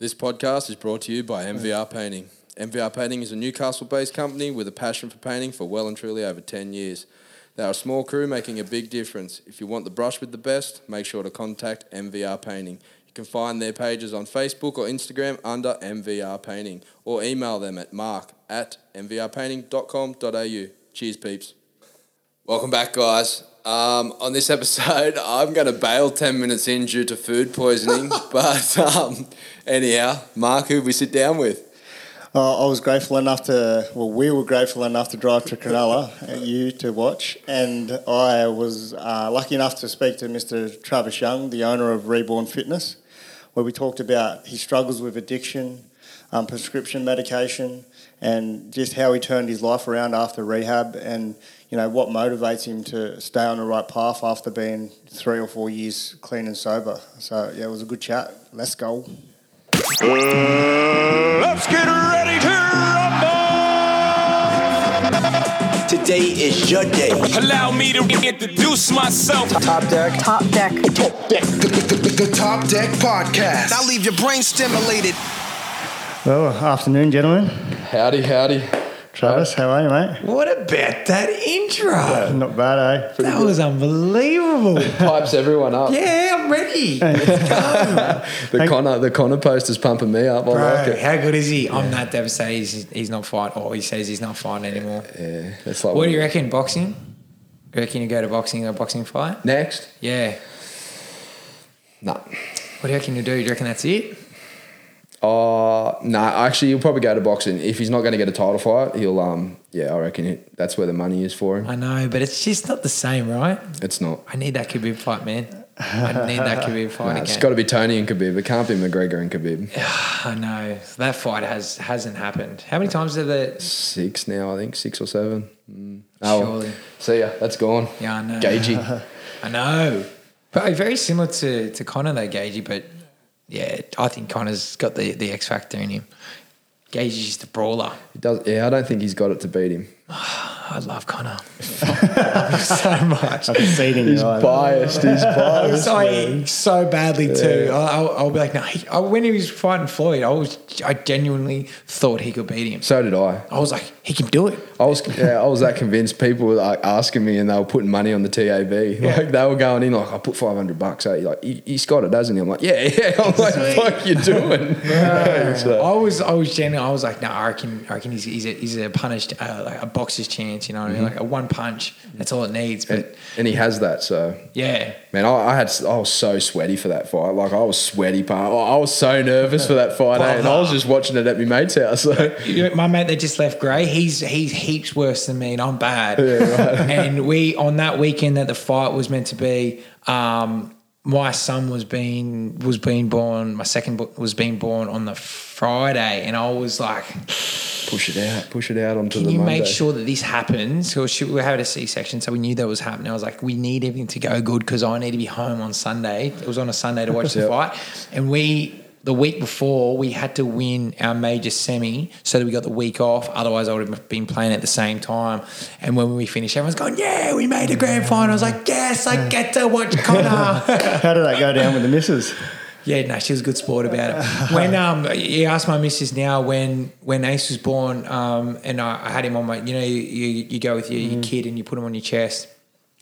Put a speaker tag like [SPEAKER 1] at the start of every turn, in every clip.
[SPEAKER 1] This podcast is brought to you by MVR Painting. MVR Painting is a Newcastle based company with a passion for painting for well and truly over 10 years. They are a small crew making a big difference. If you want the brush with the best, make sure to contact MVR Painting. You can find their pages on Facebook or Instagram under MVR Painting or email them at mark at mvrpainting.com.au. Cheers, peeps. Welcome back, guys. Um, on this episode, I'm going to bail 10 minutes in due to food poisoning. but um, anyhow, Mark, who we sit down with?
[SPEAKER 2] Uh, I was grateful enough to, well, we were grateful enough to drive to Cronulla, uh, you to watch, and I was uh, lucky enough to speak to Mr. Travis Young, the owner of Reborn Fitness, where we talked about his struggles with addiction, um, prescription medication, and just how he turned his life around after rehab, and you know what motivates him to stay on the right path after being three or four years clean and sober. So yeah, it was a good chat. Let's go.
[SPEAKER 3] Let's get ready to rumble!
[SPEAKER 4] Today is your day.
[SPEAKER 3] Allow me to introduce myself.
[SPEAKER 5] Top deck.
[SPEAKER 6] Top deck.
[SPEAKER 5] Top deck. The, the, the, the Top Deck Podcast.
[SPEAKER 4] I'll leave your brain stimulated.
[SPEAKER 2] Well, afternoon, gentlemen.
[SPEAKER 1] Howdy, howdy.
[SPEAKER 2] Travis, how are you, mate?
[SPEAKER 7] What about that intro?
[SPEAKER 2] Not bad, eh?
[SPEAKER 7] That was unbelievable.
[SPEAKER 1] Pipes everyone up.
[SPEAKER 7] yeah, I'm ready. Let's go.
[SPEAKER 1] The Conor, the Conor post is pumping me up. I like it.
[SPEAKER 7] how good is he? I'm not devastated. He's, he's not fighting. Or he says he's not fighting anymore.
[SPEAKER 1] Yeah, it's like
[SPEAKER 7] What do you reckon? Boxing? You reckon you go to boxing or boxing fight?
[SPEAKER 1] Next?
[SPEAKER 7] Yeah.
[SPEAKER 1] Nah.
[SPEAKER 7] What do you reckon you do? Do you reckon that's it?
[SPEAKER 1] Uh, nah, actually, he'll probably go to boxing. If he's not going to get a title fight, he'll, um, yeah, I reckon it, that's where the money is for him.
[SPEAKER 7] I know, but it's just not the same, right?
[SPEAKER 1] It's not.
[SPEAKER 7] I need that Khabib fight, man. I need that Khabib fight
[SPEAKER 1] Nah,
[SPEAKER 7] again.
[SPEAKER 1] it's got to be Tony and Khabib. It can't be McGregor and Khabib.
[SPEAKER 7] I know that fight has hasn't happened. How many times did the?
[SPEAKER 1] Six now, I think, six or seven. Mm. Oh,
[SPEAKER 7] Surely.
[SPEAKER 1] see ya. That's gone.
[SPEAKER 7] Yeah, I know.
[SPEAKER 1] Gagey.
[SPEAKER 7] I know. But very similar to, to Conor though, Gagey, but yeah, I think Conor's got the, the X factor in him. Gagey's just a brawler.
[SPEAKER 1] He does. Yeah, I don't think he's got it to beat him.
[SPEAKER 7] I love Conor so much.
[SPEAKER 2] I can see it in your
[SPEAKER 1] biased. He's biased.
[SPEAKER 7] So, so badly too. I, I'll, I'll be like, no. He, I, when he was fighting Floyd, I was, I genuinely thought he could beat him.
[SPEAKER 1] So did I.
[SPEAKER 7] I was like, he can do it.
[SPEAKER 1] I was yeah, I was that convinced. People were like asking me, and they were putting money on the TAB. Like they were going in, like I put five hundred bucks. Eh? Like he, he's got it, doesn't he? I'm like, yeah, yeah. I'm like, fuck, you doing? So-
[SPEAKER 7] I was, I was genuine. I was like, no, I reckon, I reckon he's, he's a, he's a punished, uh, like a boxer's chance. You know what I mean? Like a one punch. That's all it needs. But
[SPEAKER 1] and, and he has that. So
[SPEAKER 7] yeah,
[SPEAKER 1] man, I, I had I was so sweaty for that fight. Like I was sweaty, part. I was so nervous for that fight, eh? and I was just watching it at my mate's house. So
[SPEAKER 7] You know, my mate that just left Grey, he's he's heaps worse than me, and I'm bad. Yeah. and we on that weekend that the fight was meant to be, um, my son was being was being born. My second was being born on the Friday, and I was like,
[SPEAKER 1] push it out, push it out onto
[SPEAKER 7] "Can
[SPEAKER 1] the
[SPEAKER 7] you
[SPEAKER 1] Monday.
[SPEAKER 7] make sure that this happens?" So we had a C section, so we knew that was happening. I was like, "We need everything to go good because I need to be home on Sunday." It was on a Sunday to watch the
[SPEAKER 1] Yep.
[SPEAKER 7] fight, and we. The week before, we had to win our major semi so that we got the week off. Otherwise, I would have been playing at the same time. And when we finished, everyone's going, Yeah, we made a grand final. I was like, Yes, I get to watch Conor.
[SPEAKER 2] How did that go down with the missus?
[SPEAKER 7] Yeah, no, she was a good sport about it. When um, you ask my missus now, when when Ace was born, um, and I, I had him on my, you know, you, you, you go with your, your kid and you put him on your chest.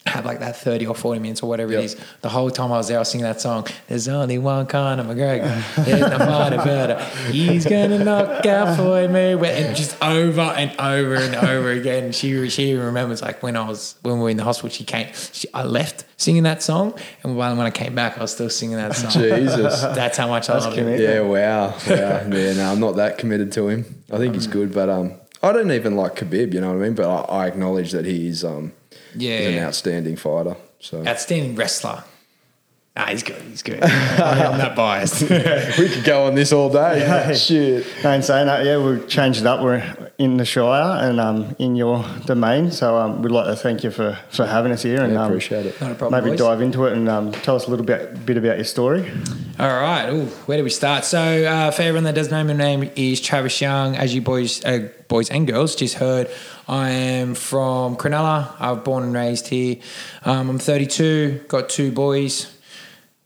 [SPEAKER 7] Have like that thirty or forty minutes or whatever
[SPEAKER 1] Yep.
[SPEAKER 7] it is. The whole time I was there, I was singing that song. There's only one Conor McGregor. There's no fighter better. He's gonna knock out Floyd Mayweather, and just over and over and over again. She she remembers like when I was when we were in the hospital. She came. She, I left singing that song, and when I came back, I was still singing that song.
[SPEAKER 1] Jesus.
[SPEAKER 7] That's how much I love him.
[SPEAKER 2] committed.
[SPEAKER 1] Yeah, wow. wow. Yeah, no, I'm not that committed to him. I think he's good, but um, I don't even like Khabib, you know what I mean? But I, I acknowledge that he's um,
[SPEAKER 7] Yeah.
[SPEAKER 1] he's an outstanding fighter. So
[SPEAKER 7] Outstanding wrestler. Ah, he's good. He's good. I'm not biased.
[SPEAKER 1] we could go on this all day.
[SPEAKER 2] Yeah.
[SPEAKER 1] Shit.
[SPEAKER 2] No, in saying yeah, we've changed it up. We're in the Shire and um, in your domain. So um, we'd like to thank you for, for having us here and
[SPEAKER 1] Yeah,
[SPEAKER 2] um,
[SPEAKER 1] appreciate it.
[SPEAKER 7] Not a problem.
[SPEAKER 2] maybe
[SPEAKER 7] boys.
[SPEAKER 2] dive into it and um, tell us a little bit, bit about your story.
[SPEAKER 7] All right. Ooh, where do we start? So, uh, for everyone that doesn't know, my name is Travis Young. As you boys, uh, boys and girls just heard, I am from Cronulla. I've born and raised here. Um, I'm 32. Got two boys.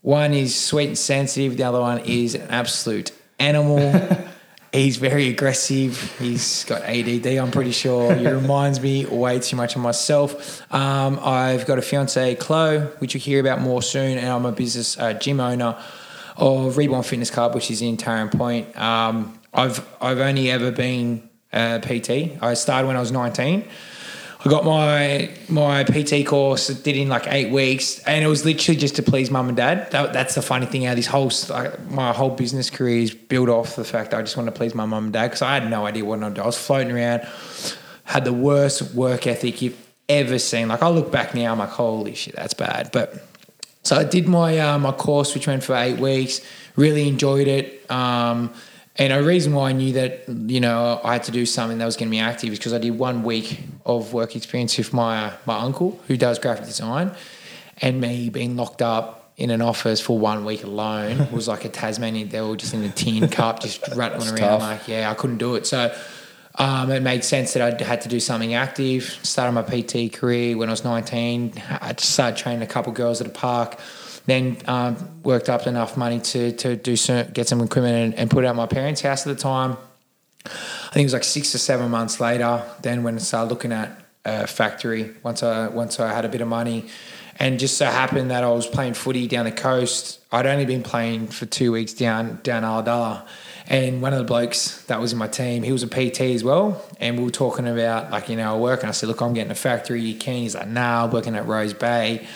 [SPEAKER 7] One is sweet and sensitive. The other one is an absolute animal. He's very aggressive. He's got ADD, I'm pretty sure. He reminds me way too much of myself. Um, I've got a fiance, Chloe, which you'll hear about more soon, and I'm a business uh, gym owner of Reborn Fitness Club, which is in Taren Point. Um, I've I've only ever been a PT. I started when I was 19. I got my my PT course, did in like eight weeks, and it was literally just to please mum and dad. That, that's the funny thing. How this whole my whole business career is built off the fact that I just want to please my mum and dad because I had no idea what I do. I was floating around, had the worst work ethic you've ever seen. Like I look back now, I'm like, holy shit, that's bad. But so I did my uh, my course, which went for eight weeks. Really enjoyed it. Um, and a reason why I knew that you know I had to do something that was going to be active is because I did one week of work experience with my my uncle who does graphic design, and me being locked up in an office for one week alone was like a Tasmanian devil just in a tin cup, just rattling around.
[SPEAKER 1] tough.
[SPEAKER 7] Like yeah, I couldn't do it. So um, it made sense that I had to do something active. Started my PT career when I was 19. I started training a couple girls at a park. Then um, worked up enough money to to do some, get some equipment and, and put it at my parents' house at the time. I think it was like six or seven months later. Then when I started looking at a factory, once I once I had a bit of money, and just so happened that I was playing footy down the coast. I'd only been playing for two weeks down down Ulladulla, and one of the blokes that was in my team, he was a PT as well, and we were talking about like you know work, and I said, look, I'm getting a factory. You keen? He's like, nah, I'm working at Rose Bay.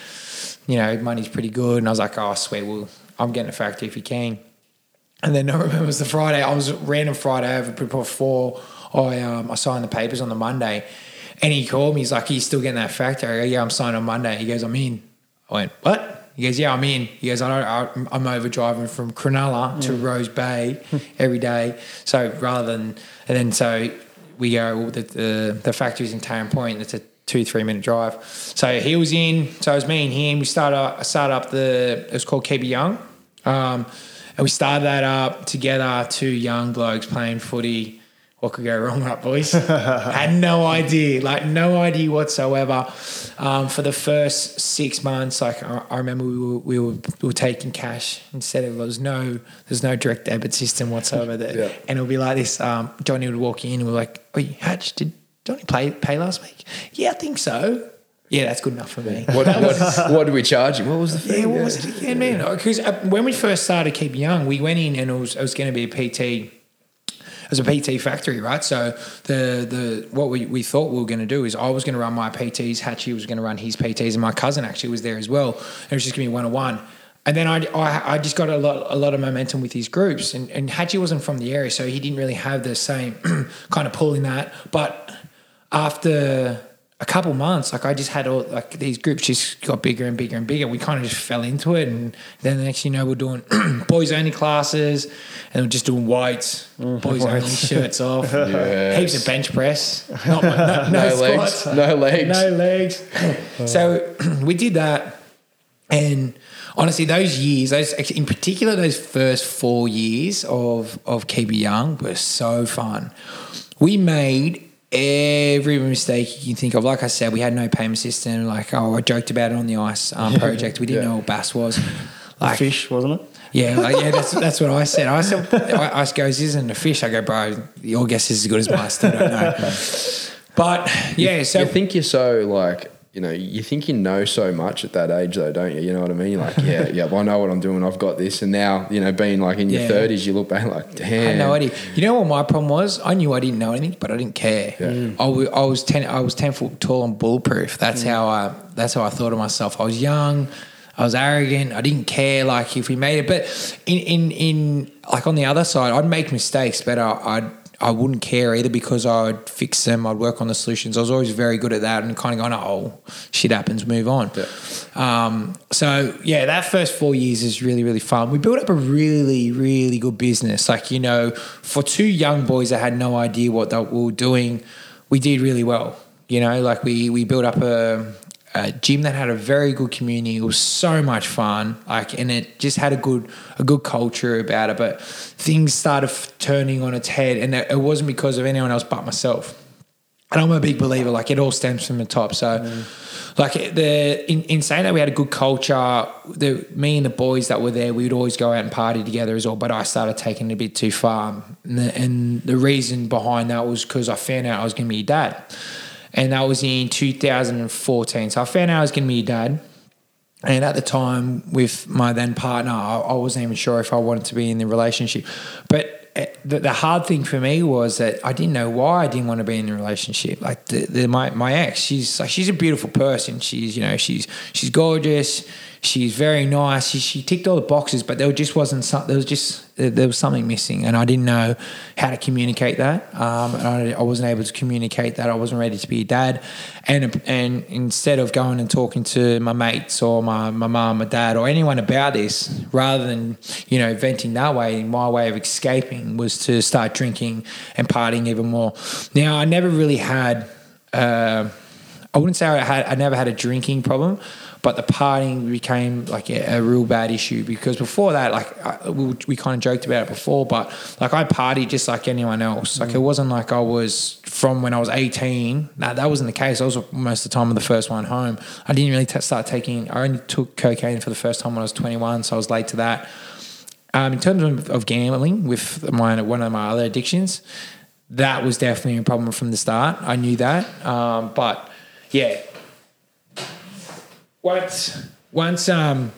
[SPEAKER 7] You know, money's pretty good, and I was like, oh, sweet, well, I'm getting a factory if you can. And then I remember it was the Friday. I was random Friday over before I um, I signed the papers on the Monday, and he called me. He's like, "Are you still getting that factory? I go, "Yeah, I'm signing on Monday." He goes, "I'm in." I went, "What?" He goes, "Yeah, I'm in." He goes, "I don't, I- "I'm over driving from Cronulla to Rose Bay every day." So rather than and then so we go the the, the factory's in Taren Point. It's a two three minute drive. So he was in. So it was me and him. We started up, started up the it was called Keep It Young. Um, and we started that up together, two young blokes playing footy. What could go wrong, up boys? Had no idea, like no idea whatsoever. Um, for the first six months, like I, I remember we were, we were we were taking cash instead of there was no there's no direct debit system whatsoever. That
[SPEAKER 1] Yeah.
[SPEAKER 7] and it would be like this. Um, Johnny would walk in and we're like, "Oh, you Hatch, did Johnny play pay last week? Yeah, I think so. Yeah, that's good enough for me.
[SPEAKER 1] What, what, what did we charge him? What was the fee?
[SPEAKER 7] Yeah, what was it again, man? Because uh, when we first started Keep Young, we went in and it was, it was going to be a PT. Was a PT factory, right? So the the what we, we thought we were going to do is I was going to run my PTs, Hatchie was going to run his PTs, and my cousin actually was there as well. And it was just going to be one on one. And then I, I, I just got a lot a lot of momentum with these groups, and and Hatchie wasn't from the area, so he didn't really have the same kind of pull in that. But after a couple months, like I just had all like these groups just got bigger and bigger and bigger. We kind of just fell into it, and then the next you know, we're doing boys only classes, and we're just doing weights, mm. boys only shirts off, heaps of bench press, not, no, no,
[SPEAKER 1] No legs. No legs.
[SPEAKER 7] no legs. so we did that, and honestly, those years, those in particular, those first four years of of Keep Young were so fun. We made every mistake you can think of. Like I said, we had no payment system. Like oh, I joked about it on the ice um, project. We didn't know what BAS was. Like
[SPEAKER 2] Fish, wasn't it?
[SPEAKER 7] yeah, like, yeah, that's that's what I said. I said, I, I goes, isn't a fish? I go, bro, your guess is as good as mine. I still don't know. But yeah, so
[SPEAKER 1] you think you're so like you know you think you know so much at that age though don't you you know what i mean You're like yeah yeah well, i know what i'm doing i've got this and now you know being like in your
[SPEAKER 7] Yeah.
[SPEAKER 1] 30s you look back like damn
[SPEAKER 7] I had no idea. You know what my problem was? I knew I didn't know anything, but I didn't care. Mm. I, wa- I was ten. I was ten foot tall and bulletproof. That's mm. how I. That's how I thought of myself. I was young. I was arrogant. I didn't care. Like if we made it, but in in in like on the other side, I'd make mistakes, but I, I'd. I wouldn't care either because I'd fix them. I'd work on the solutions. I was always very good at that and kind of going, oh, shit happens, move on. Um, so yeah, that first four years is really really fun. We built up a really really good business. Like you know, for two young boys that had no idea what they were doing, we did really well. You know, like we we built up a, a gym that had a very good community. It was so much fun. Like, and it just had a good a good culture about it. But things started f- turning on its head, and it, it wasn't because of anyone else but myself and I'm a big believer. Like it all stems from the top. So, mm. like the in, in saying that we had a good culture. The me and the boys that were there, we would always go out and party together as well. But I started taking it a bit too far, and the, and the reason behind that was because I found out I was going to be a dad, and that was in 2014. So I found out I was going to be a dad. And at the time, with my then partner, I, I wasn't even sure if I wanted to be in the relationship. But uh, the, the hard thing for me was that I didn't know why I didn't want to be in the relationship. Like the, the my my ex, she's like she's a beautiful person. She's you know she's she's gorgeous. She's very nice. She, she ticked all the boxes, but there just wasn't some, there was just there was something missing, and I didn't know how to communicate that. Um, and I, I wasn't able to communicate that. I wasn't ready to be a dad, and and instead of going and talking to my mates or my my mum, my dad, or anyone about this, rather than you know venting that way, my way of escaping was to start drinking and partying even more. Now I never really had. Uh, I wouldn't say I had. I never had a drinking problem, but the partying became like a, a real bad issue because before that, like I, we, we kind of joked about it before, but like I partied just like anyone else. Like it wasn't like I was from when I was eighteen. That that wasn't the case. I was most of the time the first one home. I didn't really t- start taking. I only took cocaine for the first time when I was twenty one, so I was late to that. Um, in terms of, of gambling, with my one of my other addictions, that was definitely a problem from the start. I knew that, um, but yeah. Once, once, um,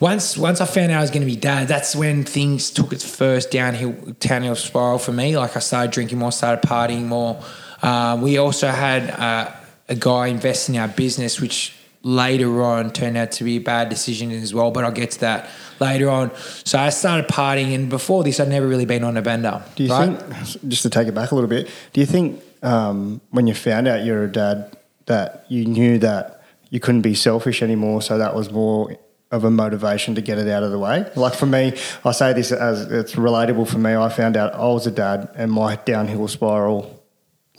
[SPEAKER 7] once, once I found out I was going to be dad, that's when things took its first downhill, downhill spiral for me. Like I started drinking more, started partying more. Um, we also had uh, a guy invest in our business, which later on turned out to be a bad decision as well. But I'll get to that later on. So I started partying, and before this, I'd never really been on a bender.
[SPEAKER 2] Do you
[SPEAKER 7] right?
[SPEAKER 2] think, just to take it back a little bit, do you think um, when you found out you're a dad that you knew that you couldn't be selfish anymore, so that was more of a motivation to get it out of the way? Like for me, I say this as it's relatable for me. I found out I was a dad and my downhill spiral.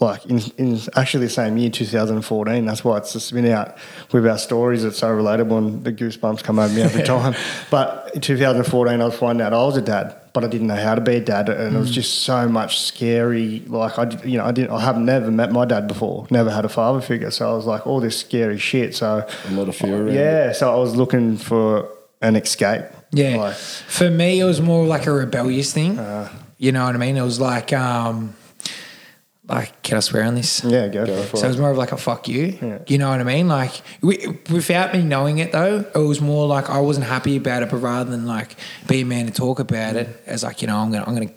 [SPEAKER 2] Like in, in actually the same year, 2014. That's why it's just been out with our stories. It's so relatable and the goosebumps come over me every time. But in 2014, I was finding out I was a dad, but I didn't know how to be a dad, and it was just so much scary. Like I, you know, I didn't, I have never met my dad before, never had a father figure, so I was like all this scary shit. So
[SPEAKER 1] A lot of fear around
[SPEAKER 2] yeah, so I was looking for an escape.
[SPEAKER 7] Yeah.
[SPEAKER 2] Like,
[SPEAKER 7] For me, it was more like a rebellious thing. you know what I mean? It was like, um, like, can I swear on this?
[SPEAKER 2] yeah, go, for it.
[SPEAKER 7] So it was more of like a fuck you. You know what I mean? Like, we, without me knowing it though, it was more like I wasn't happy about it, but rather than like be a man to talk about it, as like, you know, I'm gonna, I'm gonna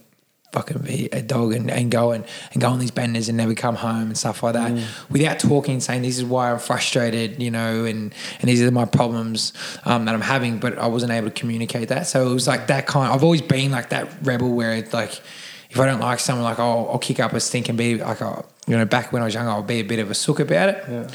[SPEAKER 7] fucking be a dog and, and go and, and go on these benders and never come home and stuff like that without talking and saying this is why I'm frustrated, you know, and, and these are my problems um, that I'm having, but I wasn't able to communicate that. So it was like that kind I've always been like that rebel where it's like, if I don't like someone, like I'll, I'll kick up a stink and be like, oh, you know, back when I was younger, I'll be a bit of a sook about it.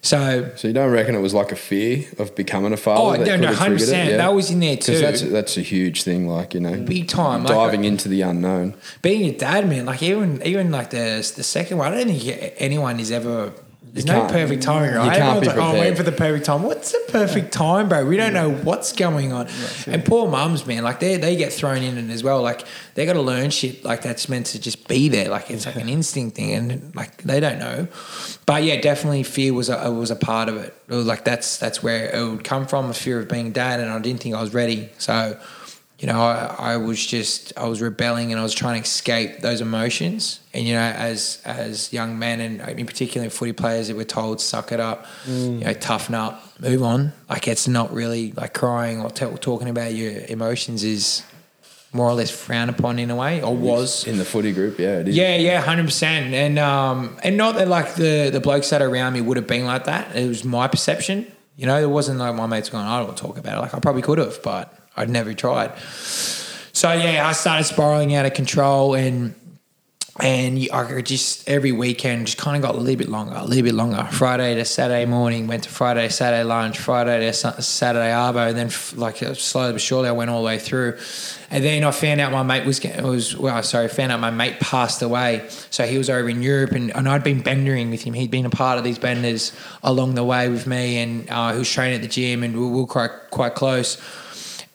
[SPEAKER 7] So
[SPEAKER 1] So you don't reckon it was like a fear of becoming a father?
[SPEAKER 7] Oh,
[SPEAKER 1] that
[SPEAKER 7] no,
[SPEAKER 1] could
[SPEAKER 7] no, 100%.
[SPEAKER 1] it?
[SPEAKER 7] That was in there too.
[SPEAKER 1] Because that's that's a huge thing, like you know,
[SPEAKER 7] Big time, like-
[SPEAKER 1] diving into the unknown.
[SPEAKER 7] being a dad, man, like even even like the the second one, I don't think anyone is ever. There's
[SPEAKER 1] You
[SPEAKER 7] no perfect timing,
[SPEAKER 1] you
[SPEAKER 7] right?
[SPEAKER 1] can't
[SPEAKER 7] Everyone's
[SPEAKER 1] be
[SPEAKER 7] like, oh, I'm waiting for the perfect time. What's the perfect time, bro? We don't know what's going on. And poor mums, man, like they they get thrown in it as well. Like they got to learn shit like that's meant to just be there. Like it's like an instinct thing, and like they don't know. But yeah, definitely fear was a was a part of it. It was like that's that's where it would come from, a fear of being dad, and I didn't think I was ready. So you know, I, I was just I was rebelling and I was trying to escape those emotions. And you know, as as young men and in particular footy players that were told suck it up, you know, toughen up, move on. Like it's not really like crying or t- talking about your emotions is more or less frowned upon in a way, or was.
[SPEAKER 1] in the footy group. Yeah, it is.
[SPEAKER 7] Yeah, yeah, hundred percent, and um, and not that like the the blokes that around me would have been like that. It was my perception. You know, it wasn't like my mates going, I don't want to talk about it. Like I probably could have, but I'd never tried. So yeah, I started spiraling out of control, and and I just every weekend just kind of got a little bit longer, a little bit longer. Friday to Saturday morning, went to Friday, Saturday lunch, Friday to Saturday arvo, and then like uh, slowly but surely I went all the way through. And then I found out my mate was was well, sorry, found out my mate passed away. So he was over in Europe, and, and I'd been bendering with him. He'd been a part of these benders along the way with me, and uh, he was training at the gym, and we were quite quite close.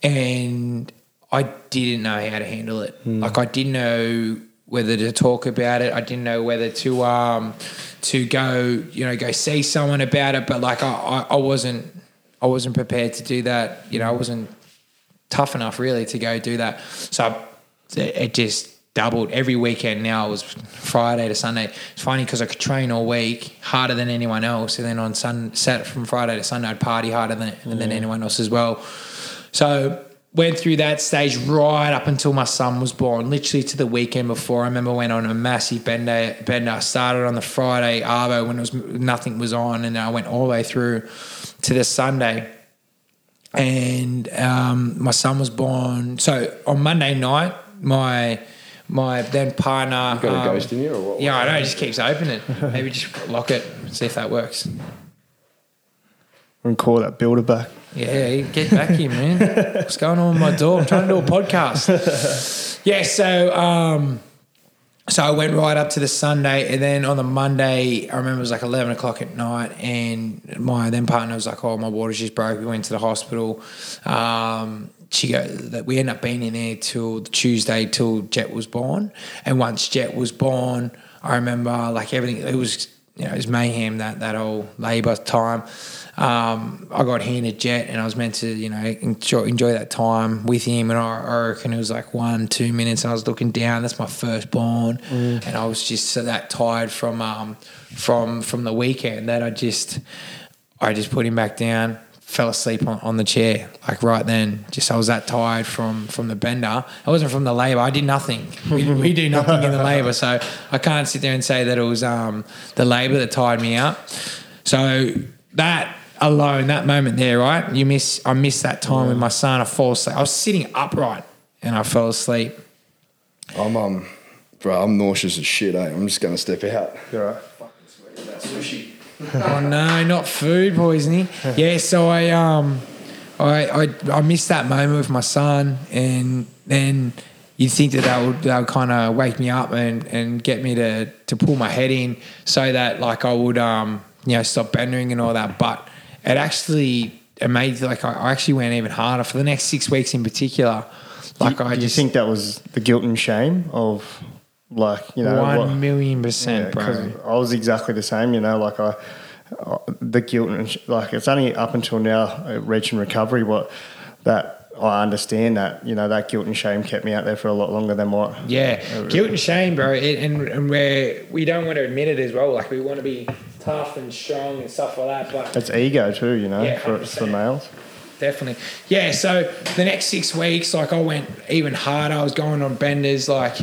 [SPEAKER 7] And I didn't know how to handle it. Like I didn't know whether to talk about it. I didn't know whether to um to go you know go see someone about it. But like I, I, I wasn't I wasn't prepared to do that. You know I wasn't tough enough really to go do that. So it, it just doubled every weekend. Now it was Friday to Sunday. It's funny because I could train all week harder than anyone else, and then on Sun Sat from Friday to Sunday I'd party harder than than anyone else as well. So went through that stage right up until my son was born, literally to the weekend before. I remember I went on a massive bender. Bender I started on the Friday arvo when it was nothing was on, and I went all the way through to the Sunday. And um, my son was born. So on Monday night, my my then partner.
[SPEAKER 1] got a
[SPEAKER 7] um,
[SPEAKER 1] ghost in here or what?
[SPEAKER 7] Yeah, I know. It just keeps opening. Maybe just lock it. See if that works.
[SPEAKER 2] And call that builder back.
[SPEAKER 7] Yeah, get back here, man. What's going on with my door? I'm trying to do a podcast. Yeah, so um, so I went right up to the Sunday, and then on the Monday, I remember it was like eleven o'clock at night, and my then partner was like, "Oh, my water's just broke." We went to the hospital. Um, she go that we ended up being in there till the Tuesday till Jet was born, and once Jet was born, I remember like everything. It was you know it was mayhem that that whole labour time um, I got handed Jet, and I was meant to, you know, enjoy, enjoy that time with him. And I, I reckon it was like one, two minutes, and I was looking down. That's my firstborn, and I was just so that tired from um, from from the weekend that I just I just put him back down. Fell asleep on, on the chair, like right then. Just I was that tired from from the bender. I wasn't from the labour. I did nothing. We, we do nothing in the labour, so I can't sit there and say that it was um, the labour that tired me out. So that alone, that moment there, right? You miss. I missed that time with my son. I fall asleep. I was sitting upright and I fell asleep.
[SPEAKER 1] I'm um, bro, I'm nauseous as shit. Eh? I'm just gonna step out.
[SPEAKER 2] You're right.
[SPEAKER 7] oh no, not food poisoning. Yeah, so I um, I I I missed that moment with my son, and then you'd think that that would that would kind of wake me up and and get me to to pull my head in so that like I would um you know stop bending and all that, but it actually it made like I, actually went even harder for the next six weeks in particular. Like
[SPEAKER 2] do,
[SPEAKER 7] I
[SPEAKER 2] do
[SPEAKER 7] just
[SPEAKER 2] you think that was the guilt and shame of like you know
[SPEAKER 7] one
[SPEAKER 2] what-
[SPEAKER 7] million
[SPEAKER 2] Yeah,
[SPEAKER 7] bro.
[SPEAKER 2] I was exactly the same. You know, like I, uh, the guilt and like it's only up until now, uh, reach and recovery, what that I understand that you know that guilt and shame kept me out there for a lot longer than what.
[SPEAKER 7] Yeah, guilt and shame, bro, it, and and where we don't want to admit it as well. Like we want to be tough and strong and stuff like that, but
[SPEAKER 2] It's ego too, you know,
[SPEAKER 7] Yeah,
[SPEAKER 2] for, for males.
[SPEAKER 7] definitely. Yeah, so the next six weeks, like I went even harder. I was going on benders like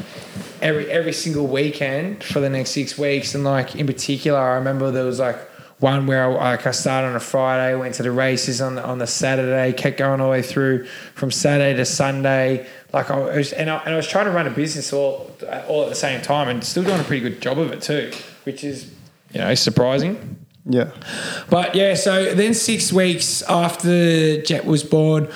[SPEAKER 7] every every single weekend for the next six weeks, and like in particular, I remember there was like one where I, like I started on a Friday, went to the races on the, on the Saturday, kept going all the way through from Saturday to Sunday. Like I was, and I, and I was trying to run a business all all at the same time, and still doing a pretty good job of it too, which is you know surprising.
[SPEAKER 2] Yeah.
[SPEAKER 7] But yeah, so then six weeks after Jet was born,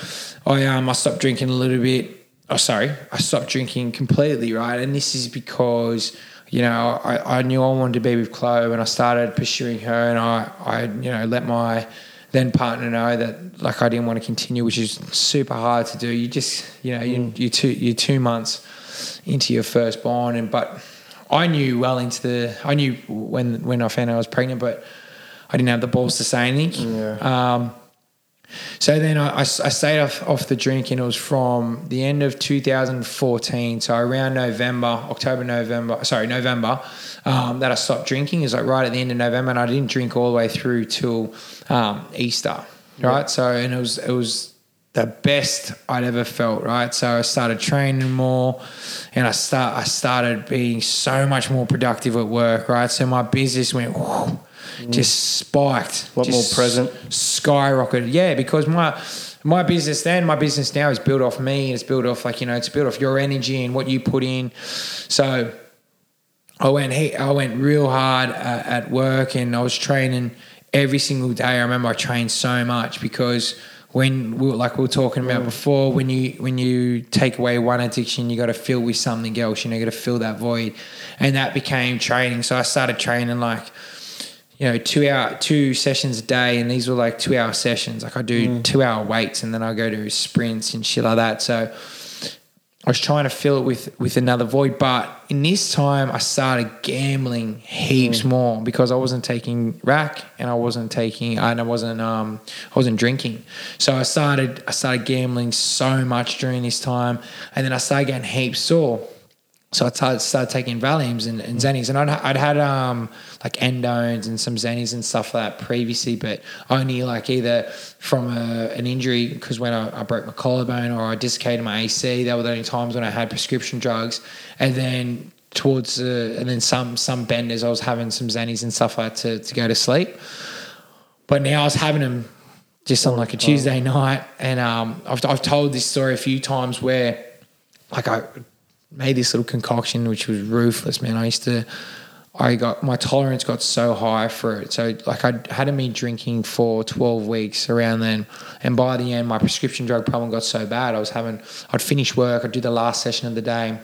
[SPEAKER 7] I um I stopped drinking a little bit. Oh, sorry, I stopped drinking completely, right? And this is because you know I, I knew I wanted to be with Chloe, and I started pursuing her, and I I you know let my then partner know that like I didn't want to continue, which is super hard to do. You just you know you you two you two months into your firstborn, and but I knew well into the I knew when when I found out I was pregnant, but I didn't have the balls to say anything. Um, so then I, I, I stayed off, off the drink, and it was from the end of 2014. So around November, October, November, sorry, November, um, that I stopped drinking. Is like right at the end of November, and I didn't drink all the way through till um, Easter, right? So and it was it was the best I'd ever felt, right? So I started training more and I start I started being so much more productive at work, right? So my business went whew, just spiked.
[SPEAKER 2] A lot more present.
[SPEAKER 7] Skyrocketed. Yeah, because my my business then, my business now is built off me. It's built off like, you know, it's built off your energy and what you put in. So I went he, I went real hard uh, at work and I was training every single day. I remember I trained so much because when we were, like we were talking about mm. before, when you when you take away one addiction, you got to fill with something else. You know, you got to fill that void, and that became training. So I started training like you know two hour two sessions a day, and these were like two hour sessions. Like I do mm. two hour weights, and then I go to sprints and shit like that. So I was trying to fill it with with another void, but in this time I started gambling heaps more because I wasn't taking rack and I wasn't taking and I wasn't um I wasn't drinking. So I started I started gambling so much during this time, and then I started getting heaps sore. So I started, started taking Valiums and, and Xennies, and I'd, I'd had um, like endones and some Xennies and stuff like that previously, but only like either from a, an injury because when I, I broke my collarbone or I dislocated my AC, that were the only times when I had prescription drugs, and then towards the and then some some benders I was having some Xennies and stuff like that to, to go to sleep, but now I was having them just on like a Tuesday night, and um, I've I've told this story a few times where like I made this little concoction which was ruthless, man. I used to I got my tolerance got so high for it. So like I had me drinking for 12 weeks around then. And by the end my prescription drug problem got so bad. I was having I'd finish work, I'd do the last session of the day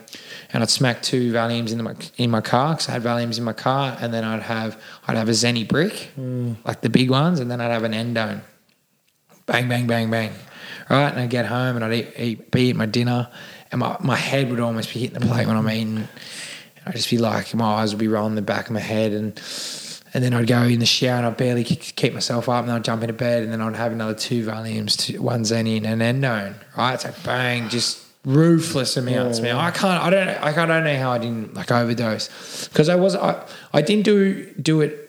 [SPEAKER 7] and I'd smack two Valiums in my in my car because I had Valiums in my car and then I'd have I'd have a Zenny brick, mm. like the big ones, and then I'd have an endone bang, bang, bang, bang. Right, and I'd get home and I'd eat, eat, be eating my dinner, and my, my head would almost be hitting the plate when I'm eating. And I'd just be like, my eyes would be rolling the back of my head, and and then I'd go in the shower and I'd barely keep myself up, and then I'd jump into bed, and then I'd have another two Valiums, two, one Zenny and an Endone. Right, so bang, just ruthless amounts, man. I can't, I don't, like, I don't know how I didn't like overdose because I was, I, I didn't do do it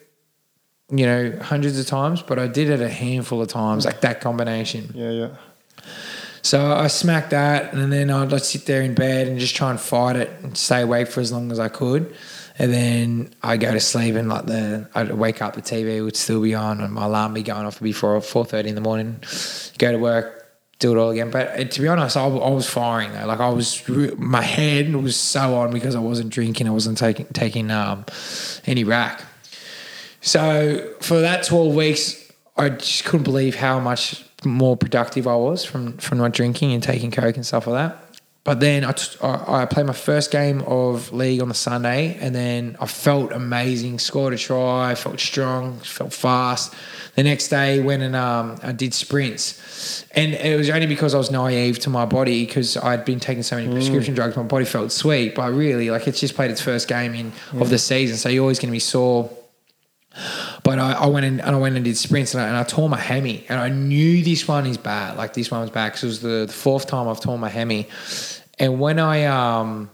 [SPEAKER 7] you know, hundreds of times, but I did it a handful of times, like that combination.
[SPEAKER 2] Yeah, yeah.
[SPEAKER 7] So I smacked that, and then I'd like sit there in bed and just try and fight it and stay awake for as long as I could. And then I go to sleep, and like the I'd wake up, the TV would still be on, and my alarm be going off before four thirty in the morning. Go to work, do it all again. But uh, to be honest, I, I was firing though. Like I was, my head was so on because I wasn't drinking, I wasn't taking taking um, any rack. So for that 12 weeks, I just couldn't believe how much more productive I was from, from not drinking and taking Coke and stuff like that. But then I, t- I, played my first game of league on the Sunday and then I felt amazing, scored a try, felt strong, felt fast. The next day went and um, I did sprints. And it was only because I was naive to my body because I'd been taking so many prescription drugs, my body felt sweet. But really, like it's just played its first game in of the season. So you're always going to be sore but I, I went in and I went and did sprints and I, and I tore my hemi and I knew this one is bad. Like this one was bad because it was the, the fourth time I've torn my hemi. And when I um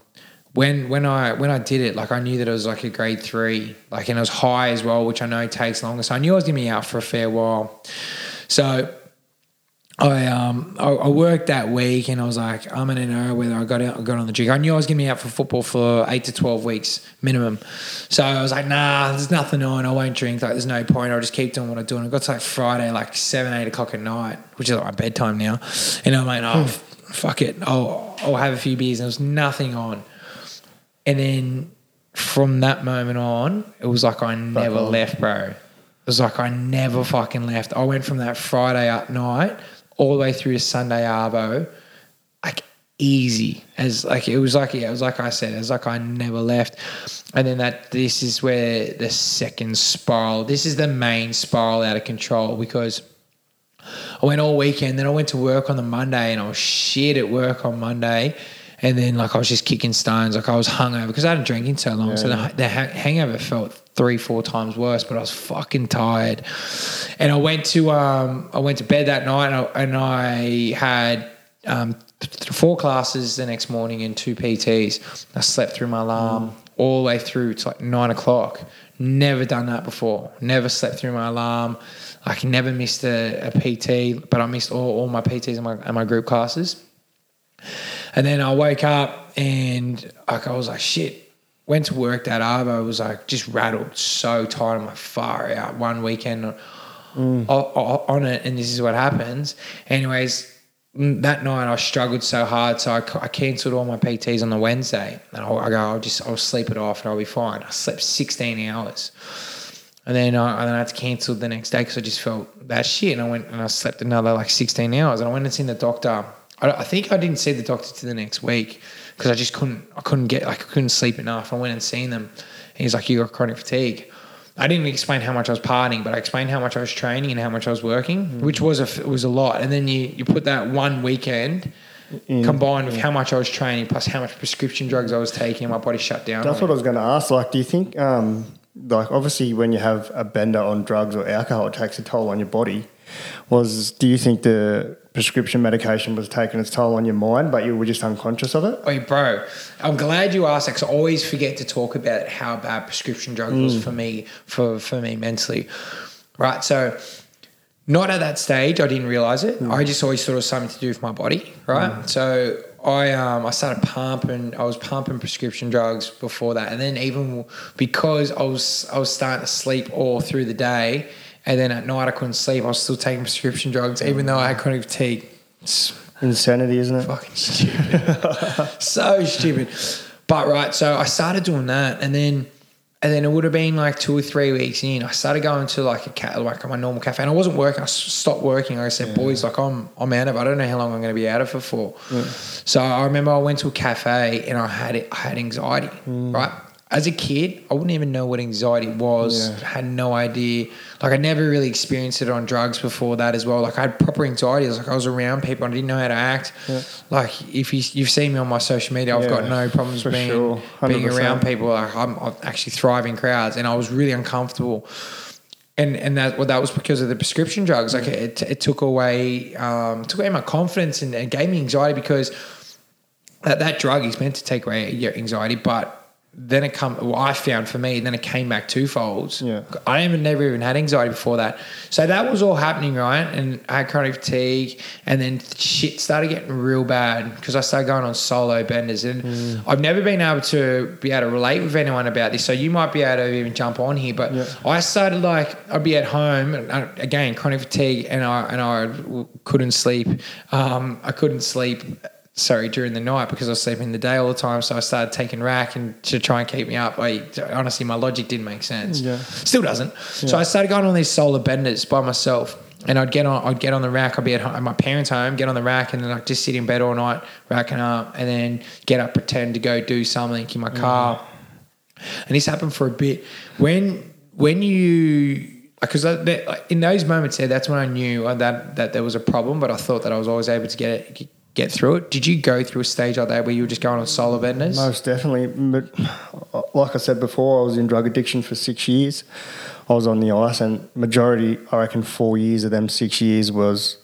[SPEAKER 7] when when I when I did it, like I knew that it was like a grade three, like and it was high as well, which I know takes longer. So I knew I was gonna be out for a fair while. So I um I, I worked that week and I was like I'm gonna know whether I got out I got on the jig. I knew I was gonna be out for football for eight to twelve weeks minimum. So I was like, nah, there's nothing on. I won't drink. Like there's no point. I'll just keep doing what I'm doing. I got to like Friday, like seven, eight o'clock at night, which is like my bedtime now. And I'm like, oh fuck it. I'll I'll have a few beers and there was nothing on. And then from that moment on, it was like I never left, bro. It was like I never fucking left. I went from that Friday at night all the way through to Sunday Arvo, like easy as like it was like yeah, it was like I said, it was like I never left. And then that this is where the second spiral. This is the main spiral out of control because I went all weekend. Then I went to work on the Monday, and I was shit at work on Monday. And then like I was just kicking stones, like I was hungover because I hadn't drinking so long. so the, the ha- hangover felt three, four times worse. But I was fucking tired. And I went to um, I went to bed that night, and I, and I had um, th- four classes the next morning and two PTs. I slept through my alarm all the way through to like nine o'clock. Never done that before. Never slept through my alarm. Like never missed a, a PT, but I missed all, all my PTs and my, and my group classes. And then I woke up and I was like, shit. Went to work that Arvo, was like just rattled, so tired. I'm like, far out. One weekend on, on it, and this is what happens. Anyways, mm, that night I struggled so hard, so I, I cancelled all my PTs on the Wednesday. And I, I go, I'll just I'll sleep it off and I'll be fine. I slept 16 hours. And then I, then I had to cancel the next day because I just felt that shit. And I went and I slept another like 16 hours. And I went and seen the doctor. I, I think I didn't see the doctor to the next week because I just couldn't. I couldn't get. Like, I couldn't sleep enough. I went and seen them. And he's like, "You got chronic fatigue." I didn't explain how much I was partying, but I explained how much I was training and how much I was working, which was a was a lot. And then you you put that one weekend combined with how much I was training, plus how much prescription drugs I was taking, and my body shut down.
[SPEAKER 2] That's what I was going to ask. Like, do you think, um, like, obviously, when you have a bender on drugs or alcohol, it takes a toll on your body. Was do you think the prescription medication was taking its toll on your mind, but you were just unconscious of it?
[SPEAKER 7] Wait, bro, I'm glad you asked that because I always forget to talk about how bad prescription drugs was mm. for me, for, for me mentally. Right, so not at that stage, I didn't realize it. Mm. I just always thought it was something to do with my body, right? Mm. So I um I started pumping. I was pumping prescription drugs before that, and then even because I was I was starting to sleep all through the day, and then at night I couldn't sleep. I was still taking prescription drugs, even though I had chronic fatigue. It's
[SPEAKER 2] Insanity, isn't it?
[SPEAKER 7] fucking stupid. so stupid. But right, so I started doing that, and then and then it would have been like two or three weeks in. I started going to like a cat, like my normal cafe, and I wasn't working. I stopped working. Like I said, boys, like I'm I'm out of. it. I don't know how long I'm going to be out of it for. So I remember I went to a cafe and I had it. I had anxiety. Mm. Right. As a kid, I wouldn't even know what anxiety was.
[SPEAKER 2] Yeah.
[SPEAKER 7] Had no idea. Like I never really experienced it on drugs before that as well. Like I had proper anxiety. It was like I was around people. and I didn't know how to act. Like if you, you've seen me on my social media, I've got no problems being
[SPEAKER 2] sure.
[SPEAKER 7] being around people. Like I'm, I'm actually thriving crowds, and I was really uncomfortable. And and that well, that was because of the prescription drugs. Like it, it took away um, took away my confidence and, and gave me anxiety because that, that drug is meant to take away your anxiety, but then it come. Well, I found for me, then it came back twofolds.
[SPEAKER 2] Yeah.
[SPEAKER 7] I even never even had anxiety before that. So that was all happening, right? And I had chronic fatigue, and then shit started getting real bad because I started going on solo benders, and I've never been able to be able to relate with anyone about this. So you might be able to even jump on here, but I started like I'd be at home, and I, again chronic fatigue, and I and I couldn't sleep. Um, I couldn't sleep sorry, during the night because I was sleeping the day all the time. So I started taking rack and to try and keep me up. I honestly, my logic didn't make sense.
[SPEAKER 2] Yeah.
[SPEAKER 7] Still doesn't. So I started going on these solar benders by myself. And I'd get on, I'd get on the rack. I'd be at, home, at my parents' home, get on the rack, and then I'd just sit in bed all night, racking up, and then get up, pretend to go do something in my car. And this happened for a bit. When when you because in those moments there, that's when I knew uh, that that there was a problem. But I thought that I was always able to get it, get through it. Did you go through a stage like that where you were just going on solar benders?
[SPEAKER 2] Most definitely. But like I said before, I was in drug addiction for six years. I was on the ice, and majority, I reckon, four years of them six years was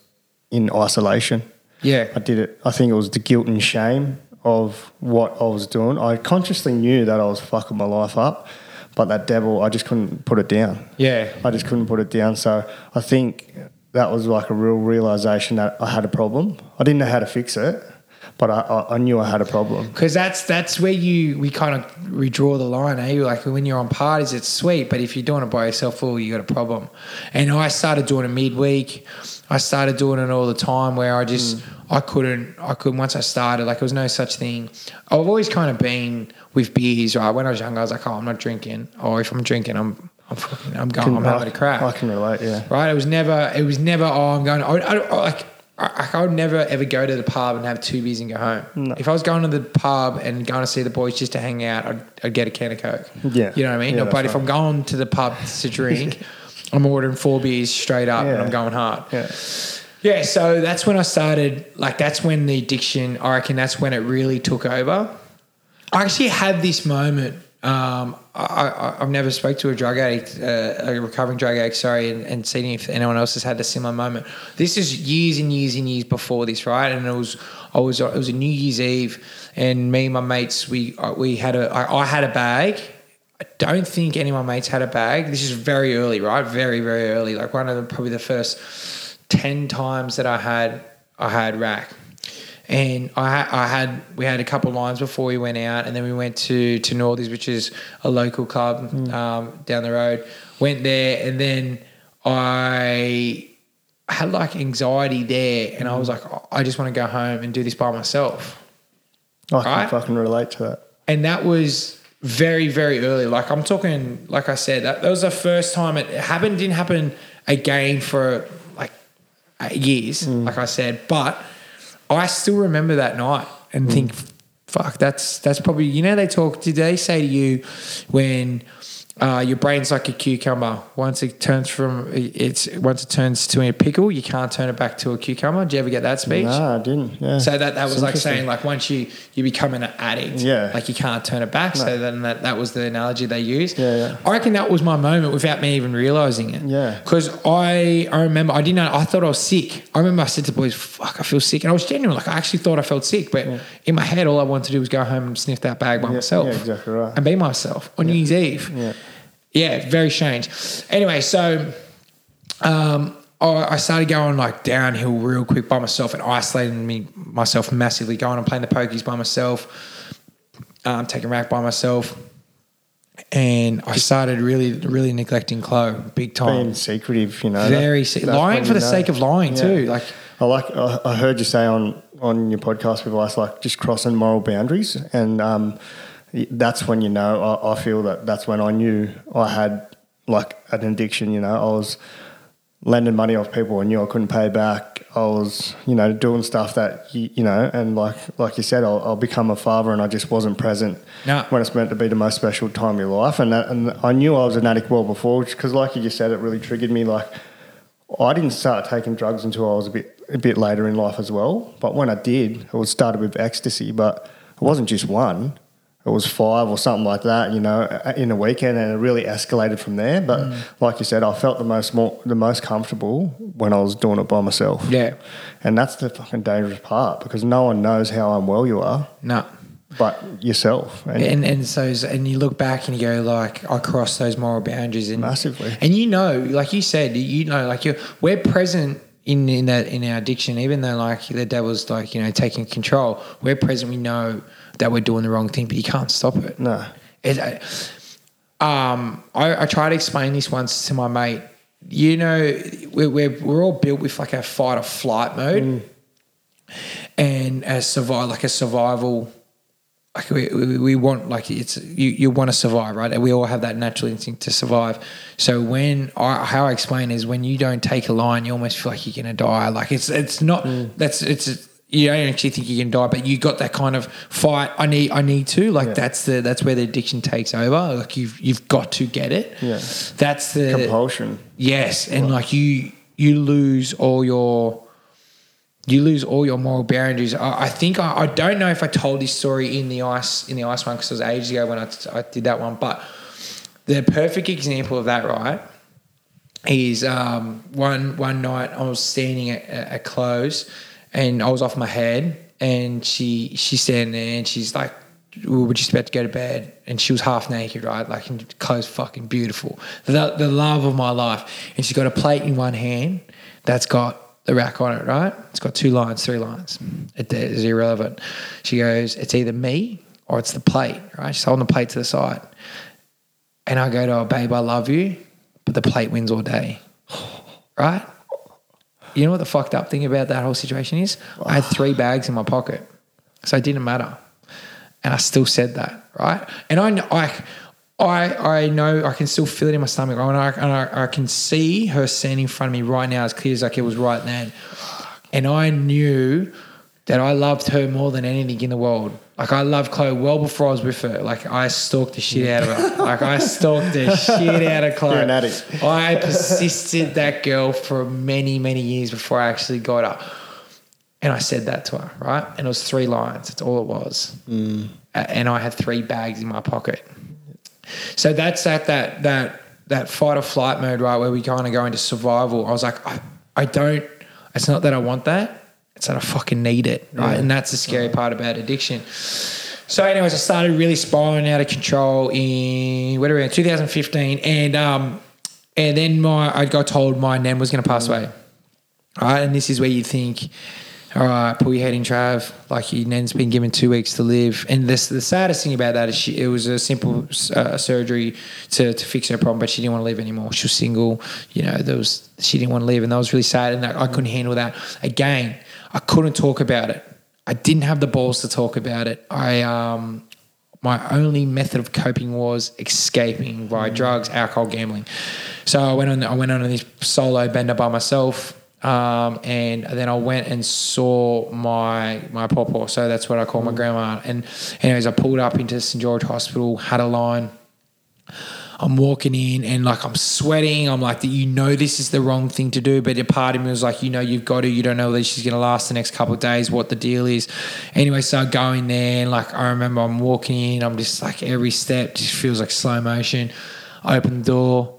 [SPEAKER 2] in isolation.
[SPEAKER 7] Yeah.
[SPEAKER 2] I did it. I think it was the guilt and shame of what I was doing. I consciously knew that I was fucking my life up, but that devil, I just couldn't put it down.
[SPEAKER 7] Yeah.
[SPEAKER 2] I just couldn't put it down. So I think that was like a real realization that I had a problem. I didn't know how to fix it, but I, I, knew I had a problem.
[SPEAKER 7] Because that's that's where you we kind of redraw the line, eh? Like when you're on parties, it's sweet, but if you're doing it by yourself, oh, you got a problem. And I started doing it midweek. I started doing it all the time, where I just I couldn't I couldn't once I started like there was no such thing. I've always kind of been with beers, right? When I was younger, I was like, oh, I'm not drinking, or if I'm drinking, I'm I'm fucking I'm going, I'm having a crack
[SPEAKER 2] I can relate, yeah.
[SPEAKER 7] right? It was never, it was never, oh, I'm going, I, would- I, I, like, I, I would never ever go to the pub and have two beers and go home. If I was going to the pub and going to see the boys just to hang out, I'd, I'd get a can of Coke.
[SPEAKER 2] Yeah.
[SPEAKER 7] You know what I mean?
[SPEAKER 2] Yeah,
[SPEAKER 7] but
[SPEAKER 2] that's
[SPEAKER 7] if. I'm going to the pub to drink, I'm ordering four beers straight up and I'm going hard.
[SPEAKER 2] Yeah.
[SPEAKER 7] Yeah, so that's when I started. Like, that's when the addiction. I reckon that's when it really took over. I actually had this moment. Um, I, I've never spoke to a drug addict, uh, a recovering drug addict, sorry, and, and seen if anyone else has had a similar moment. This is years and years and years before this, right? And it was, I was, it was a New Year's Eve, and me and my mates, we, uh, we had a, I, I had a bag. I don't think any of my mates had a bag. This is very early, right? Very, very early. Like one of the probably the first ten times that I had I had rack. And I, I had we had a couple of lines before we went out, and then we went to to Northies, which is a local club um, down the road. Went there, and then I had like anxiety there, and I was like, I just want to go home and do this by myself
[SPEAKER 2] I can
[SPEAKER 7] Right?
[SPEAKER 2] fucking relate to that.
[SPEAKER 7] and that was very very early like i'm talking like i said that, that was the first time it happened didn't happen again for like years like i said but i still remember that night and mm. think fuck that's that's probably you know they talk did they say to you when uh, your brain's like a cucumber. Once it turns from it's once it turns to a pickle, you can't turn it back to a cucumber. Did you ever get that speech?
[SPEAKER 2] No, I didn't. Yeah.
[SPEAKER 7] So that, that was like saying like once you you become an addict,
[SPEAKER 2] Yeah.
[SPEAKER 7] like you can't turn it back. So then that, that was the analogy they used.
[SPEAKER 2] Yeah, yeah.
[SPEAKER 7] I reckon that was my moment without me even realizing it.
[SPEAKER 2] Yeah.
[SPEAKER 7] Because I I remember I didn't know I thought I was sick. I remember I said to the boys, "Fuck, I feel sick," and I was genuine. Like I actually thought I felt sick, but in my head, all I wanted to do was go home and sniff that bag by myself.
[SPEAKER 2] yeah, exactly right.
[SPEAKER 7] And be myself on New Year's Eve.
[SPEAKER 2] Yeah.
[SPEAKER 7] Yeah, very strange. Anyway, so um, I I started going like downhill real quick by myself and isolating me myself massively, going and playing the pokies by myself, um, taking rack by myself, and I started really, really neglecting Chloe big time.
[SPEAKER 2] being secretive, you know.
[SPEAKER 7] Very
[SPEAKER 2] that-
[SPEAKER 7] se- lying for the
[SPEAKER 2] know.
[SPEAKER 7] sake of lying too, like-
[SPEAKER 2] I like. I I heard you say on on your podcast with us, like just crossing moral boundaries, and um, that's when you know. I, I feel that that's when I knew I had like an addiction. You know, I was lending money off people I knew I couldn't pay back. I was, you know, doing stuff that you, you know, and like like you said, I'll, I'll become a father, and I just wasn't present
[SPEAKER 7] No.
[SPEAKER 2] when it's meant to be the most special time of your life. And that, and I knew I was an addict well before, because like you just said, it really triggered me. Like I didn't start taking drugs until I was a bit a bit later in life as well. But when I did, it was started with ecstasy, but it wasn't just one. It was five or something like that, you know, in a weekend, and it really escalated from there. But
[SPEAKER 7] Mm.
[SPEAKER 2] like you said, I felt the most more, the most comfortable when I was doing it by myself.
[SPEAKER 7] Yeah.
[SPEAKER 2] and that's the fucking dangerous part because no one knows how unwell you are,
[SPEAKER 7] no.
[SPEAKER 2] but yourself. And,
[SPEAKER 7] And and so and you look back and you go like I crossed those moral boundaries and
[SPEAKER 2] Massively.
[SPEAKER 7] And you know, like you said, you know, like you we're present in in that in our addiction, even though like the devil's like you know taking control. We're present. We know that we're doing the wrong thing, but you can't stop it.
[SPEAKER 2] no,
[SPEAKER 7] It, um, I, I tried to explain this once to my mate. You know, we're, we're, we're all built with like a fight or flight mode and a survive, like a survival. Like we, we, we want, like it's you, you want to survive, right? And we all have that natural instinct to survive. So when I, how I explain is when you don't take a line, you almost feel like you're gonna die. Like it's it's not mm. that's it's you don't actually think you can die, but you got that kind of fight. I need I need to like that's the that's where the addiction takes over. Like you've you've got to get it.
[SPEAKER 2] Yeah.
[SPEAKER 7] that's the
[SPEAKER 2] compulsion.
[SPEAKER 7] Yes, and like you you lose all your you lose all your moral boundaries. I, I think I, I don't know if I told this story in the ice in the ice one because it was ages ago when I, I did that one. But the perfect example of that, right, is um, one one night I was standing at, at Chloe's and I was off my head and she she's standing there and she's like we were just about to go to bed and she was half naked right like and Chloe's fucking beautiful the, the love of my life and she's got a plate in one hand that's got the rack on it right it's got two lines three lines it is irrelevant she goes it's either me or it's the plate right she's holding the plate to the side and I go to her, babe, I love you, but the plate wins all day. Right? You know what the fucked up thing about that whole situation is? I had three bags in my pocket. So it didn't matter. And I still said that, right? And I, I, I, I know I can still feel it in my stomach. And, I, and I, I can see her standing in front of me right now as clear as like it was right then. And I knew that I loved her more than anything in the world. Like I loved Chloe well before I was with her. Like I stalked the shit out of her. Like I stalked the shit out of Chloe.
[SPEAKER 2] You're an addict.
[SPEAKER 7] I persisted that girl for many, many years before I actually got her. And I said that to her, right? And it was three lines. That's all it was.
[SPEAKER 2] Mm.
[SPEAKER 7] And I had three bags in my pocket. So that's that that that that fight or flight mode, right, where we kind of go into survival. I was like, I, I don't. It's not that I want that. It's that I fucking need it, right? And that's the scary part about addiction. So, anyways, I started really spiraling out of control in whatever in 2015, and um, and then my I got told my nan was going to pass away. All right, and this is where you think, all right, pull your head in, Trav. Like your nan's been given two weeks to live, and this the saddest thing about that is she it was a simple uh, surgery to to fix her problem, but she didn't want to live anymore. She was single, you know. There was she didn't want to live, and that was really sad, and I, I couldn't handle that. Again, I couldn't talk about it. I didn't have the balls to talk about it. I um my only method of coping was escaping via drugs, alcohol, gambling. So I went on. I went on this solo bender by myself, um, and then I went and saw my my pawpaw. So that's what I call my grandma. And anyways, I pulled up into St George Hospital, had a line. I'm walking in and like I'm sweating. I'm like, you know, this is the wrong thing to do. But a part of me was like, you know, you've got to. You don't know whether she's going to last the next couple of days, what the deal is. Anyway, so I go in there and like I remember I'm walking in. I'm just like every step just feels like slow motion. I open the door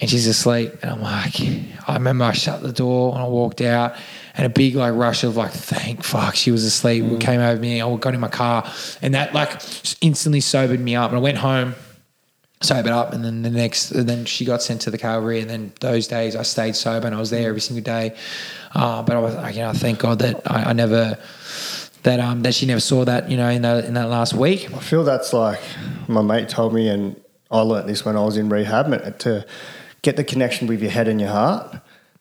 [SPEAKER 7] and she's asleep. And I'm like, I remember I shut the door and I walked out, and a big like rush of like, thank fuck she was asleep.
[SPEAKER 2] Mm.
[SPEAKER 7] It came over me. I got in my car, and that like instantly sobered me up. And I went home, sobered up, and then the next, and then she got sent to the Calvary, and then those days I stayed sober and I was there every single day. Uh, but I was, like, you know, thank God that I, I never. That um that she never saw that you know in that in that last week
[SPEAKER 2] I feel that's like my mate told me, and I learnt this when I was in rehab, to get the connection with your head and your heart,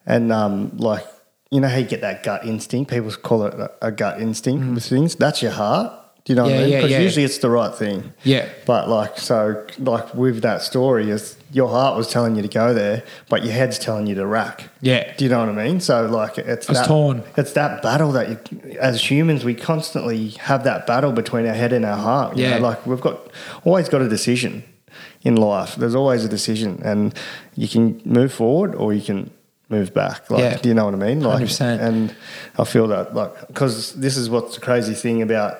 [SPEAKER 2] and um, like you know how you get that gut instinct. People call it a, a gut instinct with things. That's your heart. Do you know what I mean? Because
[SPEAKER 7] yeah.
[SPEAKER 2] usually it's the right thing.
[SPEAKER 7] Yeah.
[SPEAKER 2] But like so, like with that story, is your heart was telling you to go there, but your head's telling you to rack.
[SPEAKER 7] Yeah.
[SPEAKER 2] Do you know what I mean? So like it's that,
[SPEAKER 7] torn.
[SPEAKER 2] It's that battle that you, as humans we constantly have that battle between our head and our heart. you
[SPEAKER 7] Yeah.
[SPEAKER 2] know? like we've got always got a decision in life. There's always a decision, and you can move forward or you can move back. Like,
[SPEAKER 7] Yeah.
[SPEAKER 2] do you know what I mean? Like,
[SPEAKER 7] 100%.
[SPEAKER 2] and I feel that like because this is what's the crazy thing about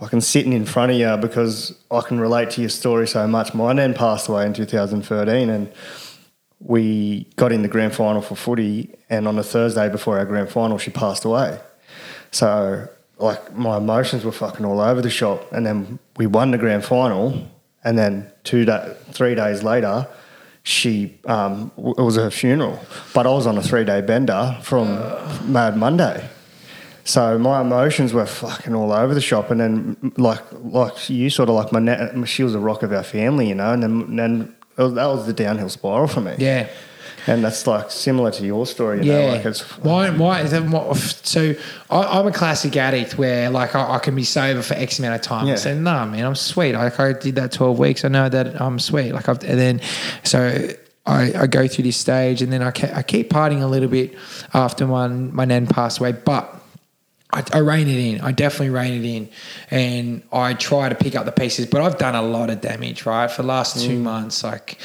[SPEAKER 2] fucking sitting in front of you because I can relate to your story so much. My nan passed away in 2013, and we got in the grand final for footy, and on the Thursday before our grand final, she passed away. So, like, my emotions were fucking all over the shop. And then we won the grand final, and then two da- three days later, she um, it was her funeral. But I was on a three day bender from Mad Monday. So my emotions were fucking all over the shop, and then like like you sort of like my net, she was a rock of our family, you know, and then was, that was the downhill spiral for me.
[SPEAKER 7] yeah
[SPEAKER 2] and that's like similar to your story, you know,
[SPEAKER 7] Yeah.
[SPEAKER 2] like it's
[SPEAKER 7] why? Why is that? what- So I, I'm a classic addict where like I, I can be sober for X amount of time.
[SPEAKER 2] Yeah.
[SPEAKER 7] I say, no, man, I'm sweet. Like I did that 12 weeks. I know that I'm sweet. Like I've, and then so. I, I go through this stage and then I, ke- I keep partying a little bit after my, my nan passed away, but I, I rein it in. I definitely rein it in, and I try to pick up the pieces. But I've done a lot of damage, right? For the last two mm. months, like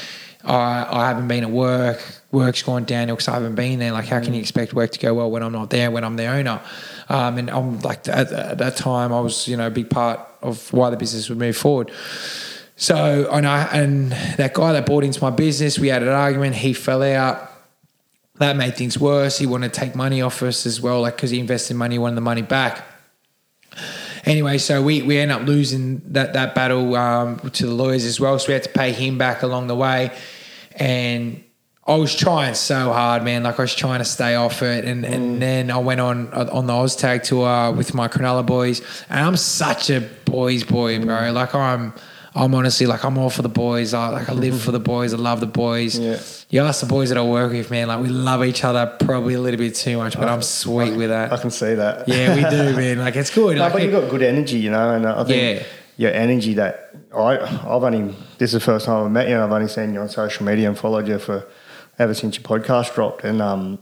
[SPEAKER 7] I, I haven't been at work. Work's gone downhill because I haven't been there. Like, how can you expect work to go well when I'm not there? When I'm the owner, um, and I'm like at, at that time, I was you know a big part of why the business would move forward. So and I and that guy that bought into my business, we had an argument. He fell out that made things worse. He wanted to take money off us as well, like because he invested money, he wanted the money back. Anyway, so we, we end up losing that that battle um, to the lawyers as well. So we had to pay him back along the way, and I was trying so hard, man. Like I was trying to stay off it, and, and then I went on on the Oztag tour with my Cronulla boys, and I'm such a boys boy, bro. Like I'm. I'm honestly like I'm all for the boys. I like I live for the boys. I love the boys.
[SPEAKER 2] Yeah.
[SPEAKER 7] You ask the boys that I work with, man. Like we love each other probably a little bit too much, but I'm sweet with that.
[SPEAKER 2] I can see that.
[SPEAKER 7] Yeah, we do, man. Like it's good.
[SPEAKER 2] No,
[SPEAKER 7] Like,
[SPEAKER 2] but you've got good energy, you know, and I think
[SPEAKER 7] Yeah.
[SPEAKER 2] your energy that I I've only this is the first time I've met you, and I've only seen you on social media and followed you for ever since your podcast dropped, and um,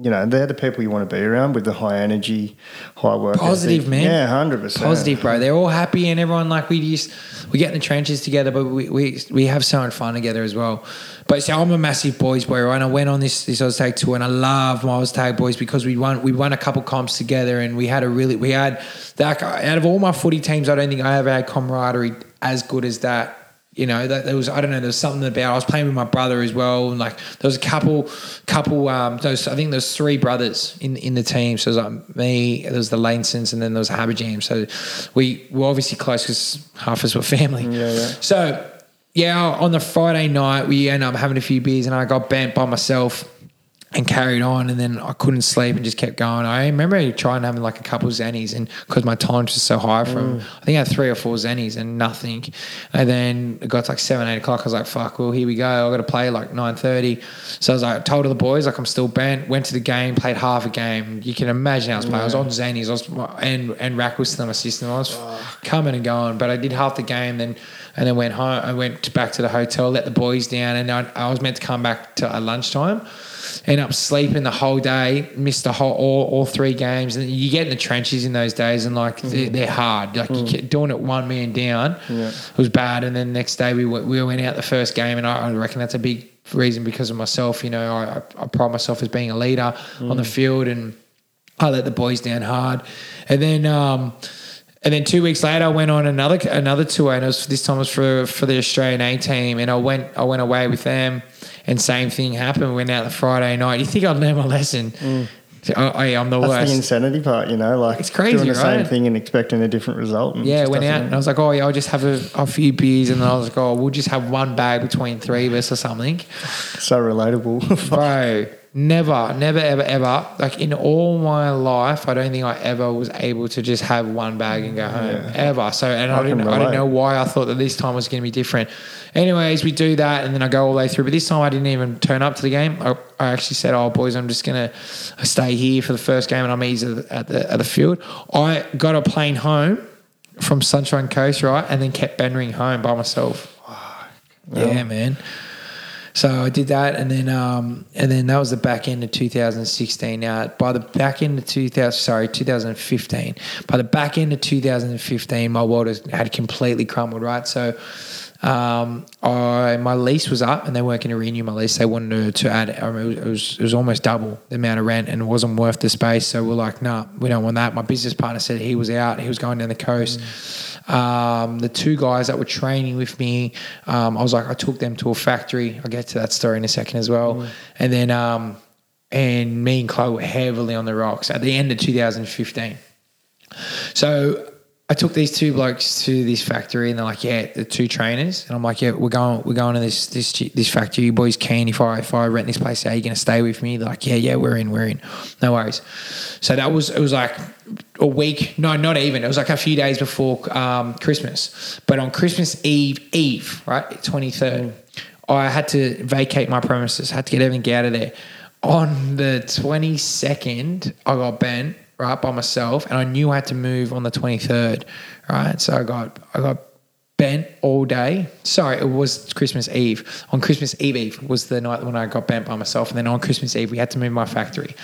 [SPEAKER 2] you know, they're the people you want to be around with the high energy, high work.
[SPEAKER 7] Positive,
[SPEAKER 2] ethic.
[SPEAKER 7] man.
[SPEAKER 2] Yeah, hundred percent.
[SPEAKER 7] positive, bro. They're all happy and everyone like we just we get in the trenches together, but we we, we have so much fun together as well. But so I'm a massive boys boy, right? And I went on this this Oztag tour, and I love my Oztag boys because we won we won a couple comps together, and we had a really we had that out of all my footy teams, I don't think I ever had camaraderie as good as that. You know, that there was I don't know, there was something about I was playing with my brother as well, and like there was a couple couple um those I think there's three brothers in in the team. So it was like me, there was the Lanesons, and then there was Habajam. So we were obviously close because half of us were family.
[SPEAKER 2] Yeah, yeah.
[SPEAKER 7] So yeah, on the Friday night we ended up having a few beers, and I got bent by myself and carried on, and then I couldn't sleep and just kept going. I remember trying having like a couple of Xannies, and because my tolerance was so high from, mm. I think I had three or four Xannies and nothing. And then it got to like seven, eight o'clock. I was like, "Fuck, well here we go. I got to play like nine thirty. So I was like, told the boys like I'm still bent. Went to the game, played half a game. You can imagine how I was playing. I was on Xannies, I was and and Rack was still my system. I was coming and going, but I did half the game then. And then went home. I went back to the hotel, let the boys down, and I, I was meant to come back to at lunchtime. End up sleeping the whole day, missed the whole all, all three games, and you get in the trenches in those days, and like mm. they're, they're hard. Like you mm. get, doing it one man down. It was bad, and then next day we went, we went out the first game, and I, I reckon that's a big reason because of myself. You know, I, I pride myself as being a leader on the mm. field, and I let the boys down hard, and then. Um, and then two weeks later, I went on another another tour, and it was this time it was for for the Australian A team, and I went I went away with them, and same thing happened. We went out the Friday night. You think I'd learn my lesson? Mm. I, I, am the
[SPEAKER 2] That's
[SPEAKER 7] worst.
[SPEAKER 2] the insanity part, you know, like
[SPEAKER 7] It's crazy,
[SPEAKER 2] doing the same thing and expecting a different result.
[SPEAKER 7] Yeah, went out and I was like, oh yeah, I'll just have a, a few beers, and then I was like, oh, we'll just have one bag between three of us or something.
[SPEAKER 2] so relatable.
[SPEAKER 7] Bro, never, never, ever, ever. Like in all my life, I don't think I ever was able to just have one bag and go home ever. So, and I,
[SPEAKER 2] I
[SPEAKER 7] didn't, I didn't know why I thought that this time was going to be different. Anyways, we do that, and then I go all the way through. But this time, I didn't even turn up to the game. I, I actually said, "Oh, boys, I'm just going to stay here for the first game, and I'm easy at the, at the at the field." I got a plane home from Sunshine Coast, right, and then kept bendering home by myself. Yeah, man. So I did that, and then um, and then that was the back end of 2016. Now, by the back end of 2000, sorry, 2015. By the back end of 2015, my world has, had completely crumbled. Right, so um, I my lease was up, and they weren't going to renew my lease. They wanted to, to add. I mean, it was it was almost double the amount of rent, and it wasn't worth the space. So we're like, nah, we don't want that. My business partner said he was out. He was going down the coast. Um, the two guys that were training with me, um, I was like, I took them to a factory. I'll get to that story in a second as well. And then, um, and me and Chloe were heavily on the rocks at the end of 2015. So I took these two blokes to this factory, and they're like, "Yeah, the two trainers." And I'm like, "Yeah, we're going, we're going to this this this factory. You boys keen? If I if I rent this place, are you going to stay with me?" They're like, "Yeah, yeah, we're in, we're in. No worries." So that was it was like a week, no, not even. It was like a few days before um, Christmas. But on Christmas Eve, Eve, right, twenty third, I had to vacate my premises. I had to get everything out of there. On the twenty second, I got bent right by myself, and I knew I had to move on the twenty third. Right, so I got I got bent all day. Sorry, it was Christmas Eve. On Christmas Eve Eve was the night when I got bent by myself, and then on Christmas Eve we had to move my factory.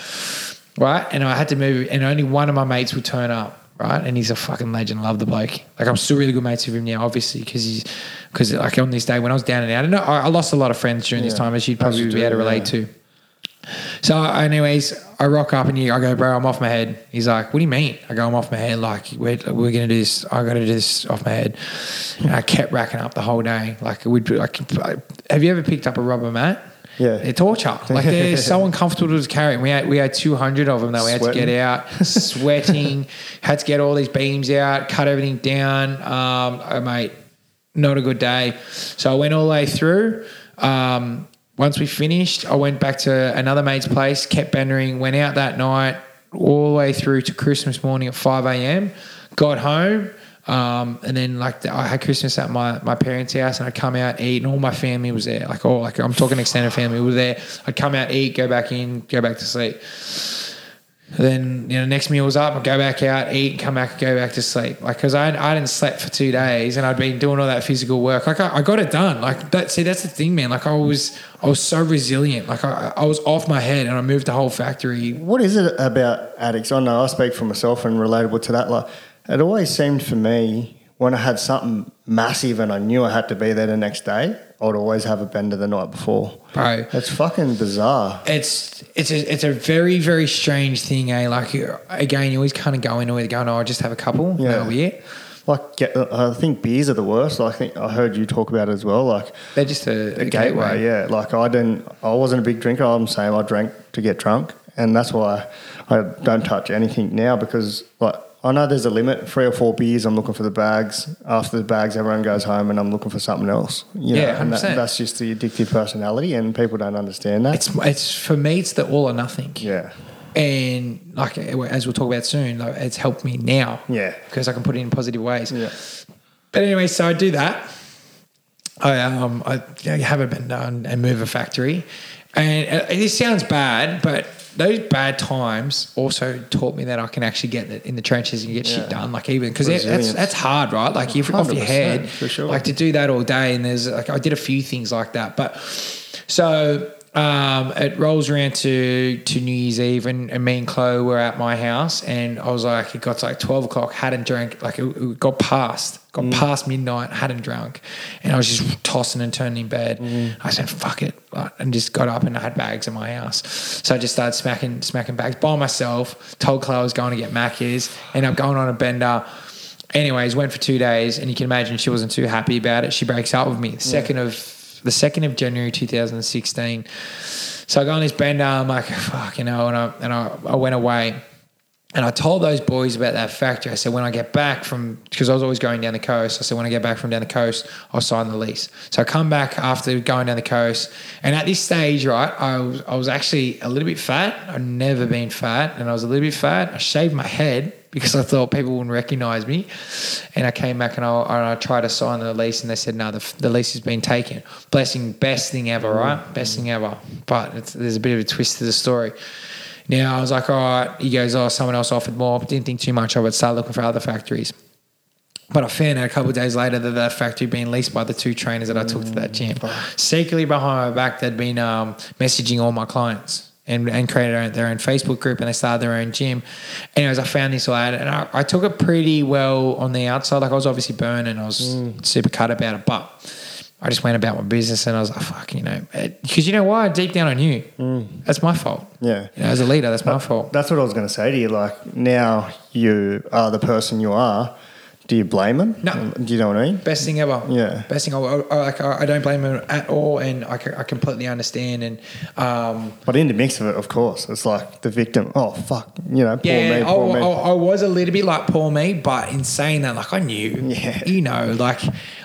[SPEAKER 7] Right, and I had to move, and only one of my mates would turn up. Right, and he's a fucking legend. Love the bloke. Like I'm still really good mates with him now, obviously, because he's because like on this day when I was down and out, and I, I lost a lot of friends during this time, as you'd probably be able to relate
[SPEAKER 2] yeah.
[SPEAKER 7] to. So, anyways, I rock up and you, I go, bro, I'm off my head. He's like, what do you mean? I go, I'm off my head. Like, we're, we're going to do this. I got to do this off my head. And I kept racking up the whole day. Like, we'd, like, have you ever picked up a rubber mat?
[SPEAKER 2] Yeah.
[SPEAKER 7] They're torture. Like, they're so uncomfortable to carry. We had, we had 200 of them that we had to get out, sweating, had to get all these beams out, cut everything down. Um, oh, mate, not a good day. So I went all the way through. Um, once we finished, I went back to another mate's place, kept bendering, went out that night, all the way through to Christmas morning at 5 a.m. Got home. Um, and then like I had Christmas at my, my parents' house and I'd come out, eat, and all my family was there. Like oh, like I'm talking extended family was there. I'd come out, eat, go back in, go back to sleep. Then you know, next meal was up. I'd go back out, eat, come back, go back to sleep. Like, cause I I hadn't slept for two days, and I'd been doing all that physical work. Like, I, I got it done. Like that. See, that's the thing, man. Like, I was I was so resilient. Like, I, I was off my head, and I moved the whole factory.
[SPEAKER 2] What is it about addicts? I know I speak for myself and relatable to that. Like, it always seemed for me when I had something massive and I knew I had to be there the next day, I would always have a bender the night before.
[SPEAKER 7] Bro.
[SPEAKER 2] It's fucking bizarre.
[SPEAKER 7] It's it's a it's a very very strange thing, eh? Like you- again, you always kind of go into it going, "Oh, I just have a couple, yeah, that'll be it."
[SPEAKER 2] Like, get, I think beers are the worst. I think I heard you talk about it as well. Like,
[SPEAKER 7] They're just a,
[SPEAKER 2] a gateway, yeah. Like I didn't, I wasn't a big drinker. I'm saying I drank to get drunk, and that's why I don't touch anything now because like I know there's a limit. Three or four beers, I'm looking for the bags. After the bags, everyone goes home, and I'm looking for something else. You know,
[SPEAKER 7] Yeah,
[SPEAKER 2] and that,
[SPEAKER 7] 100%.
[SPEAKER 2] that's just the addictive personality, and people don't understand that.
[SPEAKER 7] It's it's for me, it's the all or nothing.
[SPEAKER 2] yeah,
[SPEAKER 7] and like as we'll talk about soon, like, it's helped me now.
[SPEAKER 2] Yeah.
[SPEAKER 7] because I can put it in positive ways.
[SPEAKER 2] yeah.
[SPEAKER 7] But anyway, so I do that. I um I know, have a and, and move a factory, and uh, this sounds bad, but those bad times also taught me that I can actually get in the trenches and get shit done. Like even because that's that's hard, right? Like you're off your head,
[SPEAKER 2] for sure.
[SPEAKER 7] Like to do that all day, and there's like I did a few things like that, but so um, it rolls around to, to New Year's Eve, and, and me and Chloe were at my house, and I was like, it got to like 12 o'clock, hadn't drank, like it, it got past, got past midnight, hadn't drunk, and I was just tossing and turning in bed. I said, fuck it, and just got up and I had bags in my house. So I just started smacking, smacking bags by myself, told Chloe I was going to get Macca's, I'm going on a bender. Anyways, went for two days, and you can imagine she wasn't too happy about it. She breaks up with me. The second of the second of January, two thousand and sixteen. So I go on this bender. I'm like, fuck, you know, and I and I, I went away. And I told those boys about that factory. I said, when I get back from, because I was always going down the coast, I said, when I get back from down the coast, I'll sign the lease. So I come back after going down the coast. And at this stage, right, I was, I was actually a little bit fat. I'd never been fat. And I was a little bit fat. I shaved my head because I thought people wouldn't recognize me. And I came back and I, and I tried to sign the lease, and they said, no, the, the lease has been taken. Blessing, best thing ever, right? Best thing ever. But it's, there's a bit of a twist to the story. Now I was like, all right. He goes, oh, someone else offered more. Didn't think too much of it. Started looking for other factories. But I found out a couple of days later that that factory had been leased by the two trainers that I took to that gym. Secretly behind my back, they'd been um, messaging all my clients and, and created their own, their own Facebook group and they started their own gym. Anyways, I found this out and I, I took it pretty well on the outside. Like I was obviously burning, I was mm. super cut about it, but I just went about my business and I was like, fuck, you know, eh, because you know why? Deep down I knew mm. that's my fault.
[SPEAKER 2] Yeah.
[SPEAKER 7] You know, as a leader, that's my fault.
[SPEAKER 2] That's what I was going to say to you. Like now you are the person you are. Do you blame him?
[SPEAKER 7] No.
[SPEAKER 2] Do you know what I mean?
[SPEAKER 7] Best thing ever.
[SPEAKER 2] Yeah.
[SPEAKER 7] Best thing. I, I, like, I I don't blame him at all, and I, I completely understand. And um,
[SPEAKER 2] But in the mix of it, of course, it's like the victim. Oh fuck, you know, poor
[SPEAKER 7] yeah,
[SPEAKER 2] me,
[SPEAKER 7] I,
[SPEAKER 2] poor
[SPEAKER 7] I,
[SPEAKER 2] me.
[SPEAKER 7] I was a little bit like poor me, but in saying that, like I knew,
[SPEAKER 2] Yeah.
[SPEAKER 7] you know, like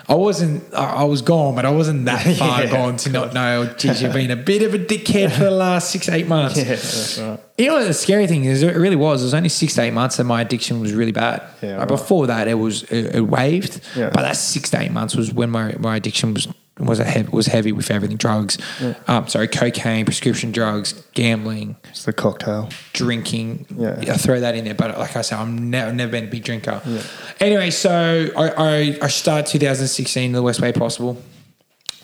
[SPEAKER 7] I wasn't, I, was gone, but I wasn't that far
[SPEAKER 2] Yeah,
[SPEAKER 7] gone to not know. Geez, you've been a bit of a dickhead for the last six, eight months.
[SPEAKER 2] yeah, that's right.
[SPEAKER 7] You know what the scary thing is? It really was. It was only six to eight months that my addiction was really bad.
[SPEAKER 2] Yeah,
[SPEAKER 7] Like,
[SPEAKER 2] right.
[SPEAKER 7] Before that, it was it, it waved,
[SPEAKER 2] Yeah.
[SPEAKER 7] but that six to eight months was when my, my addiction was was a heavy, was heavy with everything drugs. Um, sorry, cocaine, prescription drugs, gambling,
[SPEAKER 2] It's the cocktail.
[SPEAKER 7] drinking.
[SPEAKER 2] Yeah.
[SPEAKER 7] I throw that in there, but like I said, I'm never never been a big drinker. Anyway, so I, I I started 2016 the worst way possible.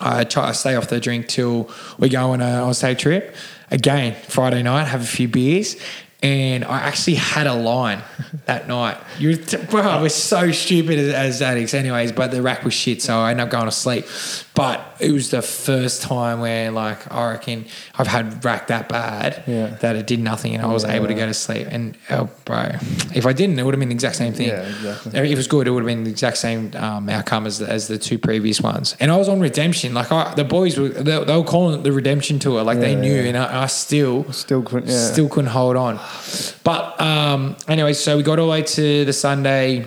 [SPEAKER 7] I try to stay off the drink till we go on a on a trip. Again, Friday night, have a few beers. And I actually had a line that night. You, bro, we're so stupid as, as addicts, anyways. But the rack was shit, so I ended up going to sleep. But it was the first time where, like, I reckon I've had rack that bad
[SPEAKER 2] Yeah.
[SPEAKER 7] that it did nothing, and I was able to go to sleep. And oh, bro, if I didn't, it would have been the exact same thing.
[SPEAKER 2] Yeah, exactly.
[SPEAKER 7] If it was good, it would have been the exact same um, outcome as, as the two previous ones. And I was on redemption. Like I, the boys were, they, they were calling it the redemption tour. Like they knew,
[SPEAKER 2] yeah.
[SPEAKER 7] and I, I still,
[SPEAKER 2] Still couldn't. Yeah.
[SPEAKER 7] still couldn't hold on. But um, anyway, so we got all the way to the Sunday.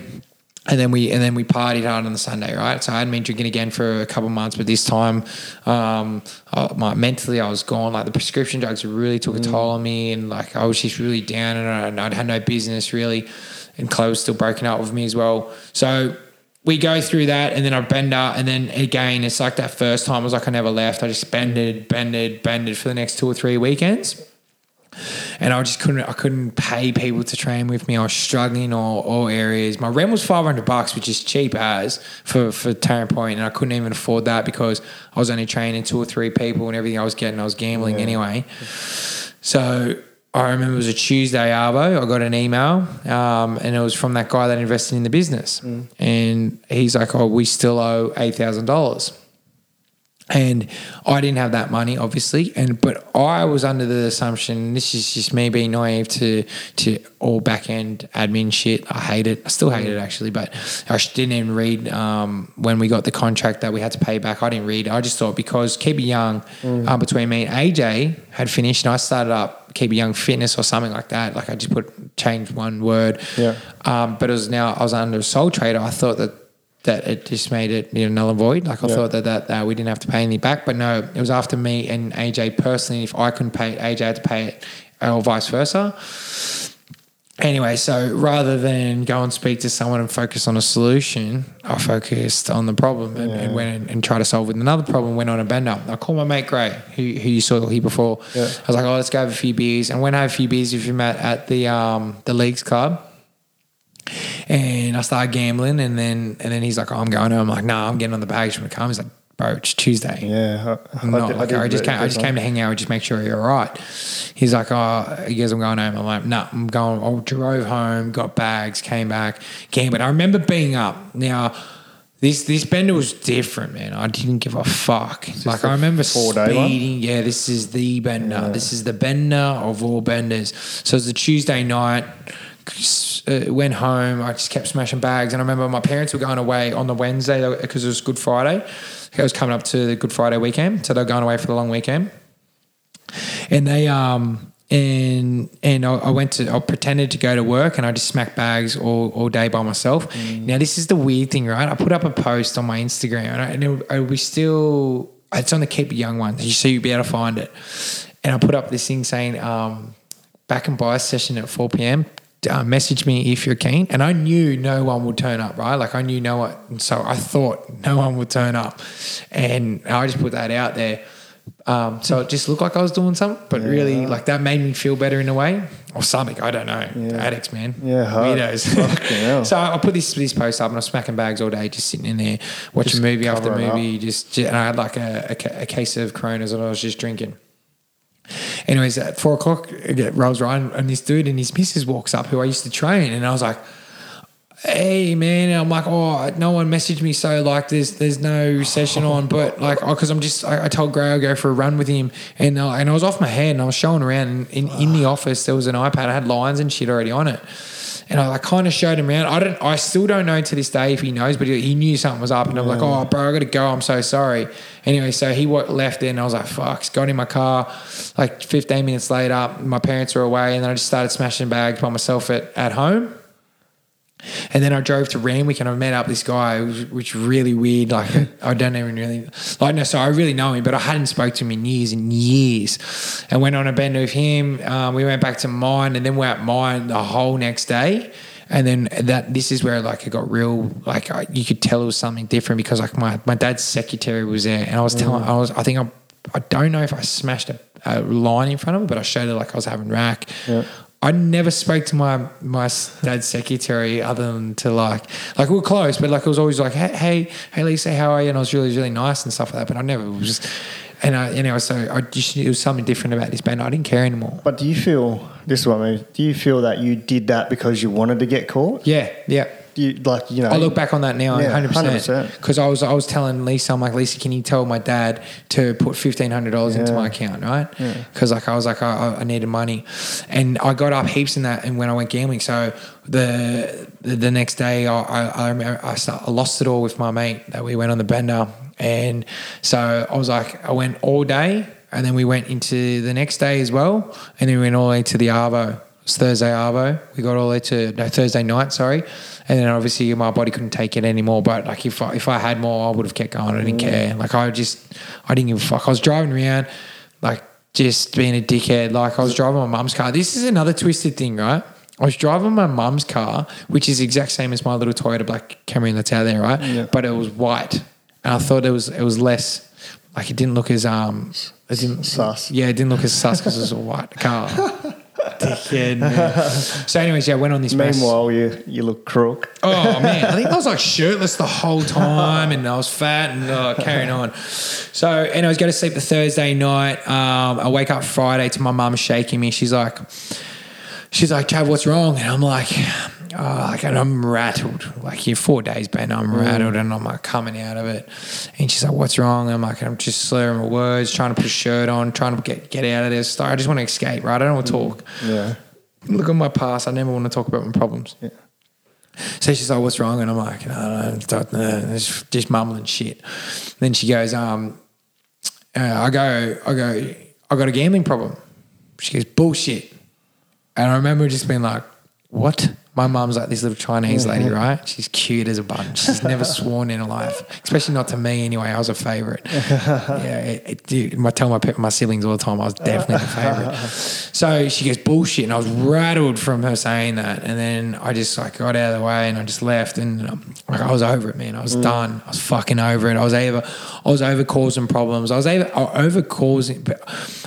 [SPEAKER 7] And then we and then we partied hard on the Sunday, right? So I hadn't been drinking again for a couple months, but this time, um, uh, my mentally I was gone. Like the prescription drugs really took a toll on me, and like I was just really down, and I, I had no business really. And Chloe was still broken up with me as well. So we go through that, and then I bender, and then again, it's like that first time. I was like I never left. I just bended, bended, bended for the next two or three weekends and I just couldn't I couldn't pay people to train with me. I was struggling in all, all areas. My rent was five hundred bucks, which is cheap as for for Taren Point, and I couldn't even afford that because I was only training two or three people, and everything I was getting, I was gambling anyway. So. I remember it was a Tuesday, Arvo. I got an email, um, and it was from that guy that invested in the business. And he's like, "Oh, we still owe eight thousand dollars." And I didn't have that money, obviously. And but I was under the assumption this is just me being naive to to all back end admin shit. I hate it. I still hate it actually, but I didn't even read um, when we got the contract that we had to pay back. I didn't read. I just thought because Keep It Young uh, between me and AJ had finished, and I started up Keep It Young Fitness or something like that. Like I just put changed one word.
[SPEAKER 2] Yeah.
[SPEAKER 7] Um, but it was now I was under a sole trader. I thought that that it just made it you know null and void. Like I
[SPEAKER 2] Yeah.
[SPEAKER 7] thought that that uh, we didn't have to pay any back, but no, it was after me and AJ personally. If I couldn't pay it, AJ had to pay it, or vice versa. Anyway, so rather than go and speak to someone and focus on a solution, I focused on the problem and, and went and, tried to solve it. Another problem went on a bender. I called my mate Gray, who, who you saw here before.
[SPEAKER 2] Yeah.
[SPEAKER 7] I was like, oh, let's go have a few beers. And when I had a few beers with him at, at the um, the leagues club, and I started gambling, and then and then he's like, oh, I'm going home. I'm like, no, I'm getting on the bag. Just want to come. He's like, bro, it's Tuesday.
[SPEAKER 2] Yeah, I,
[SPEAKER 7] I'm not,
[SPEAKER 2] did-
[SPEAKER 7] like, I,
[SPEAKER 2] did
[SPEAKER 7] just came, I just came to hang out and just make sure you're all right. He's like, oh, he goes, I'm going home. I'm like, no, I'm going. I drove home, got bags, came back, came. But I remember being up. Now, this this bender was different, man. I didn't give a fuck. Like I remember speeding. Yeah, this is the bender. This is the bender of all benders. So it's a Tuesday night. Uh, went home. I just kept smashing bags, and I remember my parents were going away on the Wednesday because it was Good Friday. It was coming up to the Good Friday weekend, so they were going away for the long weekend and they um and and I, I went to I pretended to go to work and I just smacked bags all, all day by myself. Now this is the weird thing, right? I put up a post on my Instagram and, I, and it, I, we still it's on the Keep Young one, so you'll be able to find it. And I put up this thing saying um, back and buy session at four pm. Uh, message me if you're keen, and I knew no one would turn up, right? Like I knew no one, and so I thought no one would turn up, and I just put that out there. Um, so it just looked like I was doing something, but really, like that made me feel better in a way, or something. I don't know. Yeah. Addicts, man.
[SPEAKER 2] Yeah, hard.
[SPEAKER 7] weirdos. So I put this this post up, and I was smacking bags all day, just sitting in there watching
[SPEAKER 2] Just
[SPEAKER 7] movie after movie. Just, ju- and I had like a, a, a case of Coronas, and I was just drinking. Anyways, at four o'clock, it rolls around, and this dude and his missus walks up, who I used to train, and I was like, "Hey, man!" And I'm like, "Oh, no one messaged me, so like, there's there's no session on, but like, because I'm just, I, I told Gray I'll go for a run with him, and uh, and I was off my head, and I was showing around, and in, in the office there was an iPad, I had lines and shit already on it." And I like kind of showed him around. I don't. I still don't know to this day if he knows, but he, he knew something was up. And I'm like, "Oh, bro, I got to go. I'm so sorry." Anyway, so he left it, and I was like, "Fuck." Got in my car. Like 15 minutes later, my parents were away, and then I just started smashing bags by myself at, at home. And then I drove to Randwick and I met up this guy, which, really weird. Like I don't even really like no, so I really know him, but I hadn't spoke to him in years and years. And went on a bender with him. Um, we went back to mine, and then we're at mine the whole next day. And then that this is where like it got real. Like I, you could tell it was something different because like my, my dad's secretary was there, and I was telling I was I think I I don't know if I smashed a, a line in front of her, but I showed her like I was having rack. I never spoke to my my dad's secretary other than to like like we were close, but like it was always like hey hey, hey Lisa, how are you? And I was really really nice and stuff like that. But I never was just and I anyway, so I just it was something different about this band. I didn't care anymore.
[SPEAKER 2] But do you feel this is what I mean? Do you feel that you did that because you wanted to get caught?
[SPEAKER 7] Yeah, yeah.
[SPEAKER 2] You like you know?
[SPEAKER 7] I look back on that now,
[SPEAKER 2] Yeah,
[SPEAKER 7] hundred percent. Because I was I was telling Lisa, I'm like Lisa, can you tell my dad to put fifteen hundred dollars into my account, right? Because like I was like I, I needed money, and I got up heaps in that, and when I went gambling, so the the, the next day I I, I, remember I, start, I lost it all with my mate that we went on the bender, and so I was like I went all day, and then we went into the next day as well, and then we went all the way to the Arvo. It was Thursday Arvo. We got all there to no Thursday night, sorry. And then obviously my body couldn't take it anymore. But like if I, if I had more, I would have kept going. I didn't care. Like I just I didn't give a fuck. I was driving around like just being a dickhead. Like I was driving my mum's car. This is another twisted thing, right? I was driving my mum's car, which is the exact same as my little Toyota black Camry that's out there, right? Yeah. But it was white, and I thought it was it was less like it didn't look as um it didn't
[SPEAKER 2] Sus.
[SPEAKER 7] Yeah, it didn't look as sus because it was a white car. Dickhead. man. So, anyways, yeah, I went on this. mass-
[SPEAKER 2] Meanwhile, you you look crook.
[SPEAKER 7] Oh man, I think I was like shirtless the whole time, and I was fat and uh, carrying on. So, and I was going to sleep the Thursday night. Um, I wake up Friday to my mum shaking me. She's like, she's like, Trav, what's wrong? And I'm like, oh, like, and I'm rattled. Like, you're four days, Ben. I'm rattled, and I'm like coming out of it. And she's like, what's wrong? And I'm like, I'm just slurring my words, trying to put a shirt on, trying to get get out of this. I just want to escape, right? I don't want to talk
[SPEAKER 2] Yeah.
[SPEAKER 7] look at my past. I never want to talk about my problems. Yeah. So she's like, "What's wrong?" And I'm like, "No, no, not- no, it's just mumbling shit." Then she goes, "Um, uh, I go, I go, I got a gambling problem." She goes, "Bullshit," and I remember just being like, "What?" My mum's like this little Chinese lady, right? She's cute as a bunch. She's never sworn in her life, especially not to me anyway. I was a favorite. yeah, it, it, dude, I tell my my siblings all the time I was definitely the favorite. So she goes bullshit, and I was rattled from her saying that. And then I just like got out of the way, and I just left, and um, like I was over it, man. I was done. I was fucking over it. I was over, I was over causing problems. I was over, I over causing,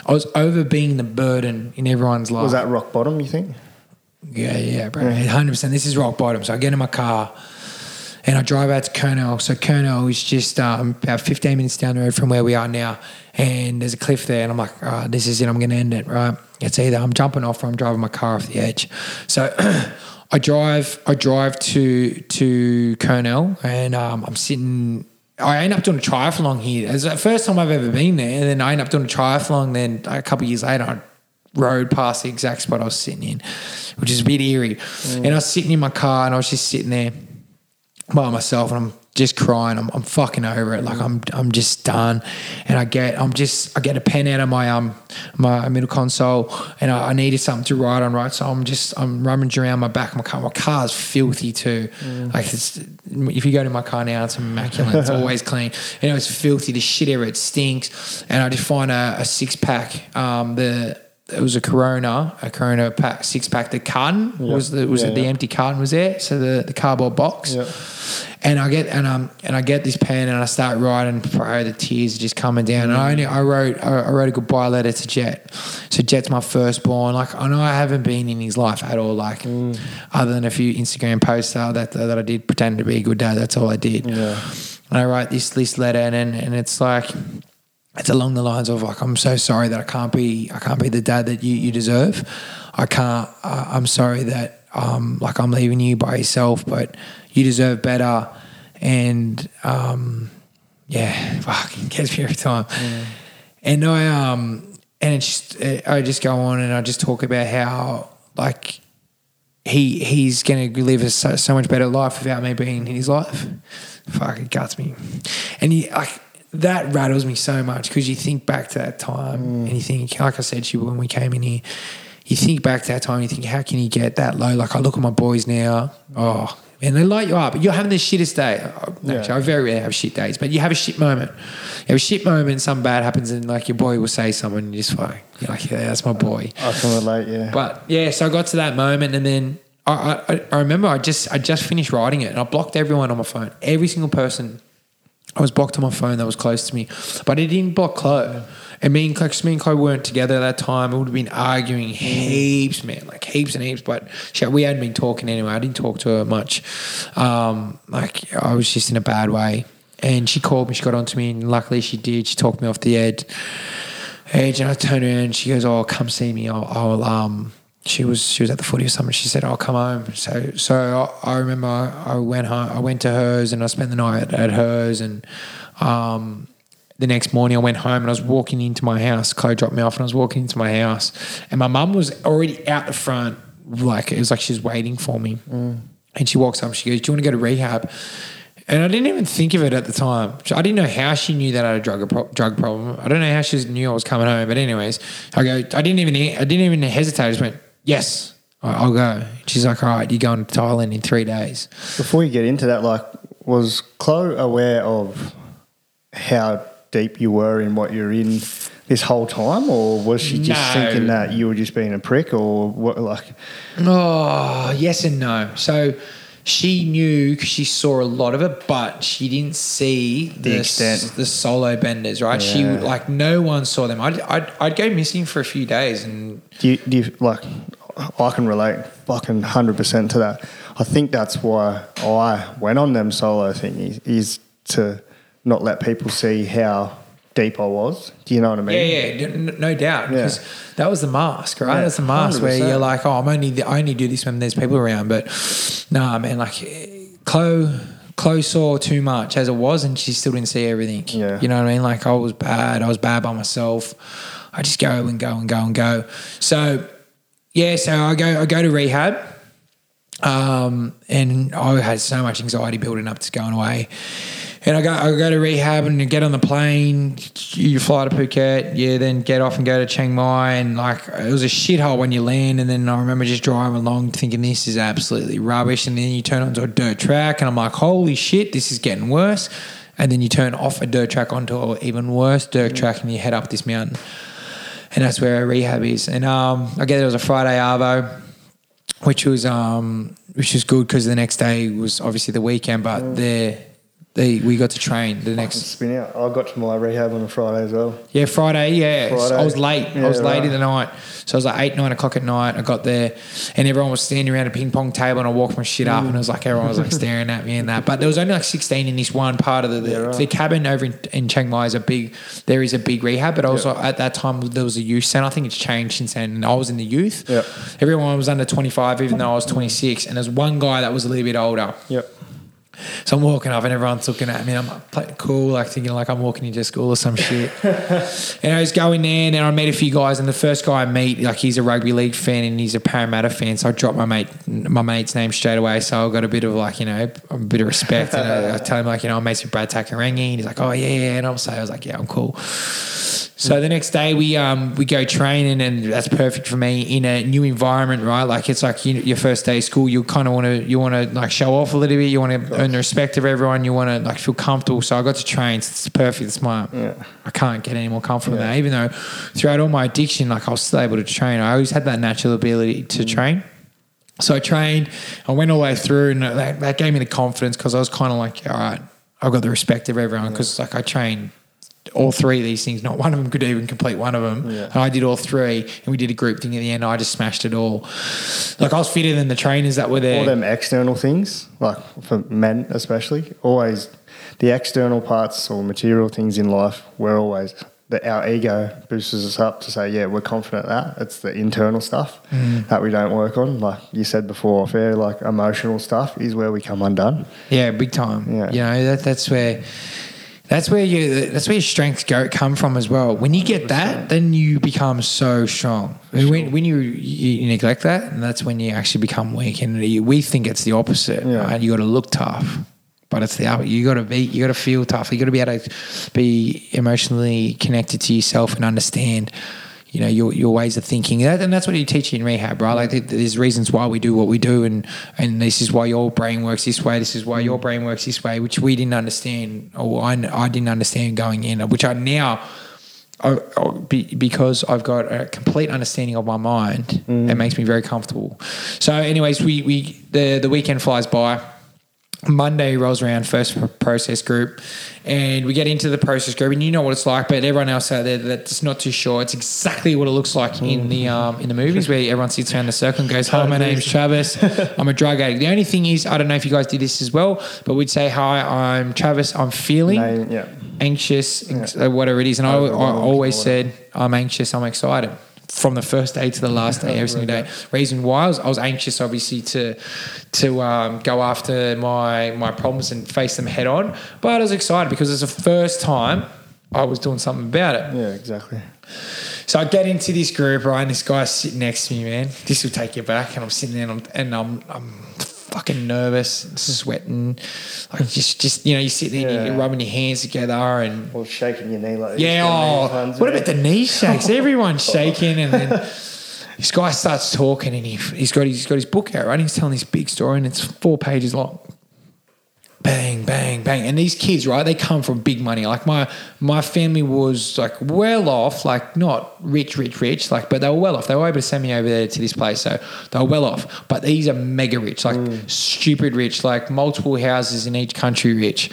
[SPEAKER 7] I was over being the burden in everyone's life.
[SPEAKER 2] Was that rock bottom? You think?
[SPEAKER 7] Yeah, yeah, bro. Hundred percent. This is rock bottom. So I get in my car, and I drive out to Kurnell. So Kurnell is just um, about 15 minutes down the road from where we are now, and there's a cliff there, and I'm like, right, this is it. I'm going to end it. Right? It's either I'm jumping off or I'm driving my car off the edge. So. I drive. I drive to to Kurnell, and um, I'm sitting I end up doing a triathlon here. It's the first time I've ever been there. And then I end up doing a triathlon. Then a couple of years later, I rode past the exact spot I was sitting in, which is a bit eerie. And I was sitting in my car and I was just sitting there by myself and I'm just crying. I'm, I'm fucking over it. Like I'm I'm just done. And I get I'm just I get a pen out of my um my middle console and I, I needed something to write on right. So I'm just I'm rummaging around my back of my car. My car's filthy too. Like it's if you go to my car now, it's immaculate. It's always clean. And it was filthy. The shit ever it stinks. And I just find a, a six pack. Um the it was a Corona, a Corona pack, six pack. The carton was the was
[SPEAKER 2] Yeah,
[SPEAKER 7] it the
[SPEAKER 2] yeah.
[SPEAKER 7] empty carton was there, so the, the cardboard box.
[SPEAKER 2] Yeah.
[SPEAKER 7] And I get and um and I get this pen and I start writing. Bro, the tears are just coming down. And I only I wrote I, wrote a goodbye letter to Jet. So Jet's my firstborn. Like I know I haven't been in his life at all. Like other than a few Instagram posts that that I did pretend to be a good dad. That's all I did.
[SPEAKER 2] Yeah.
[SPEAKER 7] And I write this this letter and and, and it's like it's along the lines of like I'm so sorry that I can't be I can't be the dad that you, you deserve. I can't. Uh, I'm sorry that um like I'm leaving you by yourself, but you deserve better. And um yeah, fuck, it gets me every time. And I um and it's just I just go on and I just talk about how like he he's going to live a so, so much better life without me being in his life. Fuck, it guts me. And he, like, that rattles me so much because you think back to that time and you think, like I said to you when we came in here, you think back to that time and you think, how can you get that low? Like, I look at my boys now, oh, and they light you up. You're having the shittest day. Uh, Actually, I very rarely have shit days, but you have a shit moment. You have a shit moment, something bad happens, and like your boy will say something, and you just like, you're like, yeah, that's my boy.
[SPEAKER 2] I can relate, yeah.
[SPEAKER 7] But yeah, so I got to that moment, and then I, I, I remember I just I just finished writing it, and I blocked everyone on my phone. Every single person I was blocked on my phone that was close to me, but it didn't block Chloe. And me and Chloe, me and Chloe weren't together at that time. We would have been arguing heaps, man, like heaps and heaps. But she, we hadn't been talking anyway. I didn't talk to her much. Um, like I was just in a bad way. And she called me. She got onto me, and luckily she did. She talked me off the edge edge and I turned around she goes, Oh, come see me. I'll, I'll um she was she was at the footy or something. She said, I'll come home. So so I, I remember I went home I went to hers and I spent the night at, at hers and um the next morning I went home and I was walking into my house. Chloe dropped me off and I was walking into my house and my mum was already out the front, like it was like she was waiting for me. And she walks up she goes, Do you want to go to rehab? And I didn't even think of it at the time. I didn't know how she knew that I had a drug pro- drug problem. I don't know how she knew I was coming home. But anyways, I go. I didn't even. I didn't even hesitate. I just went, yes, I'll go. She's like, all right, you're going to Thailand in three days.
[SPEAKER 2] Before you get into that, like, was Chloe aware of how deep you were in what you're in this whole time, or was she just
[SPEAKER 7] No.
[SPEAKER 2] thinking that you were just being a prick, or what? Like,
[SPEAKER 7] Oh, yes and no. So she knew because she saw a lot of it, but she didn't see the,
[SPEAKER 2] extent.
[SPEAKER 7] s- the solo benders, right? She like no one saw them. I'd, I'd I'd go missing for a few days, and
[SPEAKER 2] do you, do you like? I can relate fucking hundred percent to that. I think that's why I went on them solo thing is, is to not let people see how deep I was. Do you know what I mean?
[SPEAKER 7] Yeah, yeah, no doubt.
[SPEAKER 2] Yeah.
[SPEAKER 7] Because that was the mask, right?
[SPEAKER 2] Yeah,
[SPEAKER 7] That's the mask where
[SPEAKER 2] 100%.
[SPEAKER 7] you're like, oh, I'm only I only do this when there's people around. But nah, man, like Chloe, Chloe saw too much as it was, and she still didn't see everything.
[SPEAKER 2] Yeah.
[SPEAKER 7] you know what I mean? Like I was bad. I was bad by myself. I just go and go and go and go. So yeah, so I go I go to rehab. Um, and I had so much anxiety building up to going away. And I go, I go to rehab and get on the plane. You fly to Phuket, yeah, then get off and go to Chiang Mai. And like, it was a shithole when you land. And then I remember just driving along thinking, this is absolutely rubbish. And then you turn onto a dirt track, and I'm like, holy shit, this is getting worse. And then you turn off a dirt track onto an even worse dirt track, and you head up this mountain. And that's where our rehab is. And um, I get there, it was a Friday Arvo which was um which was good because the next day was obviously the weekend, but the they, we got to train the next
[SPEAKER 2] Spin out. I got to my rehab on a Friday as well.
[SPEAKER 7] Yeah, Friday. Yeah,
[SPEAKER 2] Friday.
[SPEAKER 7] I was late. I was late
[SPEAKER 2] right.
[SPEAKER 7] in the night, so I was like eight, nine o'clock at night. I got there, and everyone was standing around a ping pong table, and I walked my shit up, and it was like everyone was like staring at me and that. But there was only like sixteen in this one part of the the,
[SPEAKER 2] right.
[SPEAKER 7] the cabin over in, in Chiang Mai is a big. There is a big rehab, but also at that time there was a youth center. I think it's changed since then. And I was in the youth.
[SPEAKER 2] Yep.
[SPEAKER 7] Everyone was under twenty five, even though I was twenty six, and there's one guy that was a little bit older.
[SPEAKER 2] Yep.
[SPEAKER 7] So I'm walking up and everyone's looking at me. I'm playing cool, like thinking like I'm walking into school or some shit. and I was going there and then I met a few guys and the first guy I meet, like he's a rugby league fan and he's a Parramatta fan. So I dropped my mate my mate's name straight away. So I got a bit of like, you know, a bit of respect. And I, I tell him like, you know, I'm mates with Brad Takairangi. And he's like, oh yeah, yeah. And I'm saying, I was like, yeah, I'm cool. So the next day we um we go training and that's perfect for me in a new environment, right? Like it's like you, your first day of school. You kind of want to you want to like show off a little bit. You want to earn the respect of everyone. You want to like feel comfortable. So I got to train. So it's perfect. It's my I can't get any more comfortable than that. Even though throughout all my addiction, like I was still able to train. I always had that natural ability to train. So I trained. I went all the way through, and that, that gave me the confidence because I was kind of like, all right, I've got the respect of everyone because like I trained all three of these things. Not one of them could even complete one of them. And I did all three, and we did a group thing at the end. I just smashed it all. Like I was fitter than the trainers that were there.
[SPEAKER 2] All them external things, like for men especially, always the external parts or material things in life, we're always that our ego boosts us up to say, yeah, we're confident that. It's the internal stuff
[SPEAKER 7] Mm.
[SPEAKER 2] that we don't work on. Like you said before, fair like emotional stuff is where we come undone.
[SPEAKER 7] Yeah, big time.
[SPEAKER 2] Yeah.
[SPEAKER 7] You know that that's where that's where you that's where your strengths go come from as well. When you get that, then you become so strong. And When, when you, you neglect that, and that's when you actually become weak. And you, we think it's the opposite.
[SPEAKER 2] Yeah.
[SPEAKER 7] Right? You got to look tough, but it's the other. You got to be. You got to feel tough. You got to be able to be emotionally connected to yourself and understand. You know your, your ways of thinking, That- and that's what you teach in rehab, right? Like there's reasons why we do what we do, and and this is why your brain works this way. This is why your brain works this way, which we didn't understand, or I, I didn't understand going in, which I now I, I- because I've got a complete understanding of my mind, it mm. makes me very comfortable. So, anyways, we, we the the weekend flies by. Monday rolls around, first process group, and we get into the process group, and you know what it's like. But everyone else out there that's not too sure, it's exactly what it looks like in the um, in the movies where everyone sits around the circle and goes, "Hi, my name's Travis. I'm a drug addict." The only thing is, I don't know if you guys did this as well, but we'd say, "Hi, I'm Travis. I'm feeling."
[SPEAKER 2] Name, yeah.
[SPEAKER 7] anxious, anx- uh, whatever it is. And I, I always said, I'm anxious, I'm excited. From the first day to the last day, every single day. Reason why I was, I was anxious, obviously, to to um, go after my my problems and face them head on. But I was excited because it's the first time I was doing something about it.
[SPEAKER 2] Yeah, exactly.
[SPEAKER 7] So I get into this group, right? And this guy's sitting next to me, man. This will take you back. And I'm sitting there and I'm, and I'm, I'm fucking nervous, sweating. Like just, just you know, you're sitting there, and you're rubbing your hands together, and
[SPEAKER 2] Or shaking your knee like
[SPEAKER 7] yeah, oh, what
[SPEAKER 2] yeah.
[SPEAKER 7] about the knee shakes? Everyone's oh. shaking, and then this guy starts talking, and he, he's got he's got his book out, right? He's telling this big story, and it's four pages long. Bang, bang, bang, and these kids, right? They come from big money. Like my my family was like well off, like not rich, rich, rich, like, but they were well off. They were able to send me over there to this place, so they were well off. But these are mega rich, like mm. stupid rich, like multiple houses in each country, rich,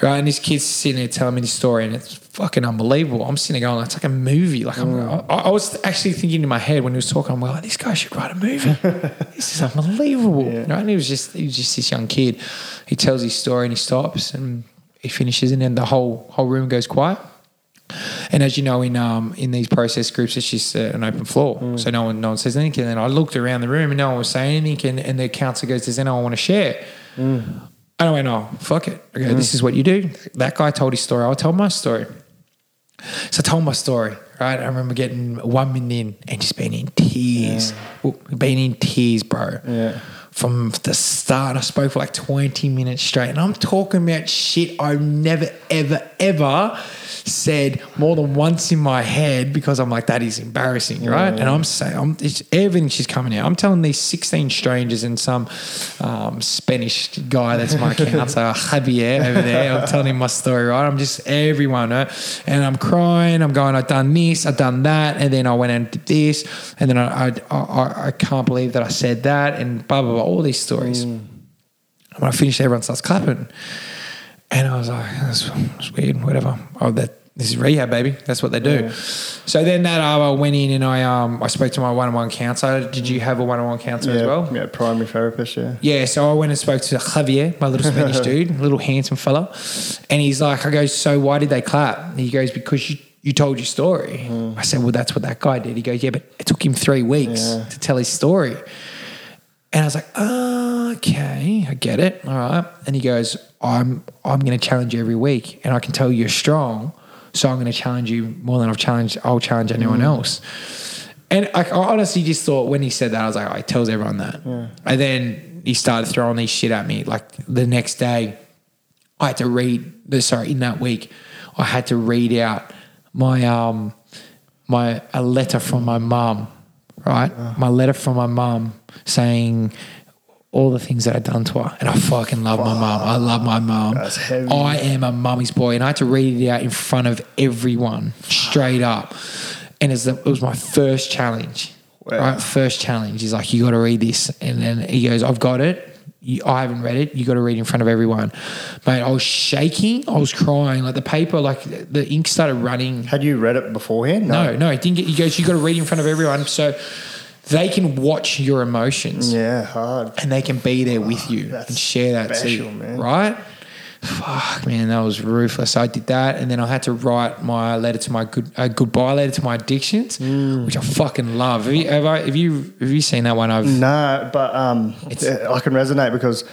[SPEAKER 7] right? And this kid's sitting there telling me this story, and it's fucking unbelievable. I'm sitting there going, it's like a movie. Like I'm, I, I was actually thinking in my head when he was talking, I'm like, this guy should write a movie. this is unbelievable. Right? And he was just he was just this young kid. He tells his story and he stops and he finishes, and then the whole whole room goes quiet. And as you know, in um in these process groups, it's just uh, an open floor, so no one no one says anything. And then I looked around the room and no one was saying anything. And, and the counselor goes, "Does anyone want to share?" And I went, "Oh, fuck it. Okay, this is what you do." That guy told his story. I'll tell my story. So I told my story, right? I remember getting one minute in and just being in tears. Well, Being in tears, bro.
[SPEAKER 2] Yeah.
[SPEAKER 7] From the start, I spoke for like 20 minutes straight. And I'm talking about shit I've never, ever, ever said more than once in my head because I'm like, that is embarrassing, right? And I'm saying, I'm, it's, everything she's coming out. I'm telling these 16 strangers and some um, Spanish guy that's my counselor, Javier over there. I'm telling him my story, right? I'm just everyone, right? And I'm crying. I'm going, I've done this, I've done that. And then I went and did this. And then I, I, I, I can't believe that I said that and blah, blah, blah, all these stories. And when I finished, everyone starts clapping. And I was like, that's, that's weird, whatever. Oh, that this is rehab, baby. That's what they do. So then that hour I went in and I um I spoke to my one on one counselor. Did you have a one on one counselor
[SPEAKER 2] yeah,
[SPEAKER 7] as well?
[SPEAKER 2] yeah, primary therapist. Yeah.
[SPEAKER 7] Yeah, so I went and spoke to Javier, my little Spanish dude, little handsome fella, and he's like, I go, so why did they clap? And he goes, because you you told your story. I said, well, that's what that guy did. He goes, yeah, but it took him three weeks
[SPEAKER 2] Yeah.
[SPEAKER 7] to tell his story. And I was like, oh, okay, I get it. All right. And he goes, I'm I'm going to challenge you every week, and I can tell you're strong, so I'm going to challenge you more than I've challenged. I'll challenge anyone else. And I, I honestly just thought when he said that, I was like, oh, he tells everyone that. And then he started throwing these shit at me. Like the next day, I had to read. The, sorry, in that week, I had to read out my um my a letter from my mum, right? My letter from my mum saying all the things that I'd done to her, and I fucking love my mum. I love my mum. I am a mummy's boy, and I had to read it out in front of everyone, straight up. And the, it was my first challenge.
[SPEAKER 2] Wow.
[SPEAKER 7] Right, first challenge. He's like, "You got to read this," and then he goes, "I've got it." You, I haven't read it. You got to read in front of everyone, mate. I was shaking. I was crying. Like the paper, like the ink started running.
[SPEAKER 2] Had you read it beforehand?
[SPEAKER 7] No, no, he didn't get. He goes, "You got to read in front of everyone, so they can watch your emotions."
[SPEAKER 2] Yeah, hard.
[SPEAKER 7] and they can be there with you and share that
[SPEAKER 2] special,
[SPEAKER 7] too,
[SPEAKER 2] man.
[SPEAKER 7] right? Fuck, man, that was ruthless. I did that, and then I had to write my letter to my good a goodbye letter to my addictions,
[SPEAKER 2] Mm.
[SPEAKER 7] which I fucking love. Have you, have, I, have you have you seen that one? I've
[SPEAKER 2] No, but um,
[SPEAKER 7] It's-
[SPEAKER 2] I can resonate because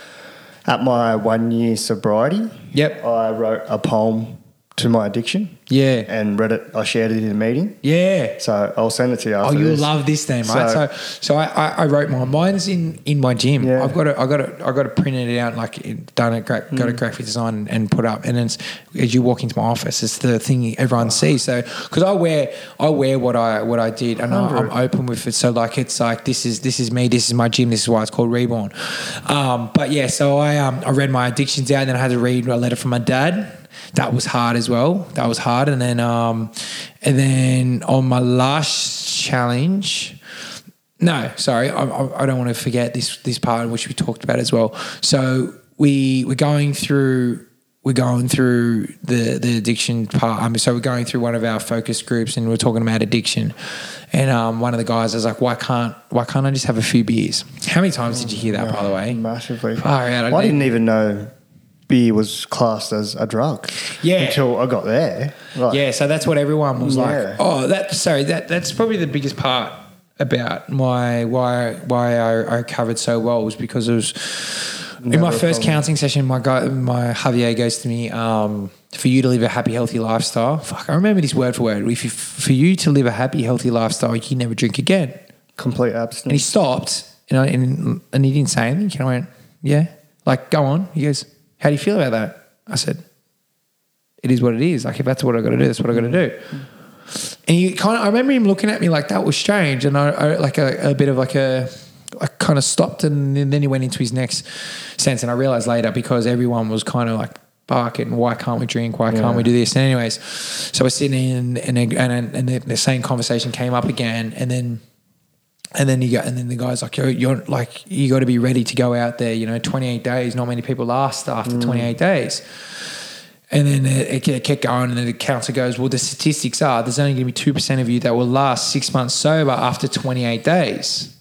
[SPEAKER 2] at my one year sobriety,
[SPEAKER 7] Yep.
[SPEAKER 2] I wrote a poem to my addiction
[SPEAKER 7] yeah,
[SPEAKER 2] and read it. I shared it in a meeting,
[SPEAKER 7] yeah.
[SPEAKER 2] so I'll send it to you.
[SPEAKER 7] Oh,
[SPEAKER 2] After
[SPEAKER 7] you
[SPEAKER 2] this.
[SPEAKER 7] love this then, right? So,
[SPEAKER 2] So-
[SPEAKER 7] so, I, I, I wrote mine. Mine's in, in my gym.
[SPEAKER 2] Yeah.
[SPEAKER 7] I've got it. I got it. I got it printed it out, like done it. Gra- Got
[SPEAKER 2] Mm.
[SPEAKER 7] a graphic design and put up. And then it's, as you walk into my office, it's the thing everyone sees. So because I wear I wear what I what I did, and I, I'm open with it. So like it's like this is this is me. This is my gym. This is why it's called Reborn. Um, but yeah, so I um I read my addictions out, and then I had to read a letter from my dad. That was hard as well. That was hard, and then um, and then on my last challenge. No, sorry, I, I, I don't want to forget this this part which we talked about as well. So we we're going through we're going through the the addiction part. Um, so we're going through one of our focus groups and we're talking about addiction. And um, one of the guys is like, "Why can't why can't I just have a few beers?" How many times did you hear that, by the way?
[SPEAKER 2] massively.
[SPEAKER 7] Far out.
[SPEAKER 2] I didn't even know beer was classed as a drug.
[SPEAKER 7] Yeah.
[SPEAKER 2] until I got there. Like,
[SPEAKER 7] Yeah, so that's what everyone was
[SPEAKER 2] Yeah.
[SPEAKER 7] like. Oh, that sorry, that that's probably the biggest part about my why why I, I covered so well was because it was in my first
[SPEAKER 2] problem.
[SPEAKER 7] counselling session. My guy, my Javier goes to me, um, for you to live a happy, healthy lifestyle. Fuck, I remember this word for word. If you, for you to live a happy, healthy lifestyle, you never drink again.
[SPEAKER 2] complete
[SPEAKER 7] And he stopped, you know, and, and he didn't say anything. And I went, yeah, like go on. He goes, how do you feel about that? I said, it is what it is. Like if that's what I got to do, that's what I got to do. And he kind of, I remember him looking at me like that was strange, and I, I like a, a bit of like a, I kind of stopped, and then he went into his next sense, and I realized later because everyone was kind of like barking, why can't we drink? Why can't we do this? And anyways, so we're sitting in, and and, and the, the same conversation came up again, and then and then you go, and then the guy's like, you're, you're like, you got to be ready to go out there. You know, 28 days. Not many people last after mm. 28 days. And then it, it kept going, and then the counselor goes, well, the statistics are there's only going to be two percent of you that will last six months sober after 28 days.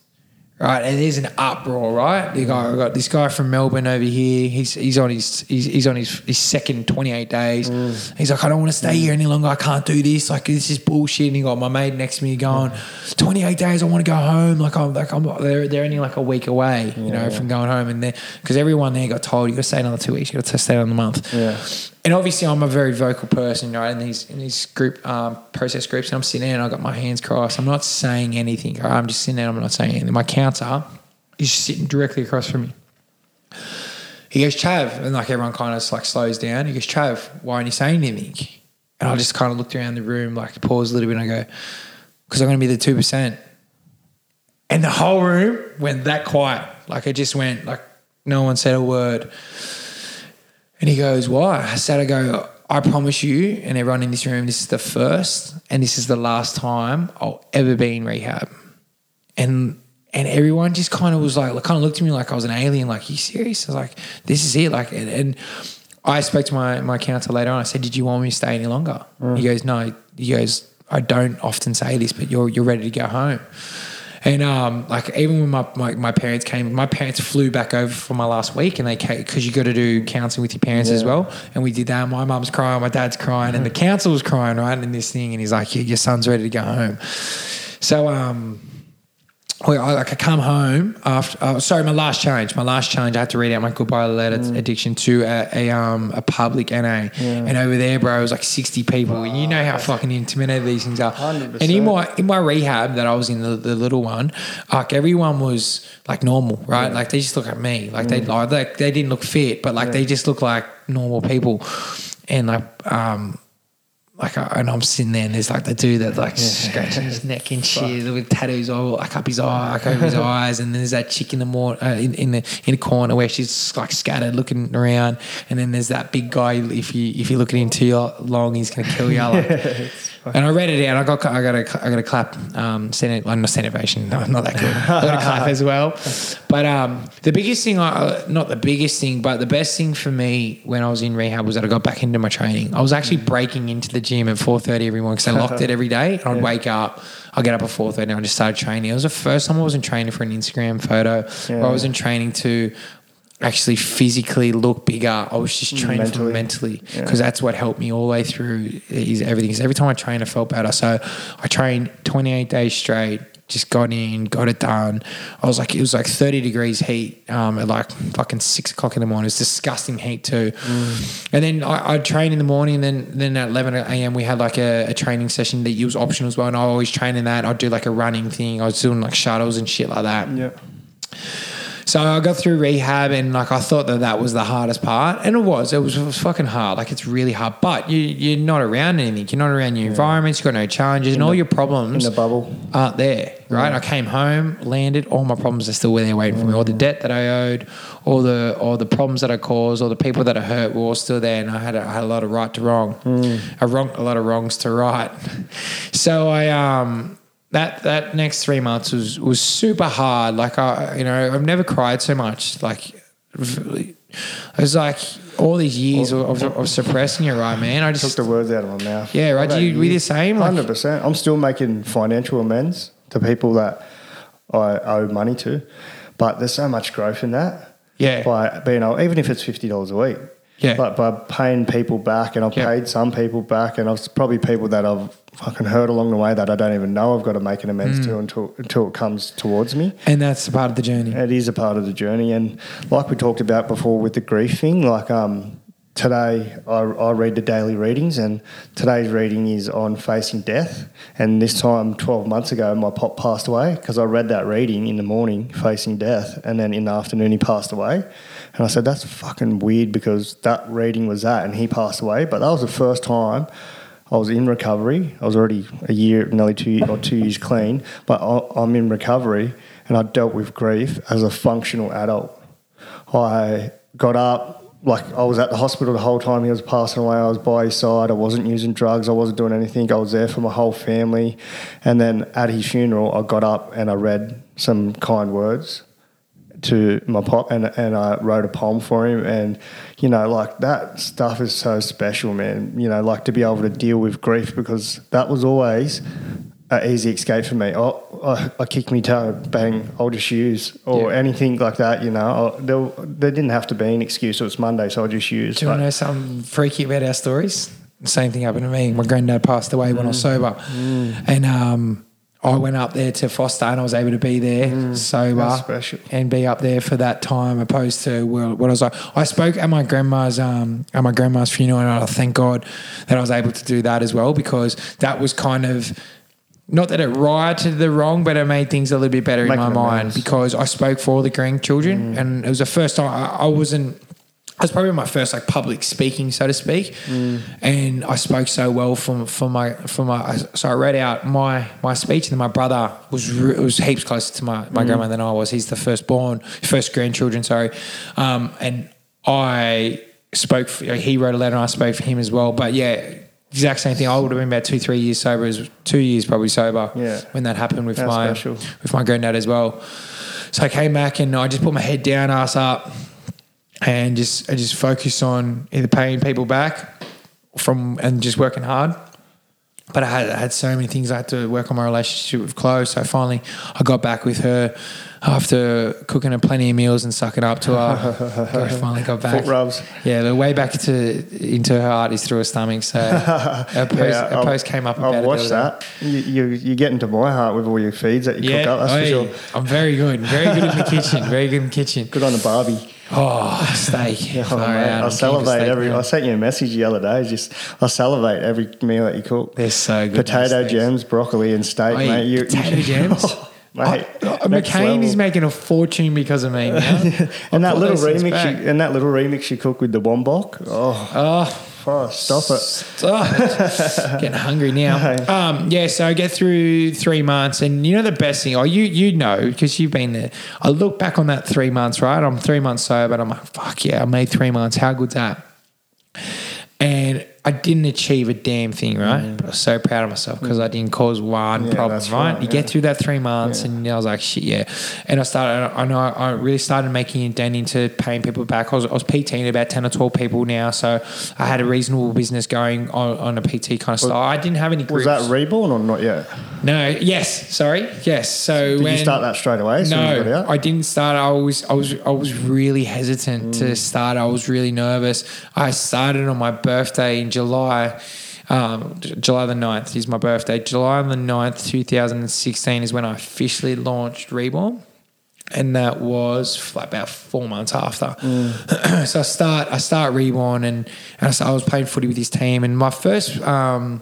[SPEAKER 7] Right, and there's an uproar, right? The guy, I got this guy from Melbourne over here. He's he's on his he's, he's on his, his second 28 days. Mm. He's like, I don't want to stay here any longer. I can't do this. Like this is bullshit. And he got my mate next to me going, 28 days. I want to go home. Like I'm like I'm they're they're only like a week away, you know, from going home. And then because everyone there got told you got to stay another two weeks. You got to stay another month.
[SPEAKER 2] Yeah.
[SPEAKER 7] And obviously, I'm a very vocal person, right? In these in these group um, process groups, and I'm sitting there and I got my hands crossed. I'm not saying anything. Right? I'm just sitting there. I'm not saying anything. My counter is sitting directly across from me. He goes, Trav, and like everyone kind of like slows down. He goes, Trav, why aren't you saying anything? And I just kind of looked around the room, like pause a little bit, and I go, because I'm going to be the two percent. And the whole room went that quiet. Like it just went like no one said a word. And he goes, Why? I said, I go, I promise you and everyone in this room, this is the first and this is the last time I'll ever be in rehab. And and everyone just kind of was like, kind of looked at me like I was an alien, like, you serious? I was like, this is it. Like, and, and I spoke to my, my counsellor later on. I said, Did you want me to stay any longer? Mm. He goes, No. He goes, I don't often say this, but you're you're ready to go home. And um, like even when my, my, my parents came, my parents flew back over for my last week, and they came because you got to do counselling with your parents as well. And we did that. My mum's crying, my dad's crying, and the counsellor was crying right in this thing, and he's like, "Your your son's ready to go home." So um, I, like I come home after. Oh, sorry, my last change. My last change. I had to read out my goodbye letter
[SPEAKER 2] Mm.
[SPEAKER 7] addiction to a, a um a public NA, and over there, bro, it was like sixty people, and you know how fucking intimidated these things are.
[SPEAKER 2] 100%.
[SPEAKER 7] And in my in my rehab that I was in, the, the little one, like everyone was like normal, right? Like they just look at me, like
[SPEAKER 2] Mm.
[SPEAKER 7] they like they, they didn't look fit, but like they just look like normal people, and like um like, I, and I'm sitting there, and there's like the dude that like scratching his neck and shit with tattoos all like up his eye, like over his eyes, and then there's that chick in the mor- uh, in, in the in the corner where she's like scattered, looking around, and then there's that big guy. If you if you look at him too long, he's gonna kill you. Like, and I read it out. I got I got a I got a clap. Um, Senate, well, not Senate no, not that good. I got a clap as well. But um, the biggest thing, I, uh, not the biggest thing, but the best thing for me when I was in rehab was that I got back into my training. I was actually breaking into the gym at four thirty every morning because I locked it every day. And I'd wake up, I get up at four thirty, and I just started training. It was the first time I wasn't training for an Instagram photo. Or I wasn't training to actually physically look bigger. I was just training for
[SPEAKER 2] Mentally.
[SPEAKER 7] mentally because that's what helped me all the way through is everything. Because every time I trained, I felt better. So I trained 28 days straight. Just got in, got it done. I was like, it was like 30 degrees heat um, at like fucking six o'clock in the morning. It was disgusting heat too. And then I, I'd train in the morning. And then, then at 11 a.m., we had like a, a training session that was optional as well. And I always train in that. I'd do like a running thing. I was doing like shuttles and shit like that.
[SPEAKER 2] Yeah.
[SPEAKER 7] So I got through rehab and like I thought that that was the hardest part, and it was. It was, it was fucking hard. Like it's really hard, but you you're not around anything. You're not around your environments. You've got no challenges, and all your problems
[SPEAKER 2] in the bubble.
[SPEAKER 7] aren't there. Right? I came home, landed. All my problems are still there waiting for me. All the debt that I owed, all the all the problems that I caused, all the people that I hurt were all still there, and I had a, I had a lot of right to wrong, I wrong a lot of wrongs to right. So I um that that next three months was was super hard. Like I, you know, I've never cried so much. Like it was like all these years of, of, of suppressing it, right, man. I just Took
[SPEAKER 2] the words out of my mouth.
[SPEAKER 7] Yeah, right. Do you- were the same? Like-
[SPEAKER 2] Hundred percent. I'm still making financial amends to people that I owe money to, but there's so much growth in that.
[SPEAKER 7] Yeah.
[SPEAKER 2] By being able, even if it's fifty dollars a week.
[SPEAKER 7] Yeah.
[SPEAKER 2] But by paying people back, and I've
[SPEAKER 7] Yeah.
[SPEAKER 2] paid some people back, and I've probably people that I've fucking hurt along the way that I don't even know I've got to make an amends
[SPEAKER 7] Mm.
[SPEAKER 2] to until until it comes towards me.
[SPEAKER 7] and that's a part of the journey.
[SPEAKER 2] It is a part of the journey, and like we talked about before with the grief thing, like um, today I, I read the daily readings, and today's reading is on facing death. And this time, twelve months ago, my pop passed away because I read that reading in the morning, facing death, and then in the afternoon he passed away. And I said, that's fucking weird because that reading was that, and he passed away. But that was the first time. I was in recovery. I was already a year, nearly two or two years clean, but I- I'm in recovery, and I dealt with grief as a functional adult. I got up, like I was at the hospital the whole time he was passing away. I was by his side. I wasn't using drugs. I wasn't doing anything. I was there for my whole family. And then at his funeral, I got up and I read some kind words to my pop and, and I wrote a poem for him. And you know like that stuff is so special man. You know like to be able to deal with grief because that was always an easy escape for me. Oh, I, I kicked me toe bang I'll just use or
[SPEAKER 7] Yeah.
[SPEAKER 2] anything like that you know. I, there, there didn't have to be an excuse. It was Monday so I just used
[SPEAKER 7] Do you want to know something freaky about our stories? The same thing happened to me. My granddad passed away when I was sober, and um, I went up there to Forster, and I was able to be there sober
[SPEAKER 2] special.
[SPEAKER 7] and be up there for that time, opposed to well, what I was like. I spoke at my grandma's um, at my grandma's funeral, and I thank God that I was able to do that as well because that was kind of. Not that it righted the wrong, but it made things a little bit better in my mind
[SPEAKER 2] amends.
[SPEAKER 7] because I spoke for the grandchildren, and it was the first time I, I wasn't. Was probably my first like public speaking, so to speak, mm. and I spoke so well for for my for my. So I read out my my speech, and then my brother was re- was heaps closer to my my mm. grandma than I was. He's the firstborn, first grandchildren, sorry, um, and I spoke. For, he wrote a letter, and I spoke for him as well. But yeah. Exact same thing. I would have been about two, three years sober. As two years probably sober.
[SPEAKER 2] Yeah.
[SPEAKER 7] When that happened with
[SPEAKER 2] That's
[SPEAKER 7] my
[SPEAKER 2] special.
[SPEAKER 7] with my granddad as well. So I came back and I just put my head down, ass up, and just I just focus on either paying people back from and just working hard. But I had, I had so many things I had to work on my relationship with Chloe. So finally, I got back with her after cooking her plenty of meals and sucking up to her. I finally got back.
[SPEAKER 2] Foot rubs.
[SPEAKER 7] Yeah, the way back into into her heart is through her stomach. So a post,
[SPEAKER 2] Yeah,
[SPEAKER 7] post came up.
[SPEAKER 2] I've watched
[SPEAKER 7] the other day.
[SPEAKER 2] that. You, you you get into my heart with all your feeds that you cook up. That's
[SPEAKER 7] oi,
[SPEAKER 2] for sure.
[SPEAKER 7] I'm very good. Very good in the kitchen. Very good in the kitchen.
[SPEAKER 2] Good on the Barbie.
[SPEAKER 7] Oh, steak.
[SPEAKER 2] Yeah,
[SPEAKER 7] Far
[SPEAKER 2] mate,
[SPEAKER 7] out.
[SPEAKER 2] I salivate every. I sent you a message the other day. Just I salivate every meal that you cook.
[SPEAKER 7] They're so good.
[SPEAKER 2] Potato gems, broccoli, and steak,
[SPEAKER 7] Oi,
[SPEAKER 2] mate. You,
[SPEAKER 7] potato
[SPEAKER 2] you,
[SPEAKER 7] gems?
[SPEAKER 2] mate.
[SPEAKER 7] Uh,
[SPEAKER 2] next
[SPEAKER 7] McCain
[SPEAKER 2] level.
[SPEAKER 7] is making a fortune because of me now.
[SPEAKER 2] and that little remix, you, and that little remix you cook with the wombok. Oh,
[SPEAKER 7] Oh,
[SPEAKER 2] oh, stop it.
[SPEAKER 7] Stop. Getting hungry now. Um, yeah, so I get through three months, and you know the best thing, oh, you you know because you've been there. I look back on that three months, right? I'm three months sober, and I'm like, fuck yeah, I made three months. How good's that? And I didn't achieve a damn thing, right? But I was so proud of myself because I didn't cause one
[SPEAKER 2] Mm. Yeah,
[SPEAKER 7] problem, right?
[SPEAKER 2] right,
[SPEAKER 7] You
[SPEAKER 2] yeah.
[SPEAKER 7] get through that three months, and I was like, shit, yeah. And I started, I know, I really started making it down into paying people back. I was, I was PTing about 10 or 12 people now, so I had a reasonable business going on, on a PT kind of style. I didn't have any
[SPEAKER 2] Was that reborn or not yet?
[SPEAKER 7] no, yes, sorry, yes. So
[SPEAKER 2] Did
[SPEAKER 7] when,
[SPEAKER 2] you start that straight away? as soon as you got
[SPEAKER 7] no. I didn't start. I was I was I was really hesitant
[SPEAKER 2] Mm.
[SPEAKER 7] to start. I was really nervous. I started on my birthday in July. Um, July the 9th is my birthday. July the 9th, 2016 is when I officially launched Reborn. And that was about four months after.
[SPEAKER 2] Mm.
[SPEAKER 7] so I start I start Reborn and, and I was playing footy with his team. And my first um,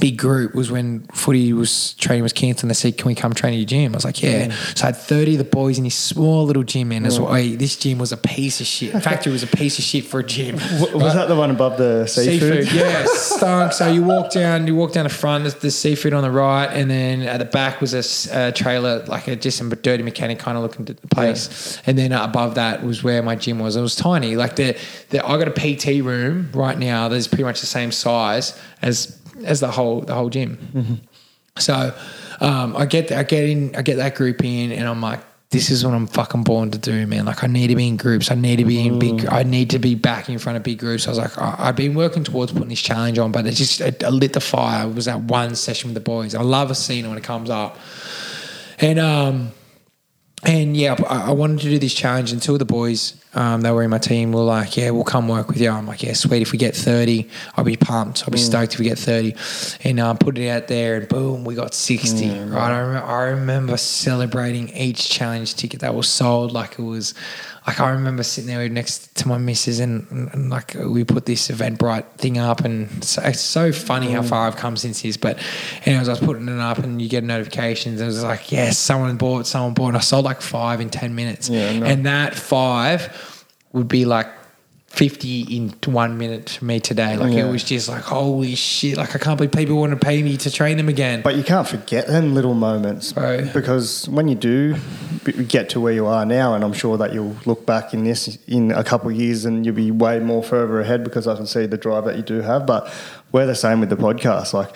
[SPEAKER 7] big group was when footy was training was cancelled. And they said, "Can we come train at your gym?" I was like, "Yeah." So I had thirty of the boys in this small little gym, and as well, hey, this gym was a piece of shit. In fact, it was a piece of shit for a gym.
[SPEAKER 2] W- was that the one above the seafood?
[SPEAKER 7] Seafood, yeah, stunk. So you walk down, you walk down the front. There's the seafood on the right, and then at the back was a trailer, like a just some dirty mechanic kind of looking place. And then above that was where my gym was. It was tiny. Like the, the I got a PT room right now. That's pretty much the same size as as the whole the whole gym. So um, I get I get in I get that group in and I'm like this is what I'm fucking born to do, man. Like I need to be in groups. I need to be in big. I need to be back in front of big groups. I was like, I, I've been working towards putting this challenge on, but it just it, it lit the fire. It was that one session with the boys. I love a scene when it comes up, and um, and yeah, I, I wanted to do this challenge. And two of the boys um, that were in my team were like, "Yeah, we'll come work with you." I'm like, "Yeah, sweet. If we get 30, I'll be pumped. I'll be stoked if we get 30." And um, put it out there, and boom, we got 60. right? I, rem- I remember celebrating each challenge ticket that was sold like it was. Like I remember sitting there next to my missus, and, and, and like we put this Eventbrite thing up, and so, it's so funny how mm. far I've come since this. But anyways, I was putting it up, and you get notifications. And it was like, yes, someone bought, someone bought. And I sold like five in ten minutes,
[SPEAKER 2] Yeah, no.
[SPEAKER 7] and that five would be like 50 in one minute for me today. Like
[SPEAKER 2] Yeah.
[SPEAKER 7] it was just like, holy shit. Like I can't believe people want to pay me to train them again.
[SPEAKER 2] But you can't forget them little moments
[SPEAKER 7] Right.
[SPEAKER 2] because when you do get to where you are now, and I'm sure that you'll look back in this in a couple of years and you'll be way more further ahead because I can see the drive that you do have. But we're the same with the podcast. Like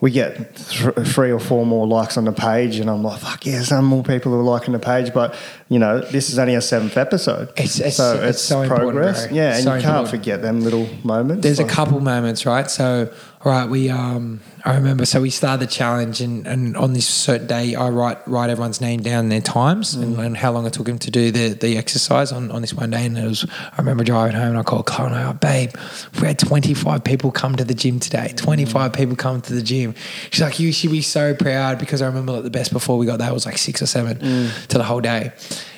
[SPEAKER 2] we get th- three or four more likes on the page, and I'm like, fuck yeah, some more people are liking the page. But you know, this is only a seventh episode,
[SPEAKER 7] It's- it's-
[SPEAKER 2] so
[SPEAKER 7] it's
[SPEAKER 2] it's,
[SPEAKER 7] so
[SPEAKER 2] progress. yeah, and
[SPEAKER 7] So
[SPEAKER 2] you can't
[SPEAKER 7] important.
[SPEAKER 2] forget them little moments.
[SPEAKER 7] There's a couple moments, right? So, right, we um, I remember. So we started the challenge, and, and on this certain day, I write write everyone's name down, their times, and, mm. and how long it took them to do the the exercise on, on this one day. And it was, I remember driving home, and I called Chloe, and I go, babe, we had 25 people come to the gym today. Mm. 25 people come to the gym. She's like, you should be so proud because I remember like the best before we got that was like six or seven mm. to the whole day.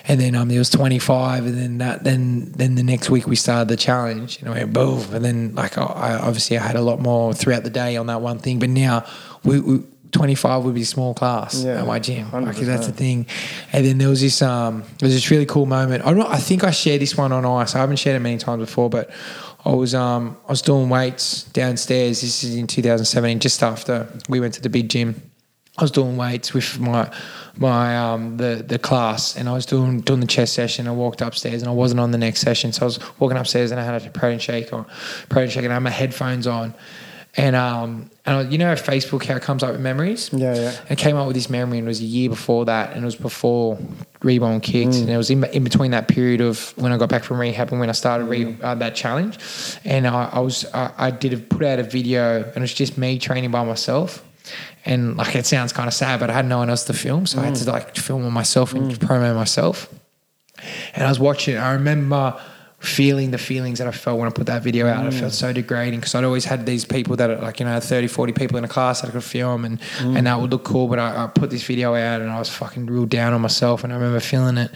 [SPEAKER 7] And then um, there was 25, and then that, then then the next week we started the challenge, and I went boom. And then like I, I obviously I had a lot more throughout the day on that one thing, but now we, we 25 would be small class
[SPEAKER 2] Yeah,
[SPEAKER 7] at my gym. Like that's the thing. And then there was this um there was this really cool moment. I'm I think I shared this one on ice. I haven't shared it many times before, but I was um I was doing weights downstairs. This is in 2017, just after we went to the big gym. I was doing weights with my my um the the class, and I was doing doing the chest session. I walked upstairs, and I wasn't on the next session, so I was walking upstairs, and I had a protein shake or protein shake, and I had my headphones on, and um, and I- you know Facebook how it comes up with memories.
[SPEAKER 2] Yeah, yeah.
[SPEAKER 7] And it came up with this memory, and it was a year before that, and it was before Reborn kicked,
[SPEAKER 2] Mm.
[SPEAKER 7] and it was in, in between that period of when I got back from rehab and when I started re,
[SPEAKER 2] Mm.
[SPEAKER 7] uh, that challenge, and I, I was I, I did a, put out a video, and it was just me training by myself. And like it sounds kind of sad, but I had no one else to film, so I had
[SPEAKER 2] Mm.
[SPEAKER 7] to like film it myself and mm. promo myself. And I was watching. I remember feeling the feelings that I felt when I put that video out. I felt mm. so degrading because I'd always had these people that are like, you know, 30, 40 people in a class that I could film and, mm. and that would look cool. But I, I put this video out and I was fucking real down on myself. And I remember feeling it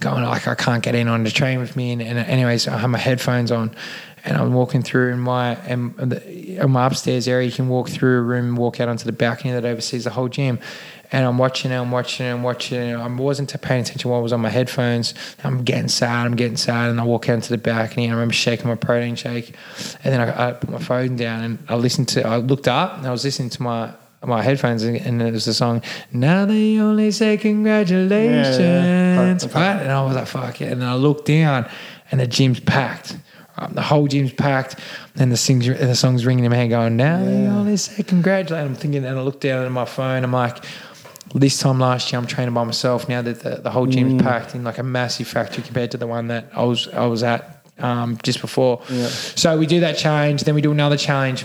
[SPEAKER 7] going like, I can't get in on the train with me. And, and anyways, I had my headphones on and I'm walking through in my, and the, in my upstairs area, you can walk through a room, walk out onto the balcony that oversees the whole gym and I'm watching and I'm watching and I'm watching it. I wasn't paying attention while I was on my headphones. I'm getting sad, I'm getting sad, and I walk out into the balcony and I remember shaking my protein shake, and then I, I put my phone down and I listened to. I looked up and I was listening to my my headphones and, and it was the song. Now they only say congratulations,
[SPEAKER 2] Yeah, yeah.
[SPEAKER 7] right? And I was like, fuck it. And then I looked down and the gym's packed. Um, the whole gym's packed, and the sings the song's ringing in my head, going, "Now they only say congratulations." I'm thinking, and I look down at my phone. I'm like, this time last year I'm training by myself. Now that the, the whole gym's packed in like a massive factory compared to the one that I was I was at um, just before. So we do that challenge, then we do another challenge.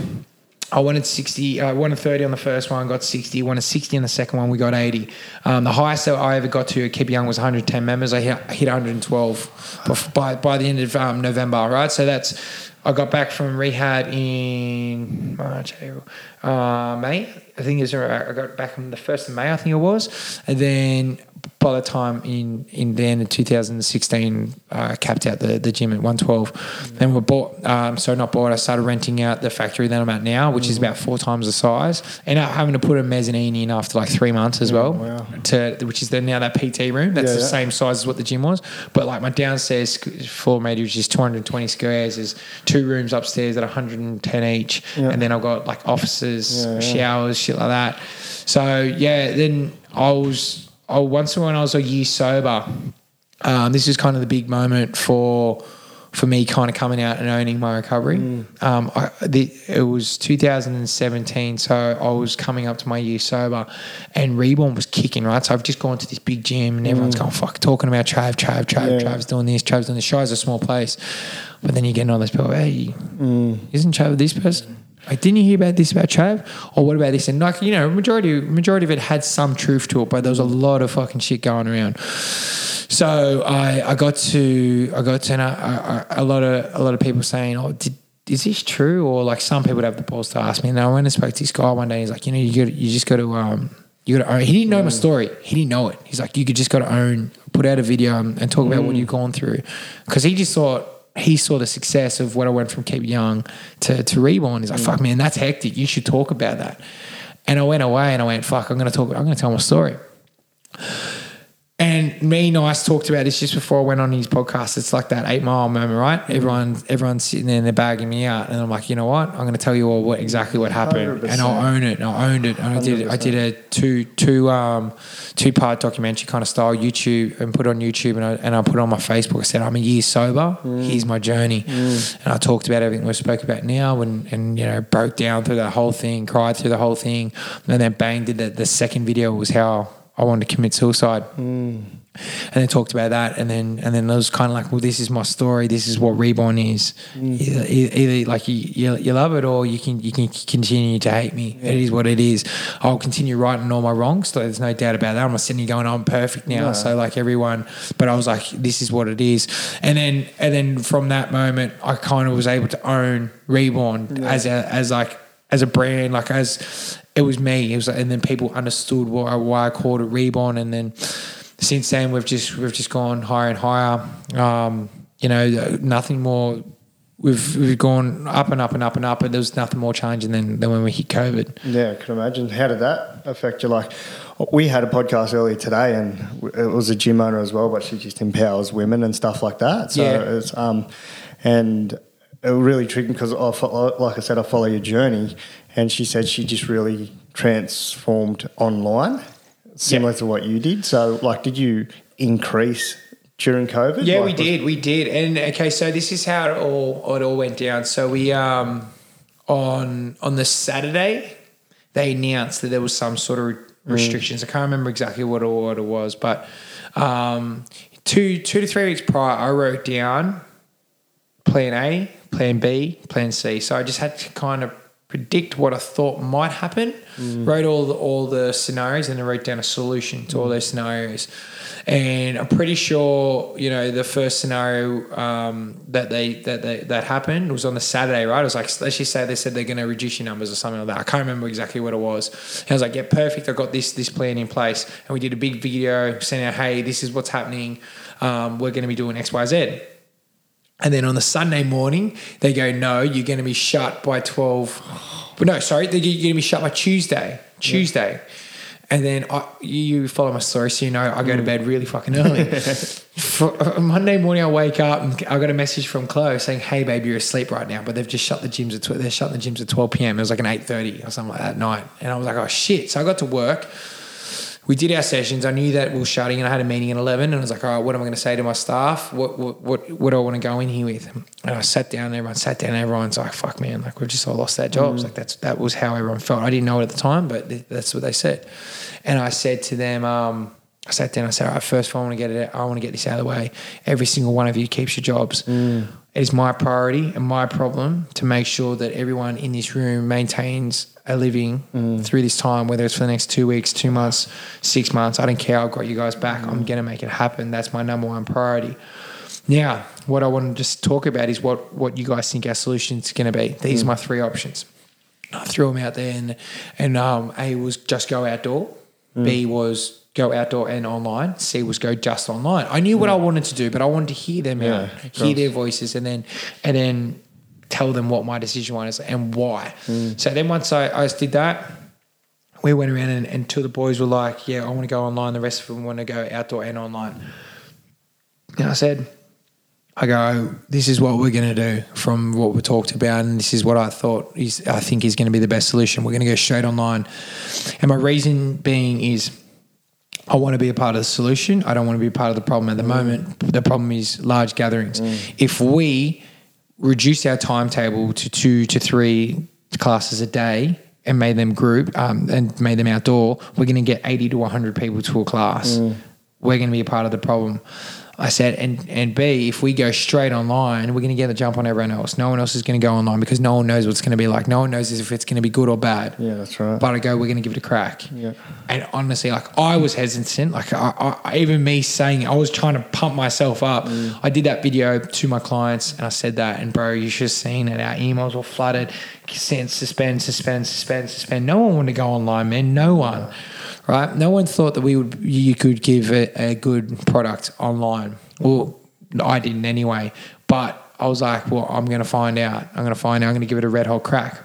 [SPEAKER 7] I wanted 60, I wanted 30 on the first one, got 60. Wanted 60 on the second one, we got 80. Um, the highest that I ever got to at Keep Young was 110 members. I hit, hit 112 by, by the end of um, November, right? So that's, I got back from rehab in March, April, uh, May. I think it was, uh, I got back on the 1st of May, I think it was. And then by the time in, in the end of 2016, I capped out the, the gym at 112. Then we bought, um, so not bought, I started renting out the factory that I'm at now, which is about four times the size. And I'm having to put a mezzanine in after like three months as well,
[SPEAKER 2] wow.
[SPEAKER 7] to which is the, now that PT room. That's
[SPEAKER 2] Yeah,
[SPEAKER 7] the
[SPEAKER 2] yeah.
[SPEAKER 7] same size as what the gym was. But like my downstairs floor meter is 220 squares. is two rooms upstairs at 110 each. And then I've got like offices, showers, shit like that. So yeah, then I was, I once when I was a year sober, um, this is kind of the big moment for for me kind of coming out and owning my recovery. Um, I, the, it was 2017, so I was coming up to my year sober, and Reborn was kicking right. So I've just gone to this big gym, and everyone's going fuck talking about Trav, Trav, Trav,
[SPEAKER 2] Yeah.
[SPEAKER 7] Trav's doing this, Trav's doing this. Show's a small place, but then you get all those people. Hey, isn't Trav this person? Like, didn't you hear about this about Trav? Or what about this? And like, you know, majority majority of it had some truth to it, but there was a lot of fucking shit going around. So I, I got to I got to know a, a, a lot of a lot of people saying, "Oh, did, is this true?" Or like some people would have the balls to ask me. And I went and spoke to this guy one day. And He's like, "You know, you got you just got to um you got to own." He didn't know my story. He didn't know it. He's like, "You could just got to own, put out a video and, and talk about what you've gone through," because he just thought. He saw the success of what I went from Keep Young to, to Reborn. He's like, mm. fuck, man, that's hectic. You should talk about that. And I went away and I went, fuck, I'm going to talk, I'm going to tell my story. And me and Nice talked about this just before I went on his podcast. It's like that eight mile moment, right? Everyone, everyone's sitting there and they're bagging me out, and I'm like, you know what? I'm going to tell you all what exactly what happened, and I'll own it. And I owned it. And I did. I did a two two um two part documentary kind of style YouTube and put it on YouTube, and I and I put it on my Facebook. I said I'm a year sober. Here's my journey, and I talked about everything we spoke about now, and and you know broke down through the whole thing, cried through the whole thing, and then bang did the, the second video was how I wanted to commit suicide. And they talked about that, and then and then it was kind of like, well, this is my story. This is what reborn is. Mm. Either, either, either like you, you you love it, or you can you can continue to hate me. It is what it is. I'll continue righting all my wrongs. So there's no doubt about that. I'm not sitting here going, I'm perfect now. So like everyone, but I was like, this is what it is. And then and then from that moment, I kind of was able to own reborn as a as like as a brand, like as it was me. It was, and then people understood why, why I called it Reborn. And then since then, we've just we've just gone higher and higher. Um, you know, nothing more. We've we've gone up and up and up and up, and there was nothing more challenging than, than when we hit COVID.
[SPEAKER 2] Yeah, I can imagine. How did that affect you? Like, we had a podcast earlier today, and it was a gym owner as well, but she just empowers women and stuff like that. So
[SPEAKER 7] Yeah.
[SPEAKER 2] it's um, and it was really tricky because like I said, I follow your journey, and she said she just really transformed online, similar to what you did. So, like, did you increase during COVID?
[SPEAKER 7] Yeah,
[SPEAKER 2] Like,
[SPEAKER 7] we did, we did. And okay, so this is how it all it all went down. So we um on on the Saturday, they announced that there was some sort of restrictions. I can't remember exactly what it, what it was, but um, two two to three weeks prior, I wrote down plan A, plan B, plan C. So I just had to kind of predict what I thought might happen. Wrote all the all the scenarios and then wrote down a solution to all those scenarios. And I'm pretty sure, you know, the first scenario um, that they that they, that happened was on the Saturday, right? It was like let's just say they said they're going to reduce your numbers or something like that. I can't remember exactly what it was. And I was like, yeah, perfect. I've got this this plan in place, and we did a big video saying, hey, this is what's happening. Um, we're going to be doing X, Y, Z. And then on the Sunday morning, they go, no, you're going to be shut by 12. But no, sorry, you're going to be shut by Tuesday. Tuesday. And then I, you follow my story, so you know I go to bed really fucking early. For, uh, Monday morning, I wake up and I got a message from Chloe saying, "Hey, babe, you're asleep right now, but they've just shut the gyms at tw- they're shutting the gyms at 12 p.m. It was like an 8:30 or something like that night, and I was like, oh shit! So I got to work we did our sessions. I knew that we were shutting, and I had a meeting at eleven. And I was like, "All right, what am I going to say to my staff? What what what, what do I want to go in here with?" And I sat down. and Everyone sat down. And everyone's like, "Fuck, man! Like we've just all lost our jobs." Like that's that was how everyone felt. I didn't know it at the time, but th- that's what they said. And I said to them, um, I sat down. I said, "All right, first of all, I want to get it. I want to get this out of the way. Every single one of you keeps your jobs." It is my priority and my problem to make sure that everyone in this room maintains a living mm. through this time, whether it's for the next two weeks, two months, six months. I don't care. I've got you guys back. I'm mm. going to make it happen. That's my number one priority. Now, what I want to just talk about is what, what you guys think our solution is going to be. These mm. are my three options. I threw them out there, and, and um, A was just go outdoor, B was go outdoor and online, C was go just online. I knew what I mm. wanted to do, but I wanted to hear them out,
[SPEAKER 2] of
[SPEAKER 7] hear their voices, and then and then tell them what my decision was and why. Mm. So then once I, I did that, we went around and, and two of the boys were like, "Yeah, I want to go online." The rest of them want to go outdoor and online. And I said, I go, this is what we're going to do from what we talked about, and this is what I thought is I think is going to be the best solution. We're going to go straight online, and my reason being is I want to be a part of the solution. I don't want to be a part of the problem at the mm. moment. The problem is large gatherings. Mm. If we reduce our timetable to two to three classes a day and made them group um, and made them outdoor, we're going to get 80 to 100 people to a class. Mm. We're going to be a part of the problem. I said, and, and B, if we go straight online, we're going to get the jump on everyone else. No one else is going to go online because no one knows what it's going to be like. No one knows if it's going to be good or bad.
[SPEAKER 2] Yeah, that's right.
[SPEAKER 7] But I go, we're going to give it a crack.
[SPEAKER 2] Yeah.
[SPEAKER 7] And honestly, like I was hesitant. Like I, I, even me saying, I was trying to pump myself up. Mm. I did that video to my clients, and I said that. And bro, you should have seen it. Our emails were flooded. Sent suspend, suspend, suspend, suspend. No one wanted to go online, man. No one. Right? No one thought that we would. You could give a, a good product online. Well, I didn't anyway. But I was like, well, I'm going to find out. I'm going to find out. I'm going to give it a red hot crack.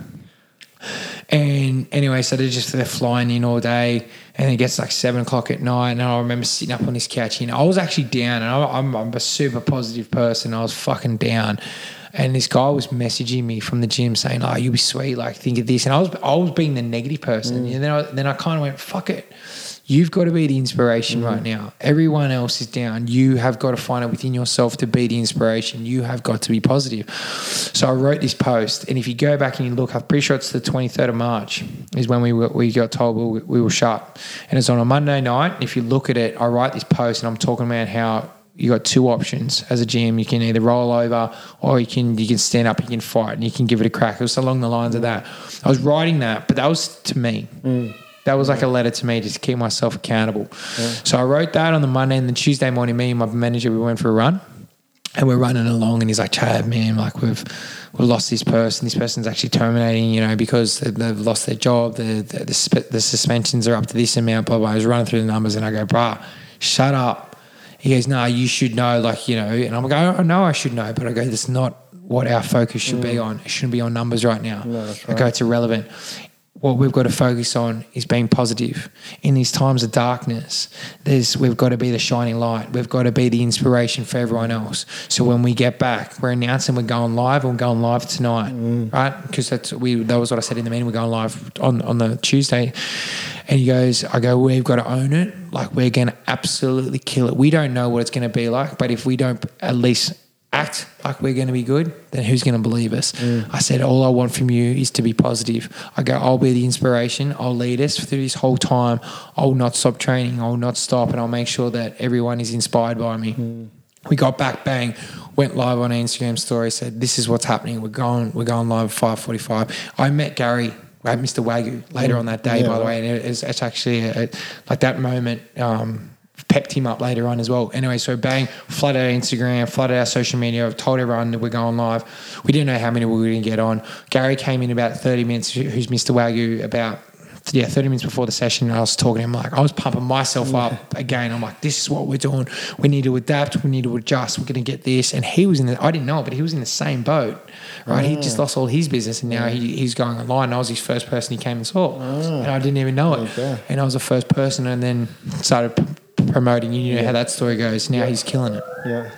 [SPEAKER 7] And anyway, so they're just they're flying in all day, and it gets like seven o'clock at night. And I remember sitting up on this couch, and I was actually down, and I, I'm a super positive person. I was fucking down, and this guy was messaging me from the gym saying, "Oh, you'll be sweet. Like, think of this." And I was I was being the negative person, mm. and then I, then I kind of went, "Fuck it." You've got to be the inspiration mm. right now. Everyone else is down. You have got to find it within yourself to be the inspiration. You have got to be positive. So I wrote this post, and if you go back and you look, I'm pretty sure it's the 23rd of March is when we were, we got told we, we were shut, and it's on a Monday night. If you look at it, I write this post, and I'm talking about how you got two options as a GM. You can either roll over, or you can you can stand up, you can fight, and you can give it a crack. It was along the lines of that. I was writing that, but that was to me. Mm. That was like a letter to me just to keep myself accountable. So I wrote that on the Monday and the Tuesday morning, me and my manager, we went for a run and we're running along and he's like, Trav, man, like we've we've lost this person. This person's actually terminating, you know, because they- they've lost their job. The the, the, the suspensions are up to this amount. Blah, blah. I was running through the numbers and I go, bruh, shut up. He goes, no, you should know, like, you know. And I'm like, I know I should know, but I go, that's not what our focus should be mm. on. It shouldn't be on numbers right now. I go, it's irrelevant what we've got to focus on is being positive in these times of darkness. There's we've got to be the shining light. We've got to be the inspiration for everyone else. So when we get back, we're announcing we're going live. We're going live tonight, mm. right? Because that's we that was what I said in the meeting. We're going live on on the Tuesday. And he goes, I go, we've got to own it. Like we're going to absolutely kill it. We don't know what it's going to be like, but if we don't at least act like we're going to be good, then who's going to believe us? I said, all I want from you is to be positive. I go, I'll be the inspiration. I'll lead us through this whole time. I'll not stop training. I'll not stop, and I'll make sure that everyone is inspired by me. We got back, bang, went live on Instagram story, said, this is what's happening. We're going, we're going live at 5.45. I met Gary, uh, Mr. Wagyu, later on that day,
[SPEAKER 2] Yeah,
[SPEAKER 7] by the way, and it's, it's actually a, like that moment um, pepped him up later on as well. Anyway, so bang, flooded our Instagram, flooded our social media, I've told everyone that we're going live. We didn't know how many we were going to get on. Gary came in about 30 minutes, who's Mr. Wagyu, about yeah, 30 minutes before the session, I was talking to him like, I was pumping myself up again. I'm like, this is what we're doing. We need to adapt. We need to adjust. We're going to get this. And he was in the, I didn't know it, but he was in the same boat, right? He just lost all his business and now he, he's going online. I was his first person he came and saw. Ah. And I didn't even know it.
[SPEAKER 2] Okay.
[SPEAKER 7] And I was the first person and then started promoting. You know how that story goes. Now he's killing it.
[SPEAKER 2] Yeah.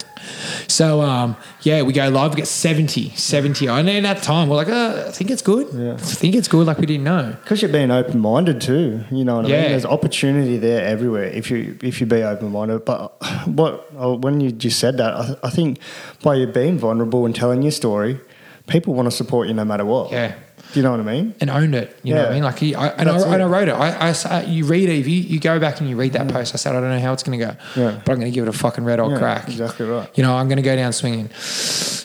[SPEAKER 7] So um, yeah, we go live. We get 70, 70. And at that time, we're like, uh, I think it's good.
[SPEAKER 2] Yeah.
[SPEAKER 7] I think it's good. Like we didn't know.
[SPEAKER 2] Because you're being open minded too, you know what I
[SPEAKER 7] Yeah.
[SPEAKER 2] mean. There's opportunity there everywhere if you if you be open minded. But what oh, when you just said that, I, I think by you being vulnerable and telling your story, people want to support you no matter what.
[SPEAKER 7] Yeah.
[SPEAKER 2] Do you know what I mean?
[SPEAKER 7] and owned it. You know what I mean? Like, he, I, and, I, and I wrote it. I, I you read it. If you, you go back and you read that post, I said, I don't know how it's going to go,
[SPEAKER 2] Yeah.
[SPEAKER 7] but I'm going to give it a fucking red hot
[SPEAKER 2] Yeah,
[SPEAKER 7] crack.
[SPEAKER 2] exactly right.
[SPEAKER 7] You know, I'm going to go down swinging.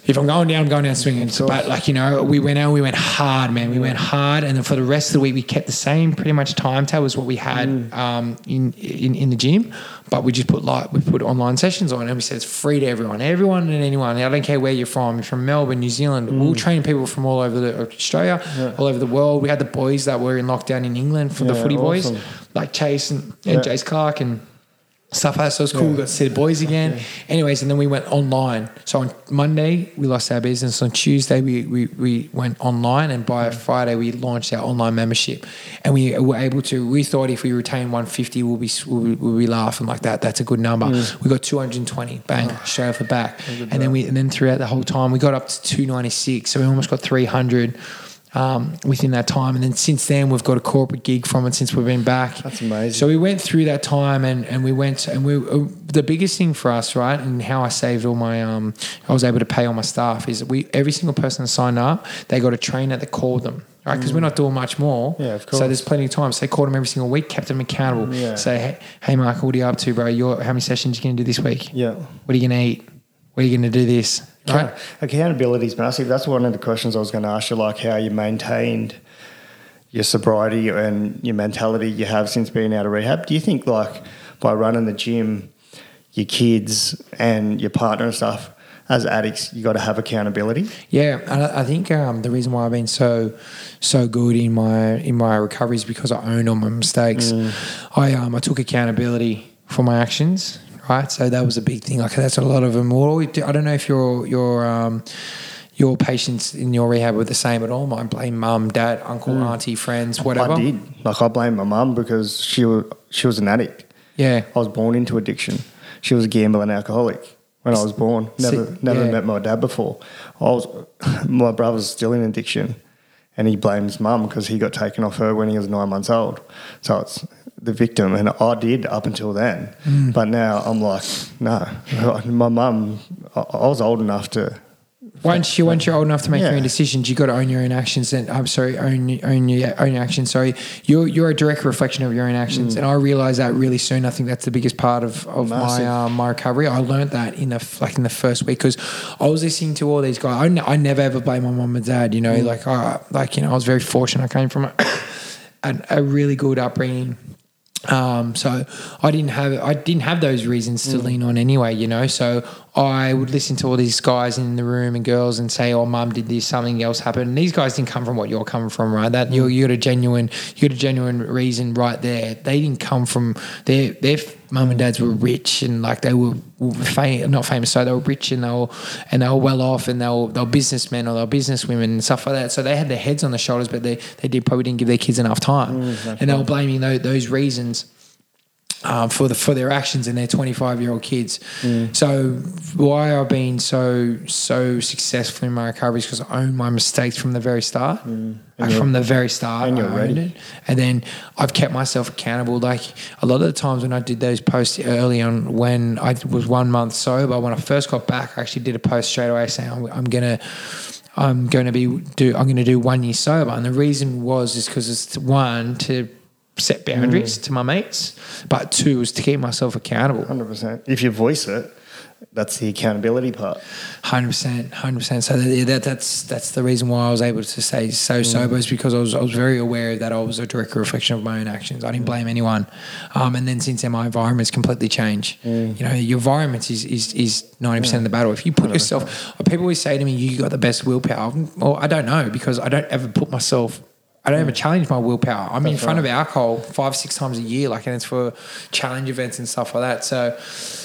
[SPEAKER 7] If I'm going down, I'm going down swinging. But like, you know, we went out, we went hard, man. We went hard. And then for the rest of the week, we kept the same pretty much timetable as what we had
[SPEAKER 2] Mm.
[SPEAKER 7] um, in, in, in the gym. But we just put like, we put online sessions on and we said it's free to everyone, everyone and anyone. I don't care where you're from. You're from Melbourne, New Zealand.
[SPEAKER 2] Mm.
[SPEAKER 7] We'll train people from all over the, Australia, all over the world. We had the boys that were in lockdown in England for the
[SPEAKER 2] Yeah,
[SPEAKER 7] footy boys, like Chase and, and
[SPEAKER 2] Yeah.
[SPEAKER 7] Jace Clark and stuff like that. So it's cool. We got to see the boys again. Anyways, and then we went online. So on Monday, we lost our business. On Tuesday, we, we, we went online. And by Friday, we launched our online membership. And we were able to, we thought if we retain 150, we'll be, we'll, we'll be laughing like that. That's a good number. We got 220, bang, straight off the back. And then we, and then throughout the whole time, we got up to 296. So we almost got 300. Um, within that time, and then since then we've got a corporate gig from it since we've been back.
[SPEAKER 2] That's amazing.
[SPEAKER 7] So we went through that time and, and we went and we uh, the biggest thing for us right and how I saved all my um I was able to pay all my staff is we every single person that signed up they got a trainer that called them right because we're not doing much more
[SPEAKER 2] Yeah, of course.
[SPEAKER 7] so there's plenty of time so they called them every single week kept them accountable
[SPEAKER 2] Yeah.
[SPEAKER 7] say hey, hey Michael what are you up to bro You're, how many sessions are you gonna do this week
[SPEAKER 2] Yeah.
[SPEAKER 7] what are you gonna eat where are you gonna do this right
[SPEAKER 2] Accountability is massive. That's one of the questions I was going to ask you, like how you maintained your sobriety and your mentality you have since being out of rehab. Do you think, like, by running the gym, your kids and your partner and stuff, as addicts, you got to have accountability?
[SPEAKER 7] Yeah, and I, I think um, the reason why I've been so so good in my in my recovery is because I own all my mistakes. I um I took accountability for my actions, right? So that was a big thing. Like that's a lot of them. Do- I don't know if your your um your patients in your rehab were the same at all. I blame mum, dad, uncle, auntie, friends, whatever.
[SPEAKER 2] I did. Like, I blame my mum because she was, she was an addict.
[SPEAKER 7] Yeah,
[SPEAKER 2] I was born into addiction. She was a gambling alcoholic when I was born. Never, never
[SPEAKER 7] yeah.
[SPEAKER 2] met my dad before. I was, my brother's still in addiction, and he blames mum because he got taken off her when he was nine months old. So it's the victim, and I did up until then.
[SPEAKER 7] Mm.
[SPEAKER 2] But now I'm like, no, my mum. I, I was old enough to.
[SPEAKER 7] Once you once you're old enough to make your own decisions, you got to own your own actions. And I'm sorry, own own your own actions. Sorry, you're you're a direct reflection of your own actions, and I realized that really soon. I think that's the biggest part of, of my um, my recovery. I learned that in the like in the first week because I was listening to all these guys. I, n- I never ever blame my mom and dad. You know, like uh, like you know, I was very fortunate. I came from a, a, a really good upbringing. Um, so I didn't have I didn't have those reasons to lean on anyway, you know. So I would listen to all these guys in the room and girls and say, "Oh, mum did this, something else happened." And these guys didn't come from what you're coming from, right? That you you got a genuine you got a genuine reason right there. They didn't come from their their mum and dads were rich and like they were fam- not famous, so they were rich and they were and they were well off and they were they were businessmen or they were businesswomen and stuff like that. So they had their heads on their shoulders, but they they did probably didn't give their kids enough time, mm, and they were blaming those, those reasons um, for the for their actions and their 25 year old kids. So why I've been so so successful in my recovery is because I own my mistakes from the very start. Like from the very start,
[SPEAKER 2] and you're
[SPEAKER 7] I owned
[SPEAKER 2] ready.
[SPEAKER 7] it. And then I've kept myself accountable. Like a lot of the times when I did those posts early on, when I was one month sober, when I first got back, I actually did a post straight away saying I'm, I'm gonna. I'm going to be do. I'm going to do one year sober, and the reason was is because it's one to set boundaries mm. to my mates, but two was to keep myself accountable.
[SPEAKER 2] Hundred percent. If you voice it, that's the accountability part.
[SPEAKER 7] Hundred percent, hundred percent. So that, that that's that's the reason why I was able to stay so mm. sober is because I was I was very aware that I was a direct reflection of my own actions. I didn't mm. blame anyone, um, and then since then my environment's completely changed. You know, your environment is is is ninety percent of the battle. If you put yourself, people always say to me, "You got the best willpower." Well, I don't know because I don't ever put myself. I don't ever challenge my willpower. I'm in front of alcohol five, six times a year, like, and it's for challenge events and stuff like that. So,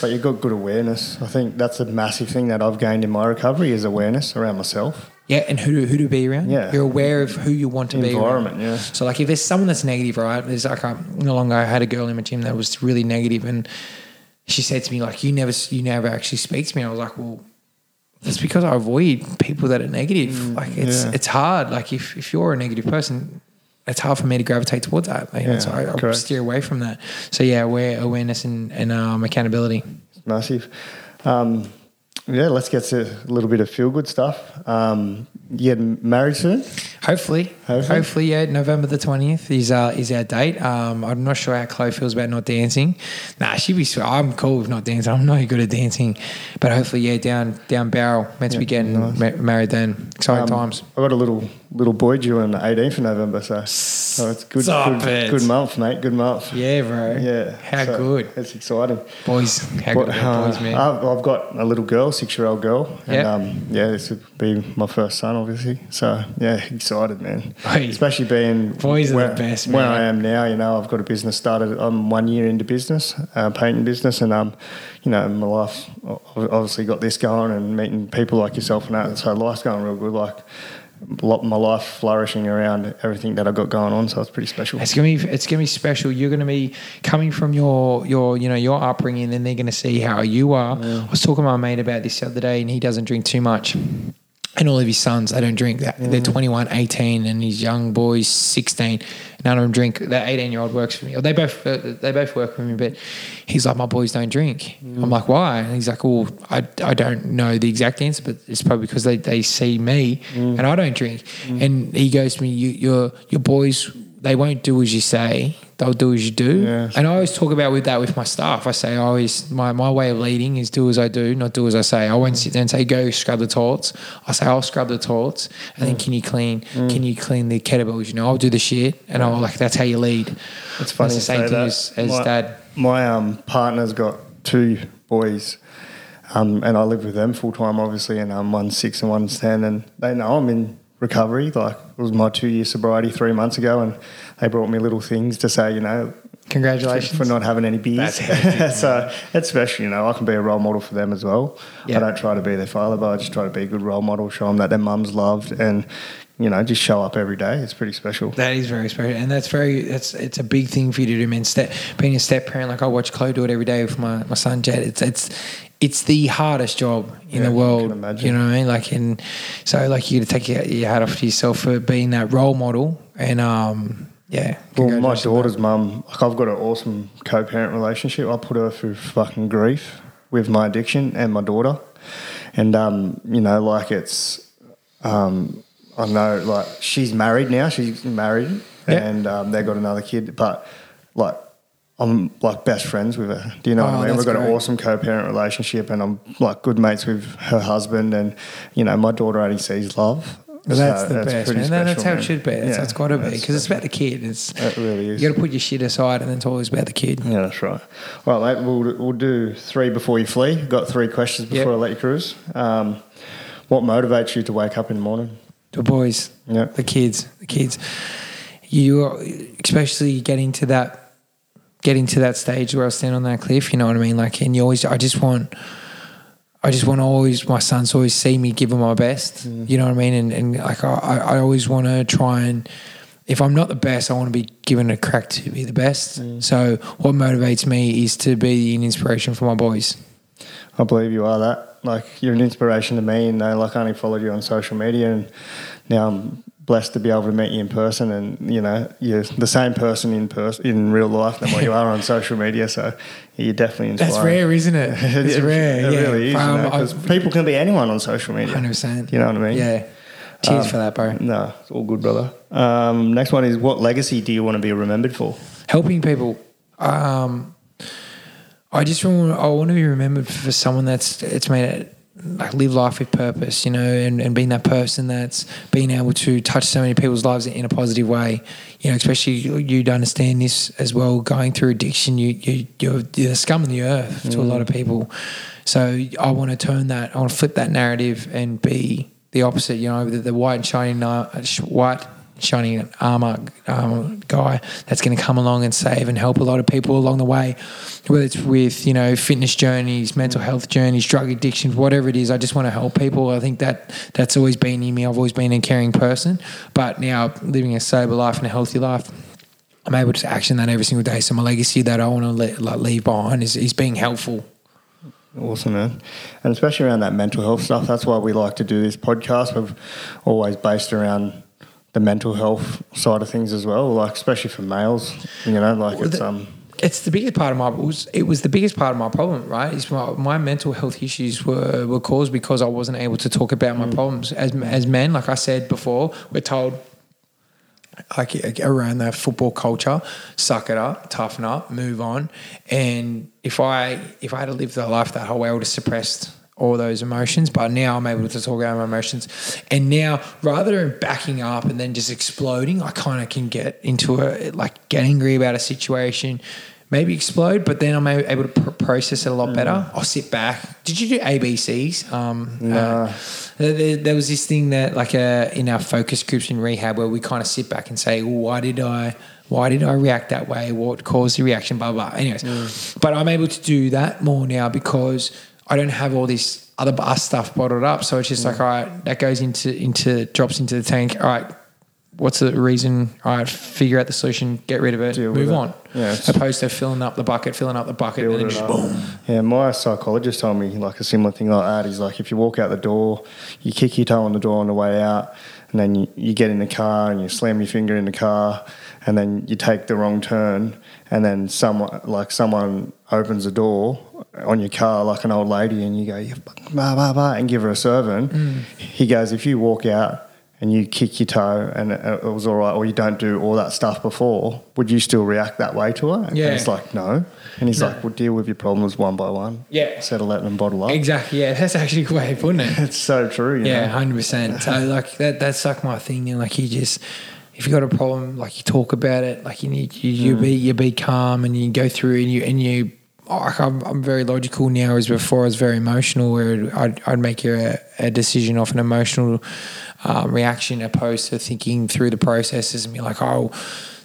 [SPEAKER 2] But you've got good awareness. I think that's a massive thing that I've gained in my recovery is awareness around myself.
[SPEAKER 7] Yeah, and who to, who to be around.
[SPEAKER 2] Yeah.
[SPEAKER 7] You're aware of who you want to be
[SPEAKER 2] Environment,
[SPEAKER 7] around.
[SPEAKER 2] yeah.
[SPEAKER 7] So like if there's someone that's negative, right? There's like um, a, no longer I had a girl in my gym that was really negative and she said to me like you never you never actually speak to me. And I was like, well, that's because I avoid people that are negative. like it's
[SPEAKER 2] Mm, yeah.
[SPEAKER 7] it's hard. Like if, if you're a negative person, it's hard for me to gravitate towards that. Like,
[SPEAKER 2] Yeah,
[SPEAKER 7] so I, I steer away from that. So yeah, aware, awareness and, and um, accountability.
[SPEAKER 2] Massive. Um, yeah, let's get to a little bit of feel good stuff. Um, you getting married soon?
[SPEAKER 7] Hopefully,
[SPEAKER 2] Hopefully.
[SPEAKER 7] hopefully, yeah. November the twentieth is uh, is our date. Um, I'm not sure how Chloe feels about not dancing. Nah, she'd be. sweet. I'm cool with not dancing. I'm not good at dancing, but hopefully, yeah, down down barrel. Meant to be getting ma- married then. Exciting times.
[SPEAKER 2] I got a little little boy due on the 18th of November, so, so it's good,
[SPEAKER 7] Stop
[SPEAKER 2] good,
[SPEAKER 7] it.
[SPEAKER 2] good month, mate. Good month.
[SPEAKER 7] Yeah, bro.
[SPEAKER 2] Yeah.
[SPEAKER 7] How
[SPEAKER 2] so
[SPEAKER 7] good,
[SPEAKER 2] It's exciting.
[SPEAKER 7] boys. How
[SPEAKER 2] But,
[SPEAKER 7] good are boys,
[SPEAKER 2] uh,
[SPEAKER 7] man.
[SPEAKER 2] I've, I've got a little girl, six year old girl, and
[SPEAKER 7] Yep.
[SPEAKER 2] um, yeah, this would be my first son, obviously. So yeah, excited, man.
[SPEAKER 7] Hey.
[SPEAKER 2] Especially being
[SPEAKER 7] Boys are
[SPEAKER 2] where,
[SPEAKER 7] the best,
[SPEAKER 2] Where. I am now, you know, I've got a business started. I'm one year into business, uh, painting business, and um, you know, my life I've obviously got this going, and meeting people like yourself and that. So life's going real good. Like my life flourishing around everything that I've got going on. So it's pretty special.
[SPEAKER 7] It's gonna be it's gonna be special. You're gonna be coming from your your you know your upbringing, and then they're gonna see how you are. I was talking to my mate about this the other day, and he doesn't drink too much. And all of his sons, they don't drink. That They're mm. 21, 18, and his young boys 16. None of them drink. The 18 year old works for me. Or they both uh, they both work for me, but he's like, my boys don't drink. Mm. I'm like, why? And he's like, well, I, I don't know the exact answer, but it's probably because they, they see me mm. and I don't drink. And he goes to me, you, your your boys they won't do as you say. They'll do as you do.
[SPEAKER 2] Yeah.
[SPEAKER 7] And I always talk about with that with my staff. I say I always my, my way of leading is do as I do, not do as I say. I won't sit there and say go scrub the toilets. I say I'll scrub the toilets, and then can you clean? Can you clean the kettlebells? You know, I'll do the shit, and I'll like that's how you lead.
[SPEAKER 2] It's funny
[SPEAKER 7] That's the same
[SPEAKER 2] say
[SPEAKER 7] thing
[SPEAKER 2] that.
[SPEAKER 7] as, as
[SPEAKER 2] my,
[SPEAKER 7] dad.
[SPEAKER 2] My um, partner's got two boys, um, and I live with them full time, obviously. And um, one's six and one's ten, and they know I'm in recovery. Like it was my two year sobriety three months ago, and they brought me little things to say, you know,
[SPEAKER 7] Congratulations.
[SPEAKER 2] for not having any beers.
[SPEAKER 7] That's hectic,
[SPEAKER 2] so it's special, you know. I can be a role model for them as well.
[SPEAKER 7] Yeah.
[SPEAKER 2] I don't try to be their father, but I just try to be a good role model, show them that their mum's loved, and you know, just show up every day. It's pretty special.
[SPEAKER 7] That is very special, and that's very that's it's a big thing for you to do, man. Step being a step parent, like I watch Chloe do it every day with my, my son Jed. It's it's it's the hardest job in
[SPEAKER 2] Yeah,
[SPEAKER 7] the
[SPEAKER 2] I
[SPEAKER 7] world. You know what I mean? Like, and so like you got to take your, your hat off to yourself for being that role model, and um, yeah.
[SPEAKER 2] Well, my daughter's mum, like I've got an awesome co-parent relationship. I put her through fucking grief with my addiction and my daughter, and um, you know, like it's, um, I know, like she's married now. She's married,
[SPEAKER 7] Yeah.
[SPEAKER 2] and um, they got another kid, but like. I'm like best friends with her. Do you know
[SPEAKER 7] Oh,
[SPEAKER 2] what I mean? We've
[SPEAKER 7] that's
[SPEAKER 2] got an awesome co-parent relationship, and I'm like good mates with her husband. And you know, my daughter only sees love.
[SPEAKER 7] Well, that's
[SPEAKER 2] So
[SPEAKER 7] the best,
[SPEAKER 2] pretty
[SPEAKER 7] man. that's
[SPEAKER 2] special,
[SPEAKER 7] how it should be. That's
[SPEAKER 2] Yeah,
[SPEAKER 7] how it's got to be because it's about the kid. It's
[SPEAKER 2] It really is.
[SPEAKER 7] You got to put your shit aside, and it's always about the kid.
[SPEAKER 2] Yeah, that's right. All right, mate. We'll, we'll do three before you flee. Got three questions before
[SPEAKER 7] Yep.
[SPEAKER 2] I let you cruise. Um, what motivates you to wake up in the morning?
[SPEAKER 7] The boys,
[SPEAKER 2] Yeah.
[SPEAKER 7] the kids, the kids. You are- especially getting to that, getting to that stage where I stand on that cliff. You know what I mean? Like, and you always, I just want, I just want to always my sons always see me give them my best. Mm. You know what I mean? And and like I, I always want to try and if I'm not the best, I want to be given a crack to be the best. Mm. So what motivates me is to be an inspiration for my boys.
[SPEAKER 2] I believe you are that. Like you're an inspiration to me, and know, like I only followed you on social media, and now I'm blessed to be able to meet you in person. And you know, you're the same person in person in real life than what you are on social media. So you're definitely inspiring.
[SPEAKER 7] That's rare, isn't it? It's
[SPEAKER 2] It-
[SPEAKER 7] rare.
[SPEAKER 2] It
[SPEAKER 7] yeah.
[SPEAKER 2] really is.
[SPEAKER 7] Um,
[SPEAKER 2] you know, 'cause people can be anyone on social media.
[SPEAKER 7] Hundred percent.
[SPEAKER 2] You know what I mean?
[SPEAKER 7] Yeah. Cheers for that, bro.
[SPEAKER 2] No, it's all good, brother. Um, next one is what legacy do you want to be remembered for?
[SPEAKER 7] helping people. Um, I just want I want to be remembered for someone that's it's made it like live life with purpose, you know, and, and being that person that's been able to touch so many people's lives in a positive way. You know, especially you, you'd understand this as well. Going through addiction, you you you're, you're the scum of the earth to a lot of people. So I want to turn that. I want to flip that narrative and be the opposite. You know, the, the white and shining uh, white shining armor um, guy that's going to come along and save and help a lot of people along the way, whether it's with you know fitness journeys, mental health journeys, drug addictions, whatever it is. I just want to help people. I think that that's always been in me. I've always been a caring person, but now living a sober life and a healthy life. I'm able to action that every single day. So my legacy that I want to le- like leave behind is, is being helpful.
[SPEAKER 2] Awesome, man. And especially around that mental health stuff. That's why we like to do this podcast. We've always based around the mental health side of things as well, like especially for males. You know, like
[SPEAKER 7] Well,
[SPEAKER 2] it's
[SPEAKER 7] the-
[SPEAKER 2] um
[SPEAKER 7] it's the biggest part of my it was it was the biggest part of my problem right? Is my, my mental health issues were, were caused because I wasn't able to talk about my problems. As as men like I said before we're told like around that football culture suck it up toughen up move on. And if I if I had to live the life that whole way I would have suppressed all those emotions, but now I'm able to talk about my emotions. And now, rather than backing up and then just exploding, I kind of can get into a like get angry about a situation, maybe explode, but then I'm able to pr- process it a lot better. I'll sit back. Did you do ABCs? Um, uh, there, there was this thing that like uh, in our focus groups in rehab where we kind of sit back and say, well, why did I? Why did I react that way? What caused the reaction? Blah blah. Anyways, but I'm able to do that more now because I don't have all this other bus stuff bottled up. So it's just like, mm. all right, that goes into into drops into the tank. All right, what's the reason? All right, figure out the solution, get rid of it,
[SPEAKER 2] Deal with
[SPEAKER 7] move
[SPEAKER 2] it.
[SPEAKER 7] on.
[SPEAKER 2] Yeah, it's-
[SPEAKER 7] Opposed to filling up the bucket, filling up the bucket, and then just boom.
[SPEAKER 2] Yeah, my psychologist told me like a similar thing like that. He's like, if you walk out the door, you kick your toe on the door on the way out, and then you, you get in the car and you slam your finger in the car, and then you take the wrong turn, and then someone like someone opens the door on your car like an old lady, and you go, blah blah blah, and give her a serving.
[SPEAKER 7] Mm.
[SPEAKER 2] He goes, if you walk out. And you kick your toe, and it was all right, or you don't do all that stuff before. Would you still react that way to her? And
[SPEAKER 7] Yeah.
[SPEAKER 2] it's like no, and he's like, "Well, deal with your problems one by one.
[SPEAKER 7] Yeah.
[SPEAKER 2] settle it and bottle up."
[SPEAKER 7] Exactly. Yeah, that's actually a good way of putting it.
[SPEAKER 2] It's so true. You
[SPEAKER 7] Yeah,
[SPEAKER 2] know?
[SPEAKER 7] hundred percent. So like that that's like my thing. Know, like you just if you've got a problem, like you talk about it. Like you need you, you be you be calm and you go through and you and you. Like I'm, I'm very logical now, as before I was very emotional, where I'd, I'd make a, a decision off an emotional um, reaction opposed to thinking through the processes and be like, oh,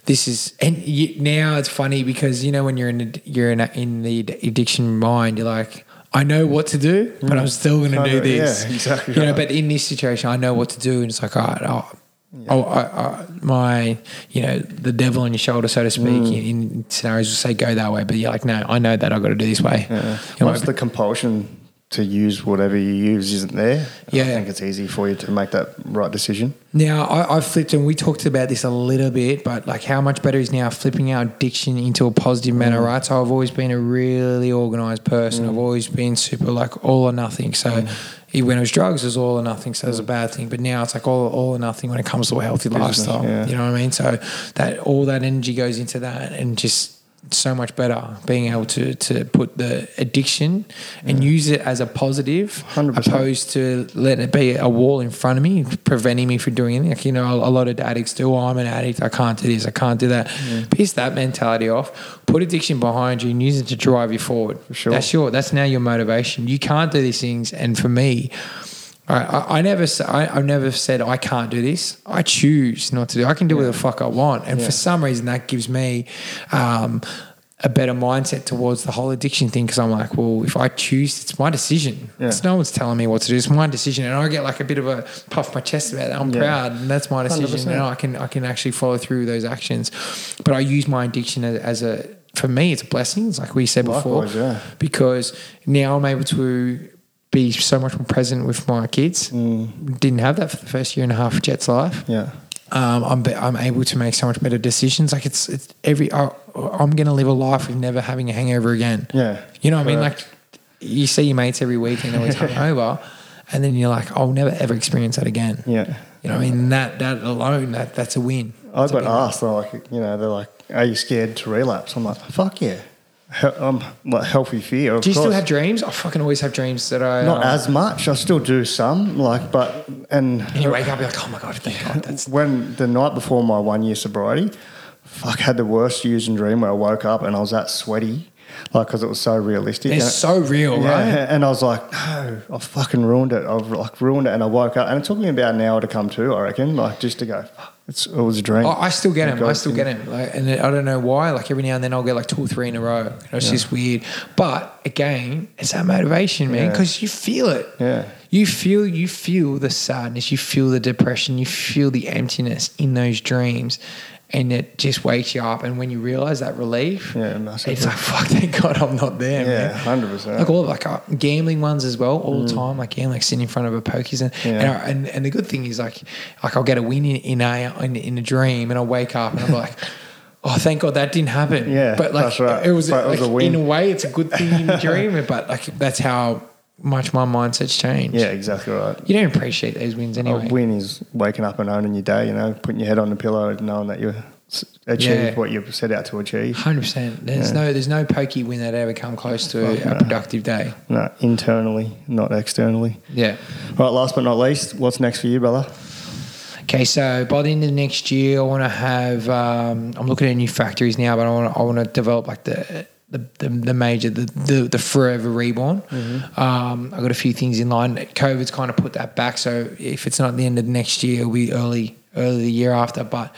[SPEAKER 7] this is and you, now it's funny because you know when you're in a, you're in, a, in the addiction mind, you're like, I know what to do, but I'm still going to do
[SPEAKER 2] Yeah,
[SPEAKER 7] this.
[SPEAKER 2] exactly
[SPEAKER 7] You know,
[SPEAKER 2] right.
[SPEAKER 7] but in this situation, I know what to do, and it's like, all right, oh, oh I, I, my, you know, the devil on your shoulder, so to speak,
[SPEAKER 2] Mm.
[SPEAKER 7] in, in scenarios will say go that way, but you're like, no, I know that I've got to do this way. Know,
[SPEAKER 2] Once the compulsion to use whatever you use isn't there,
[SPEAKER 7] Yeah.
[SPEAKER 2] I think it's easy for you to make that right decision.
[SPEAKER 7] Now I, I've flipped, and we talked about this a little bit, but like how much better is now flipping our addiction into a positive manner, mm. right? So I've always been a really organized person. Mm. I've always been super like all or nothing. So mm. Even when it was drugs, it was all or nothing. So it was a bad thing. But now it's like all, all or nothing when it comes to a healthy lifestyle.
[SPEAKER 2] yeah.
[SPEAKER 7] You know what I mean? So that all that energy goes into that, and just so much better being able to to put the addiction and use it as a positive
[SPEAKER 2] 100%.
[SPEAKER 7] opposed to letting it be a wall in front of me preventing me from doing anything. Like you know a, a lot of addicts do oh, i'm an addict i can't do this i can't do that. Piss that mentality off put addiction behind you and use it to drive you forward.
[SPEAKER 2] Sure.
[SPEAKER 7] that's your that's now your motivation. You can't do these things and for me I, I, I never I, have never said I can't do this. I choose not to do. I can do whatever the fuck I want, and for some reason that gives me um, a better mindset towards the whole addiction thing because I'm like, well, if I choose, it's my decision.
[SPEAKER 2] Yeah.
[SPEAKER 7] It's no one's telling me what to do. It's my decision, and I get like a bit of a puff my chest about that. I'm
[SPEAKER 2] Yeah.
[SPEAKER 7] proud, and that's my decision,
[SPEAKER 2] 100%.
[SPEAKER 7] and I can I can actually follow through with those actions. But I use my addiction as, as a for me, it's a blessing. It's like we said
[SPEAKER 2] Likewise,
[SPEAKER 7] before,
[SPEAKER 2] yeah.
[SPEAKER 7] because now I'm able to be so much more present with my kids.
[SPEAKER 2] Mm.
[SPEAKER 7] Didn't have that for the first year and a half of Jet's life
[SPEAKER 2] Yeah.
[SPEAKER 7] um, I'm be- I'm able to make so much better decisions. Like it's it's every I, I'm gonna live a life with never having a hangover again.
[SPEAKER 2] Yeah,
[SPEAKER 7] you know what I mean? Like you see your mates every week and they're always hungover, and then you're like, I'll never ever experience that again.
[SPEAKER 2] Yeah.
[SPEAKER 7] you know what I mean? That that alone, that that's a win.
[SPEAKER 2] I
[SPEAKER 7] That's a
[SPEAKER 2] got asked, like, you know, they're like, are you scared to relapse? I'm like, fuck yeah. He- I'm like healthy fear. Of
[SPEAKER 7] Do you still have dreams? I fucking always have dreams that I
[SPEAKER 2] Not
[SPEAKER 7] um,
[SPEAKER 2] as much. I still do some, like, but and
[SPEAKER 7] And you wake up, you're like, oh my god, thank God, that's
[SPEAKER 2] when the night before my one year sobriety, fuck, I had the worst using dream where I woke up and I was that sweaty, like because it was so realistic.
[SPEAKER 7] it's so real,
[SPEAKER 2] yeah,
[SPEAKER 7] right?
[SPEAKER 2] and I was like, no, I fucking ruined it. I've like ruined it, and I woke up, and it took me about an hour to come to. I reckon, like just to go, "Fuck, it's, always a dream.
[SPEAKER 7] I, I still get him. I still get him. Like, and I don't know why. Like every now and then, I'll get like two or three in a row. You know, it's just weird. But again, it's that motivation, man,
[SPEAKER 2] Yeah.
[SPEAKER 7] because you feel it.
[SPEAKER 2] Yeah.
[SPEAKER 7] You feel you feel the sadness. You feel the depression. You feel the emptiness in those dreams. And it just wakes you up, and when you realize that relief,
[SPEAKER 2] Yeah,
[SPEAKER 7] it's like fuck, thank God I'm not there,
[SPEAKER 2] Yeah, hundred percent.
[SPEAKER 7] Like all like uh, gambling ones as well, all the time. Like yeah, like sitting in front of a pokies, and
[SPEAKER 2] Mm. Yeah.
[SPEAKER 7] and, I, and and the good thing is like like I'll get a win in, in a in, in a dream, and I'll wake up and I'm like. Oh, thank God that didn't happen.
[SPEAKER 2] Yeah,
[SPEAKER 7] but like
[SPEAKER 2] right.
[SPEAKER 7] it was,
[SPEAKER 2] But it was
[SPEAKER 7] like,
[SPEAKER 2] a win.
[SPEAKER 7] in a way, it's a good thing in the dream. But like that's how much my mindset's changed.
[SPEAKER 2] Yeah, exactly right.
[SPEAKER 7] you don't appreciate those wins anyway.
[SPEAKER 2] A win is waking up and owning your day. You know, putting your head on the pillow and knowing that you achieved
[SPEAKER 7] Yeah.
[SPEAKER 2] what you set out to achieve.
[SPEAKER 7] Hundred percent. There's no there's no pokey win that ever come close to a, a productive day.
[SPEAKER 2] No, internally, not externally.
[SPEAKER 7] Yeah.
[SPEAKER 2] Right, last but not least, what's next for you, brother?
[SPEAKER 7] Okay, so by the end of next year, I want to have. Um, I'm looking at new factories now, but I want. I want to develop like the. The, the, the major the, the the forever reborn. Um, I got a few things in line. COVID's kind of put that back. So if it's not the end of next year, it'll be early early the year after. But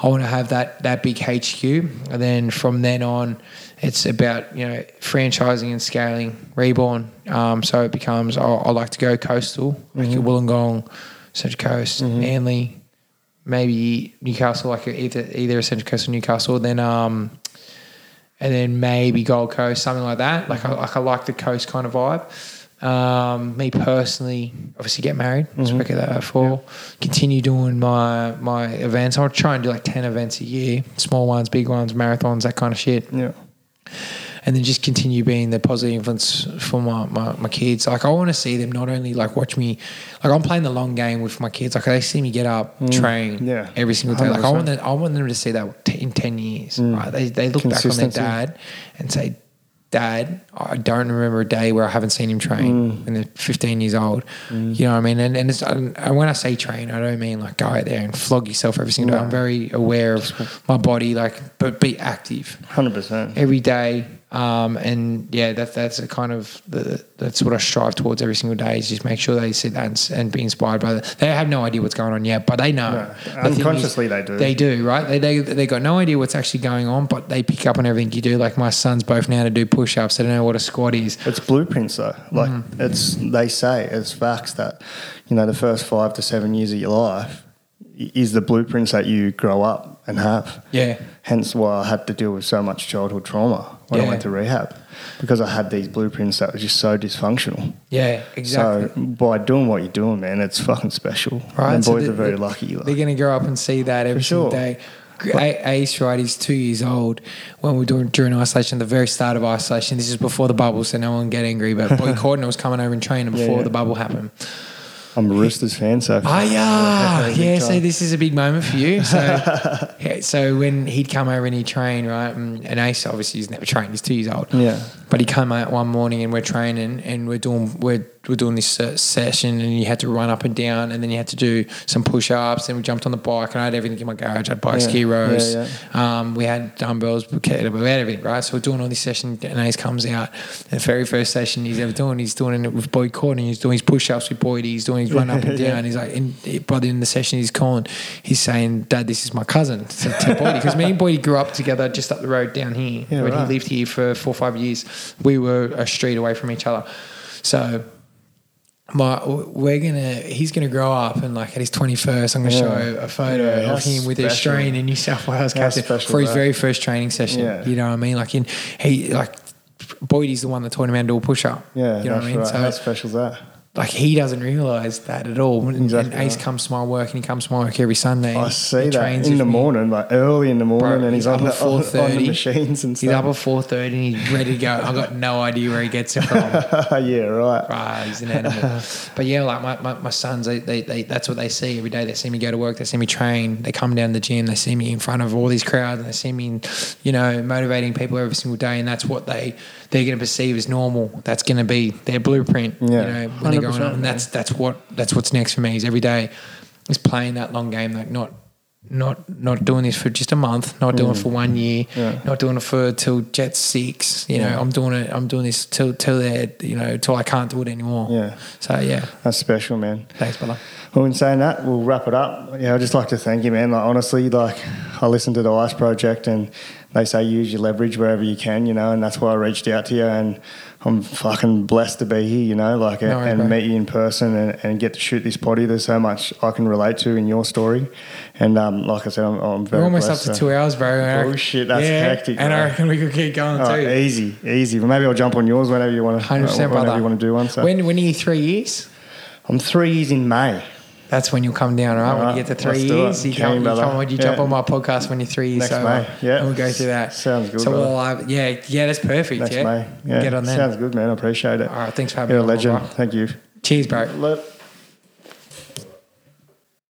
[SPEAKER 7] I want to have that that big HQ, and then from then on, it's about you know franchising and scaling reborn. Um, so it becomes I, I like to go coastal, like Wollongong, Central Coast, Manly, maybe Newcastle, like either either Central Coast or Newcastle. Then um, and then maybe Gold Coast, something like that. Like I, like I like the coast kind of vibe. Um, me personally, obviously get married. Spoke of that before. Continue doing my my events. I'll try and do like ten events a year, small ones, big ones, marathons, that kind of shit
[SPEAKER 2] Yeah.
[SPEAKER 7] And then just continue being the positive influence for my, my, my kids. Like I want to see them not only like watch me, like I'm playing the long game with my kids. Like they see me get up, train,
[SPEAKER 2] Mm. yeah.
[SPEAKER 7] every single day. Like I want them, I want them to see that t- in ten years. Right? They they look back on their
[SPEAKER 2] Mm.
[SPEAKER 7] Dad and say. Dad, I don't remember a day where I haven't seen him train
[SPEAKER 2] Mm.
[SPEAKER 7] when they're 15 years old. You know what I mean? And, and, when I say train, I don't mean like go out there and flog yourself every single day. I'm very aware of my body, like, but be active
[SPEAKER 2] Hundred percent.
[SPEAKER 7] every day. Um, and yeah, that, that's a kind of the, that's what I strive towards every single day is just make sure they see that and, and be inspired by that. They have no idea what's going on yet, but they know.
[SPEAKER 2] No.
[SPEAKER 7] The thing is,
[SPEAKER 2] Unconsciously they do.
[SPEAKER 7] They do, right? They, they, they got no idea what's actually going on, but they pick up on everything you do. Like my sons both now to do push ups. They don't know what a squat is.
[SPEAKER 2] It's blueprints though. Like
[SPEAKER 7] Mm-hmm.
[SPEAKER 2] it's they say it's facts that you know the first five to seven years of your life is the blueprints that you grow up and have.
[SPEAKER 7] Yeah.
[SPEAKER 2] Hence why I had to deal with so much childhood trauma when
[SPEAKER 7] Yeah.
[SPEAKER 2] I went to rehab because I had these blueprints that were just so dysfunctional.
[SPEAKER 7] Yeah, exactly.
[SPEAKER 2] So by doing what you're doing, man, it's fucking special.
[SPEAKER 7] right?
[SPEAKER 2] And
[SPEAKER 7] So
[SPEAKER 2] boys
[SPEAKER 7] they-
[SPEAKER 2] are very
[SPEAKER 7] they-
[SPEAKER 2] lucky. Like.
[SPEAKER 7] They're going to grow up and see that every single
[SPEAKER 2] sure.
[SPEAKER 7] day. Ace, right, he's two years old when we were doing during isolation, the very start of isolation. This is before the bubble, so no one get angry. But Boyd Cordner was coming over and training before
[SPEAKER 2] yeah.
[SPEAKER 7] the bubble happened.
[SPEAKER 2] I'm a Roosters fan, so
[SPEAKER 7] Oh yeah, yeah. So this is a big moment for you. So, yeah, so when he'd come over and he'd train, right, and, and Ace obviously he's never trained. He's two years old.
[SPEAKER 2] Yeah.
[SPEAKER 7] But he came out one morning and we're training and we're doing we're were doing this uh, session, and you had to run up and down, and then you had to do some push ups. And we jumped on the bike, and I had everything in my garage. I had bike
[SPEAKER 2] Yeah.
[SPEAKER 7] ski rows.
[SPEAKER 2] Yeah,
[SPEAKER 7] Um, we had dumbbells, we had we had everything, right? So we're doing all this session, and Ace comes out. The very first session he's ever doing, he's doing it with Boyd Cordner. He's doing his push ups with Boyd. He's doing his run up and down. He's like, and by the end of the session, he's calling. He's saying, "Dad, this is my cousin." To, to Boyd, because me and Boyd grew up together just up the road down here.
[SPEAKER 2] Yeah,
[SPEAKER 7] when
[SPEAKER 2] right.
[SPEAKER 7] he lived here for four or five years, we were a street away from each other. So my we're gonna he's gonna grow up and like at his twenty first I'm gonna
[SPEAKER 2] Yeah.
[SPEAKER 7] show a photo
[SPEAKER 2] Yeah,
[SPEAKER 7] of him with
[SPEAKER 2] special.
[SPEAKER 7] Australian and New South Wales captain for his
[SPEAKER 2] that.
[SPEAKER 7] very first training session.
[SPEAKER 2] Yeah.
[SPEAKER 7] You know what I mean? Like in he like Boydie's the one that taught him how to do a push up.
[SPEAKER 2] Yeah,
[SPEAKER 7] you know what I mean?
[SPEAKER 2] right.
[SPEAKER 7] So
[SPEAKER 2] How special is that?
[SPEAKER 7] Like he doesn't realise that at all. And,
[SPEAKER 2] Exactly
[SPEAKER 7] and Ace
[SPEAKER 2] right.
[SPEAKER 7] comes to my work and he comes to my work every Sunday.
[SPEAKER 2] I see that in the
[SPEAKER 7] me.
[SPEAKER 2] morning, like early in the morning,
[SPEAKER 7] Bro,
[SPEAKER 2] and he's,
[SPEAKER 7] up
[SPEAKER 2] on
[SPEAKER 7] at
[SPEAKER 2] the, on, on the
[SPEAKER 7] 4:30.
[SPEAKER 2] machines and stuff.
[SPEAKER 7] He's up at four thirty and he's ready to go. I've got no idea where he gets it from.
[SPEAKER 2] yeah, right.
[SPEAKER 7] Right, he's an animal. but yeah, like my, my, my sons, they, they, they, that's what they see every day. They see me go to work, they see me train, they come down to the gym, they see me in front of all these crowds, and they see me, you know, motivating people every single day, and that's what they they're going to perceive as normal. That's going to be their blueprint.
[SPEAKER 2] Yeah,
[SPEAKER 7] you know, when they're growing up, and that's that's what that's what's next for me. Is every day is playing that long game, like not. Not not doing this for just a month, not doing it for one year,
[SPEAKER 2] Mm. Yeah.
[SPEAKER 7] not doing it for till Jet six. You know, I'm doing it. I'm doing this till till they you know till I can't do it anymore.
[SPEAKER 2] Yeah.
[SPEAKER 7] So yeah,
[SPEAKER 2] That's special, man.
[SPEAKER 7] thanks, brother.
[SPEAKER 2] Well, in saying that, we'll wrap it up. Yeah, I'd just like to thank you, man. Like, honestly, like I listened to the Ice Project, and they say use your leverage wherever you can, you know, and that's why I reached out to you, and I'm fucking blessed to be here, you know, like
[SPEAKER 7] No
[SPEAKER 2] and
[SPEAKER 7] bro.
[SPEAKER 2] meet you in person and, and get to shoot this potty. There's so much I can relate to in your story, and um, like I said, I'm, I'm very
[SPEAKER 7] We're almost up to
[SPEAKER 2] so-
[SPEAKER 7] two hours, bro.
[SPEAKER 2] Oh, shit, that's hectic,
[SPEAKER 7] And I reckon we could keep going
[SPEAKER 2] Oh,
[SPEAKER 7] too.
[SPEAKER 2] easy, easy. But maybe I'll jump on yours whenever you want to.
[SPEAKER 7] Hundred percent,
[SPEAKER 2] whenever
[SPEAKER 7] brother.
[SPEAKER 2] you want to do one. So
[SPEAKER 7] When when are you three years?
[SPEAKER 2] I'm three years in May.
[SPEAKER 7] That's when you'll come down, all right? when you get to 3
[SPEAKER 2] let's do
[SPEAKER 7] years, you come, you come when you jump on my podcast when you're three years
[SPEAKER 2] Next
[SPEAKER 7] sober.
[SPEAKER 2] May, yeah.
[SPEAKER 7] And we'll go through that.
[SPEAKER 2] Sounds good,
[SPEAKER 7] So
[SPEAKER 2] brother.
[SPEAKER 7] we'll, uh, yeah, yeah, that's perfect.
[SPEAKER 2] Next
[SPEAKER 7] yeah.
[SPEAKER 2] May. Yeah,
[SPEAKER 7] Get on that.
[SPEAKER 2] Sounds good, man. I appreciate it.
[SPEAKER 7] All right, thanks for having
[SPEAKER 2] You're a
[SPEAKER 7] me on,
[SPEAKER 2] legend.
[SPEAKER 7] bro.
[SPEAKER 2] Thank you.
[SPEAKER 7] Cheers, bro.
[SPEAKER 2] Let-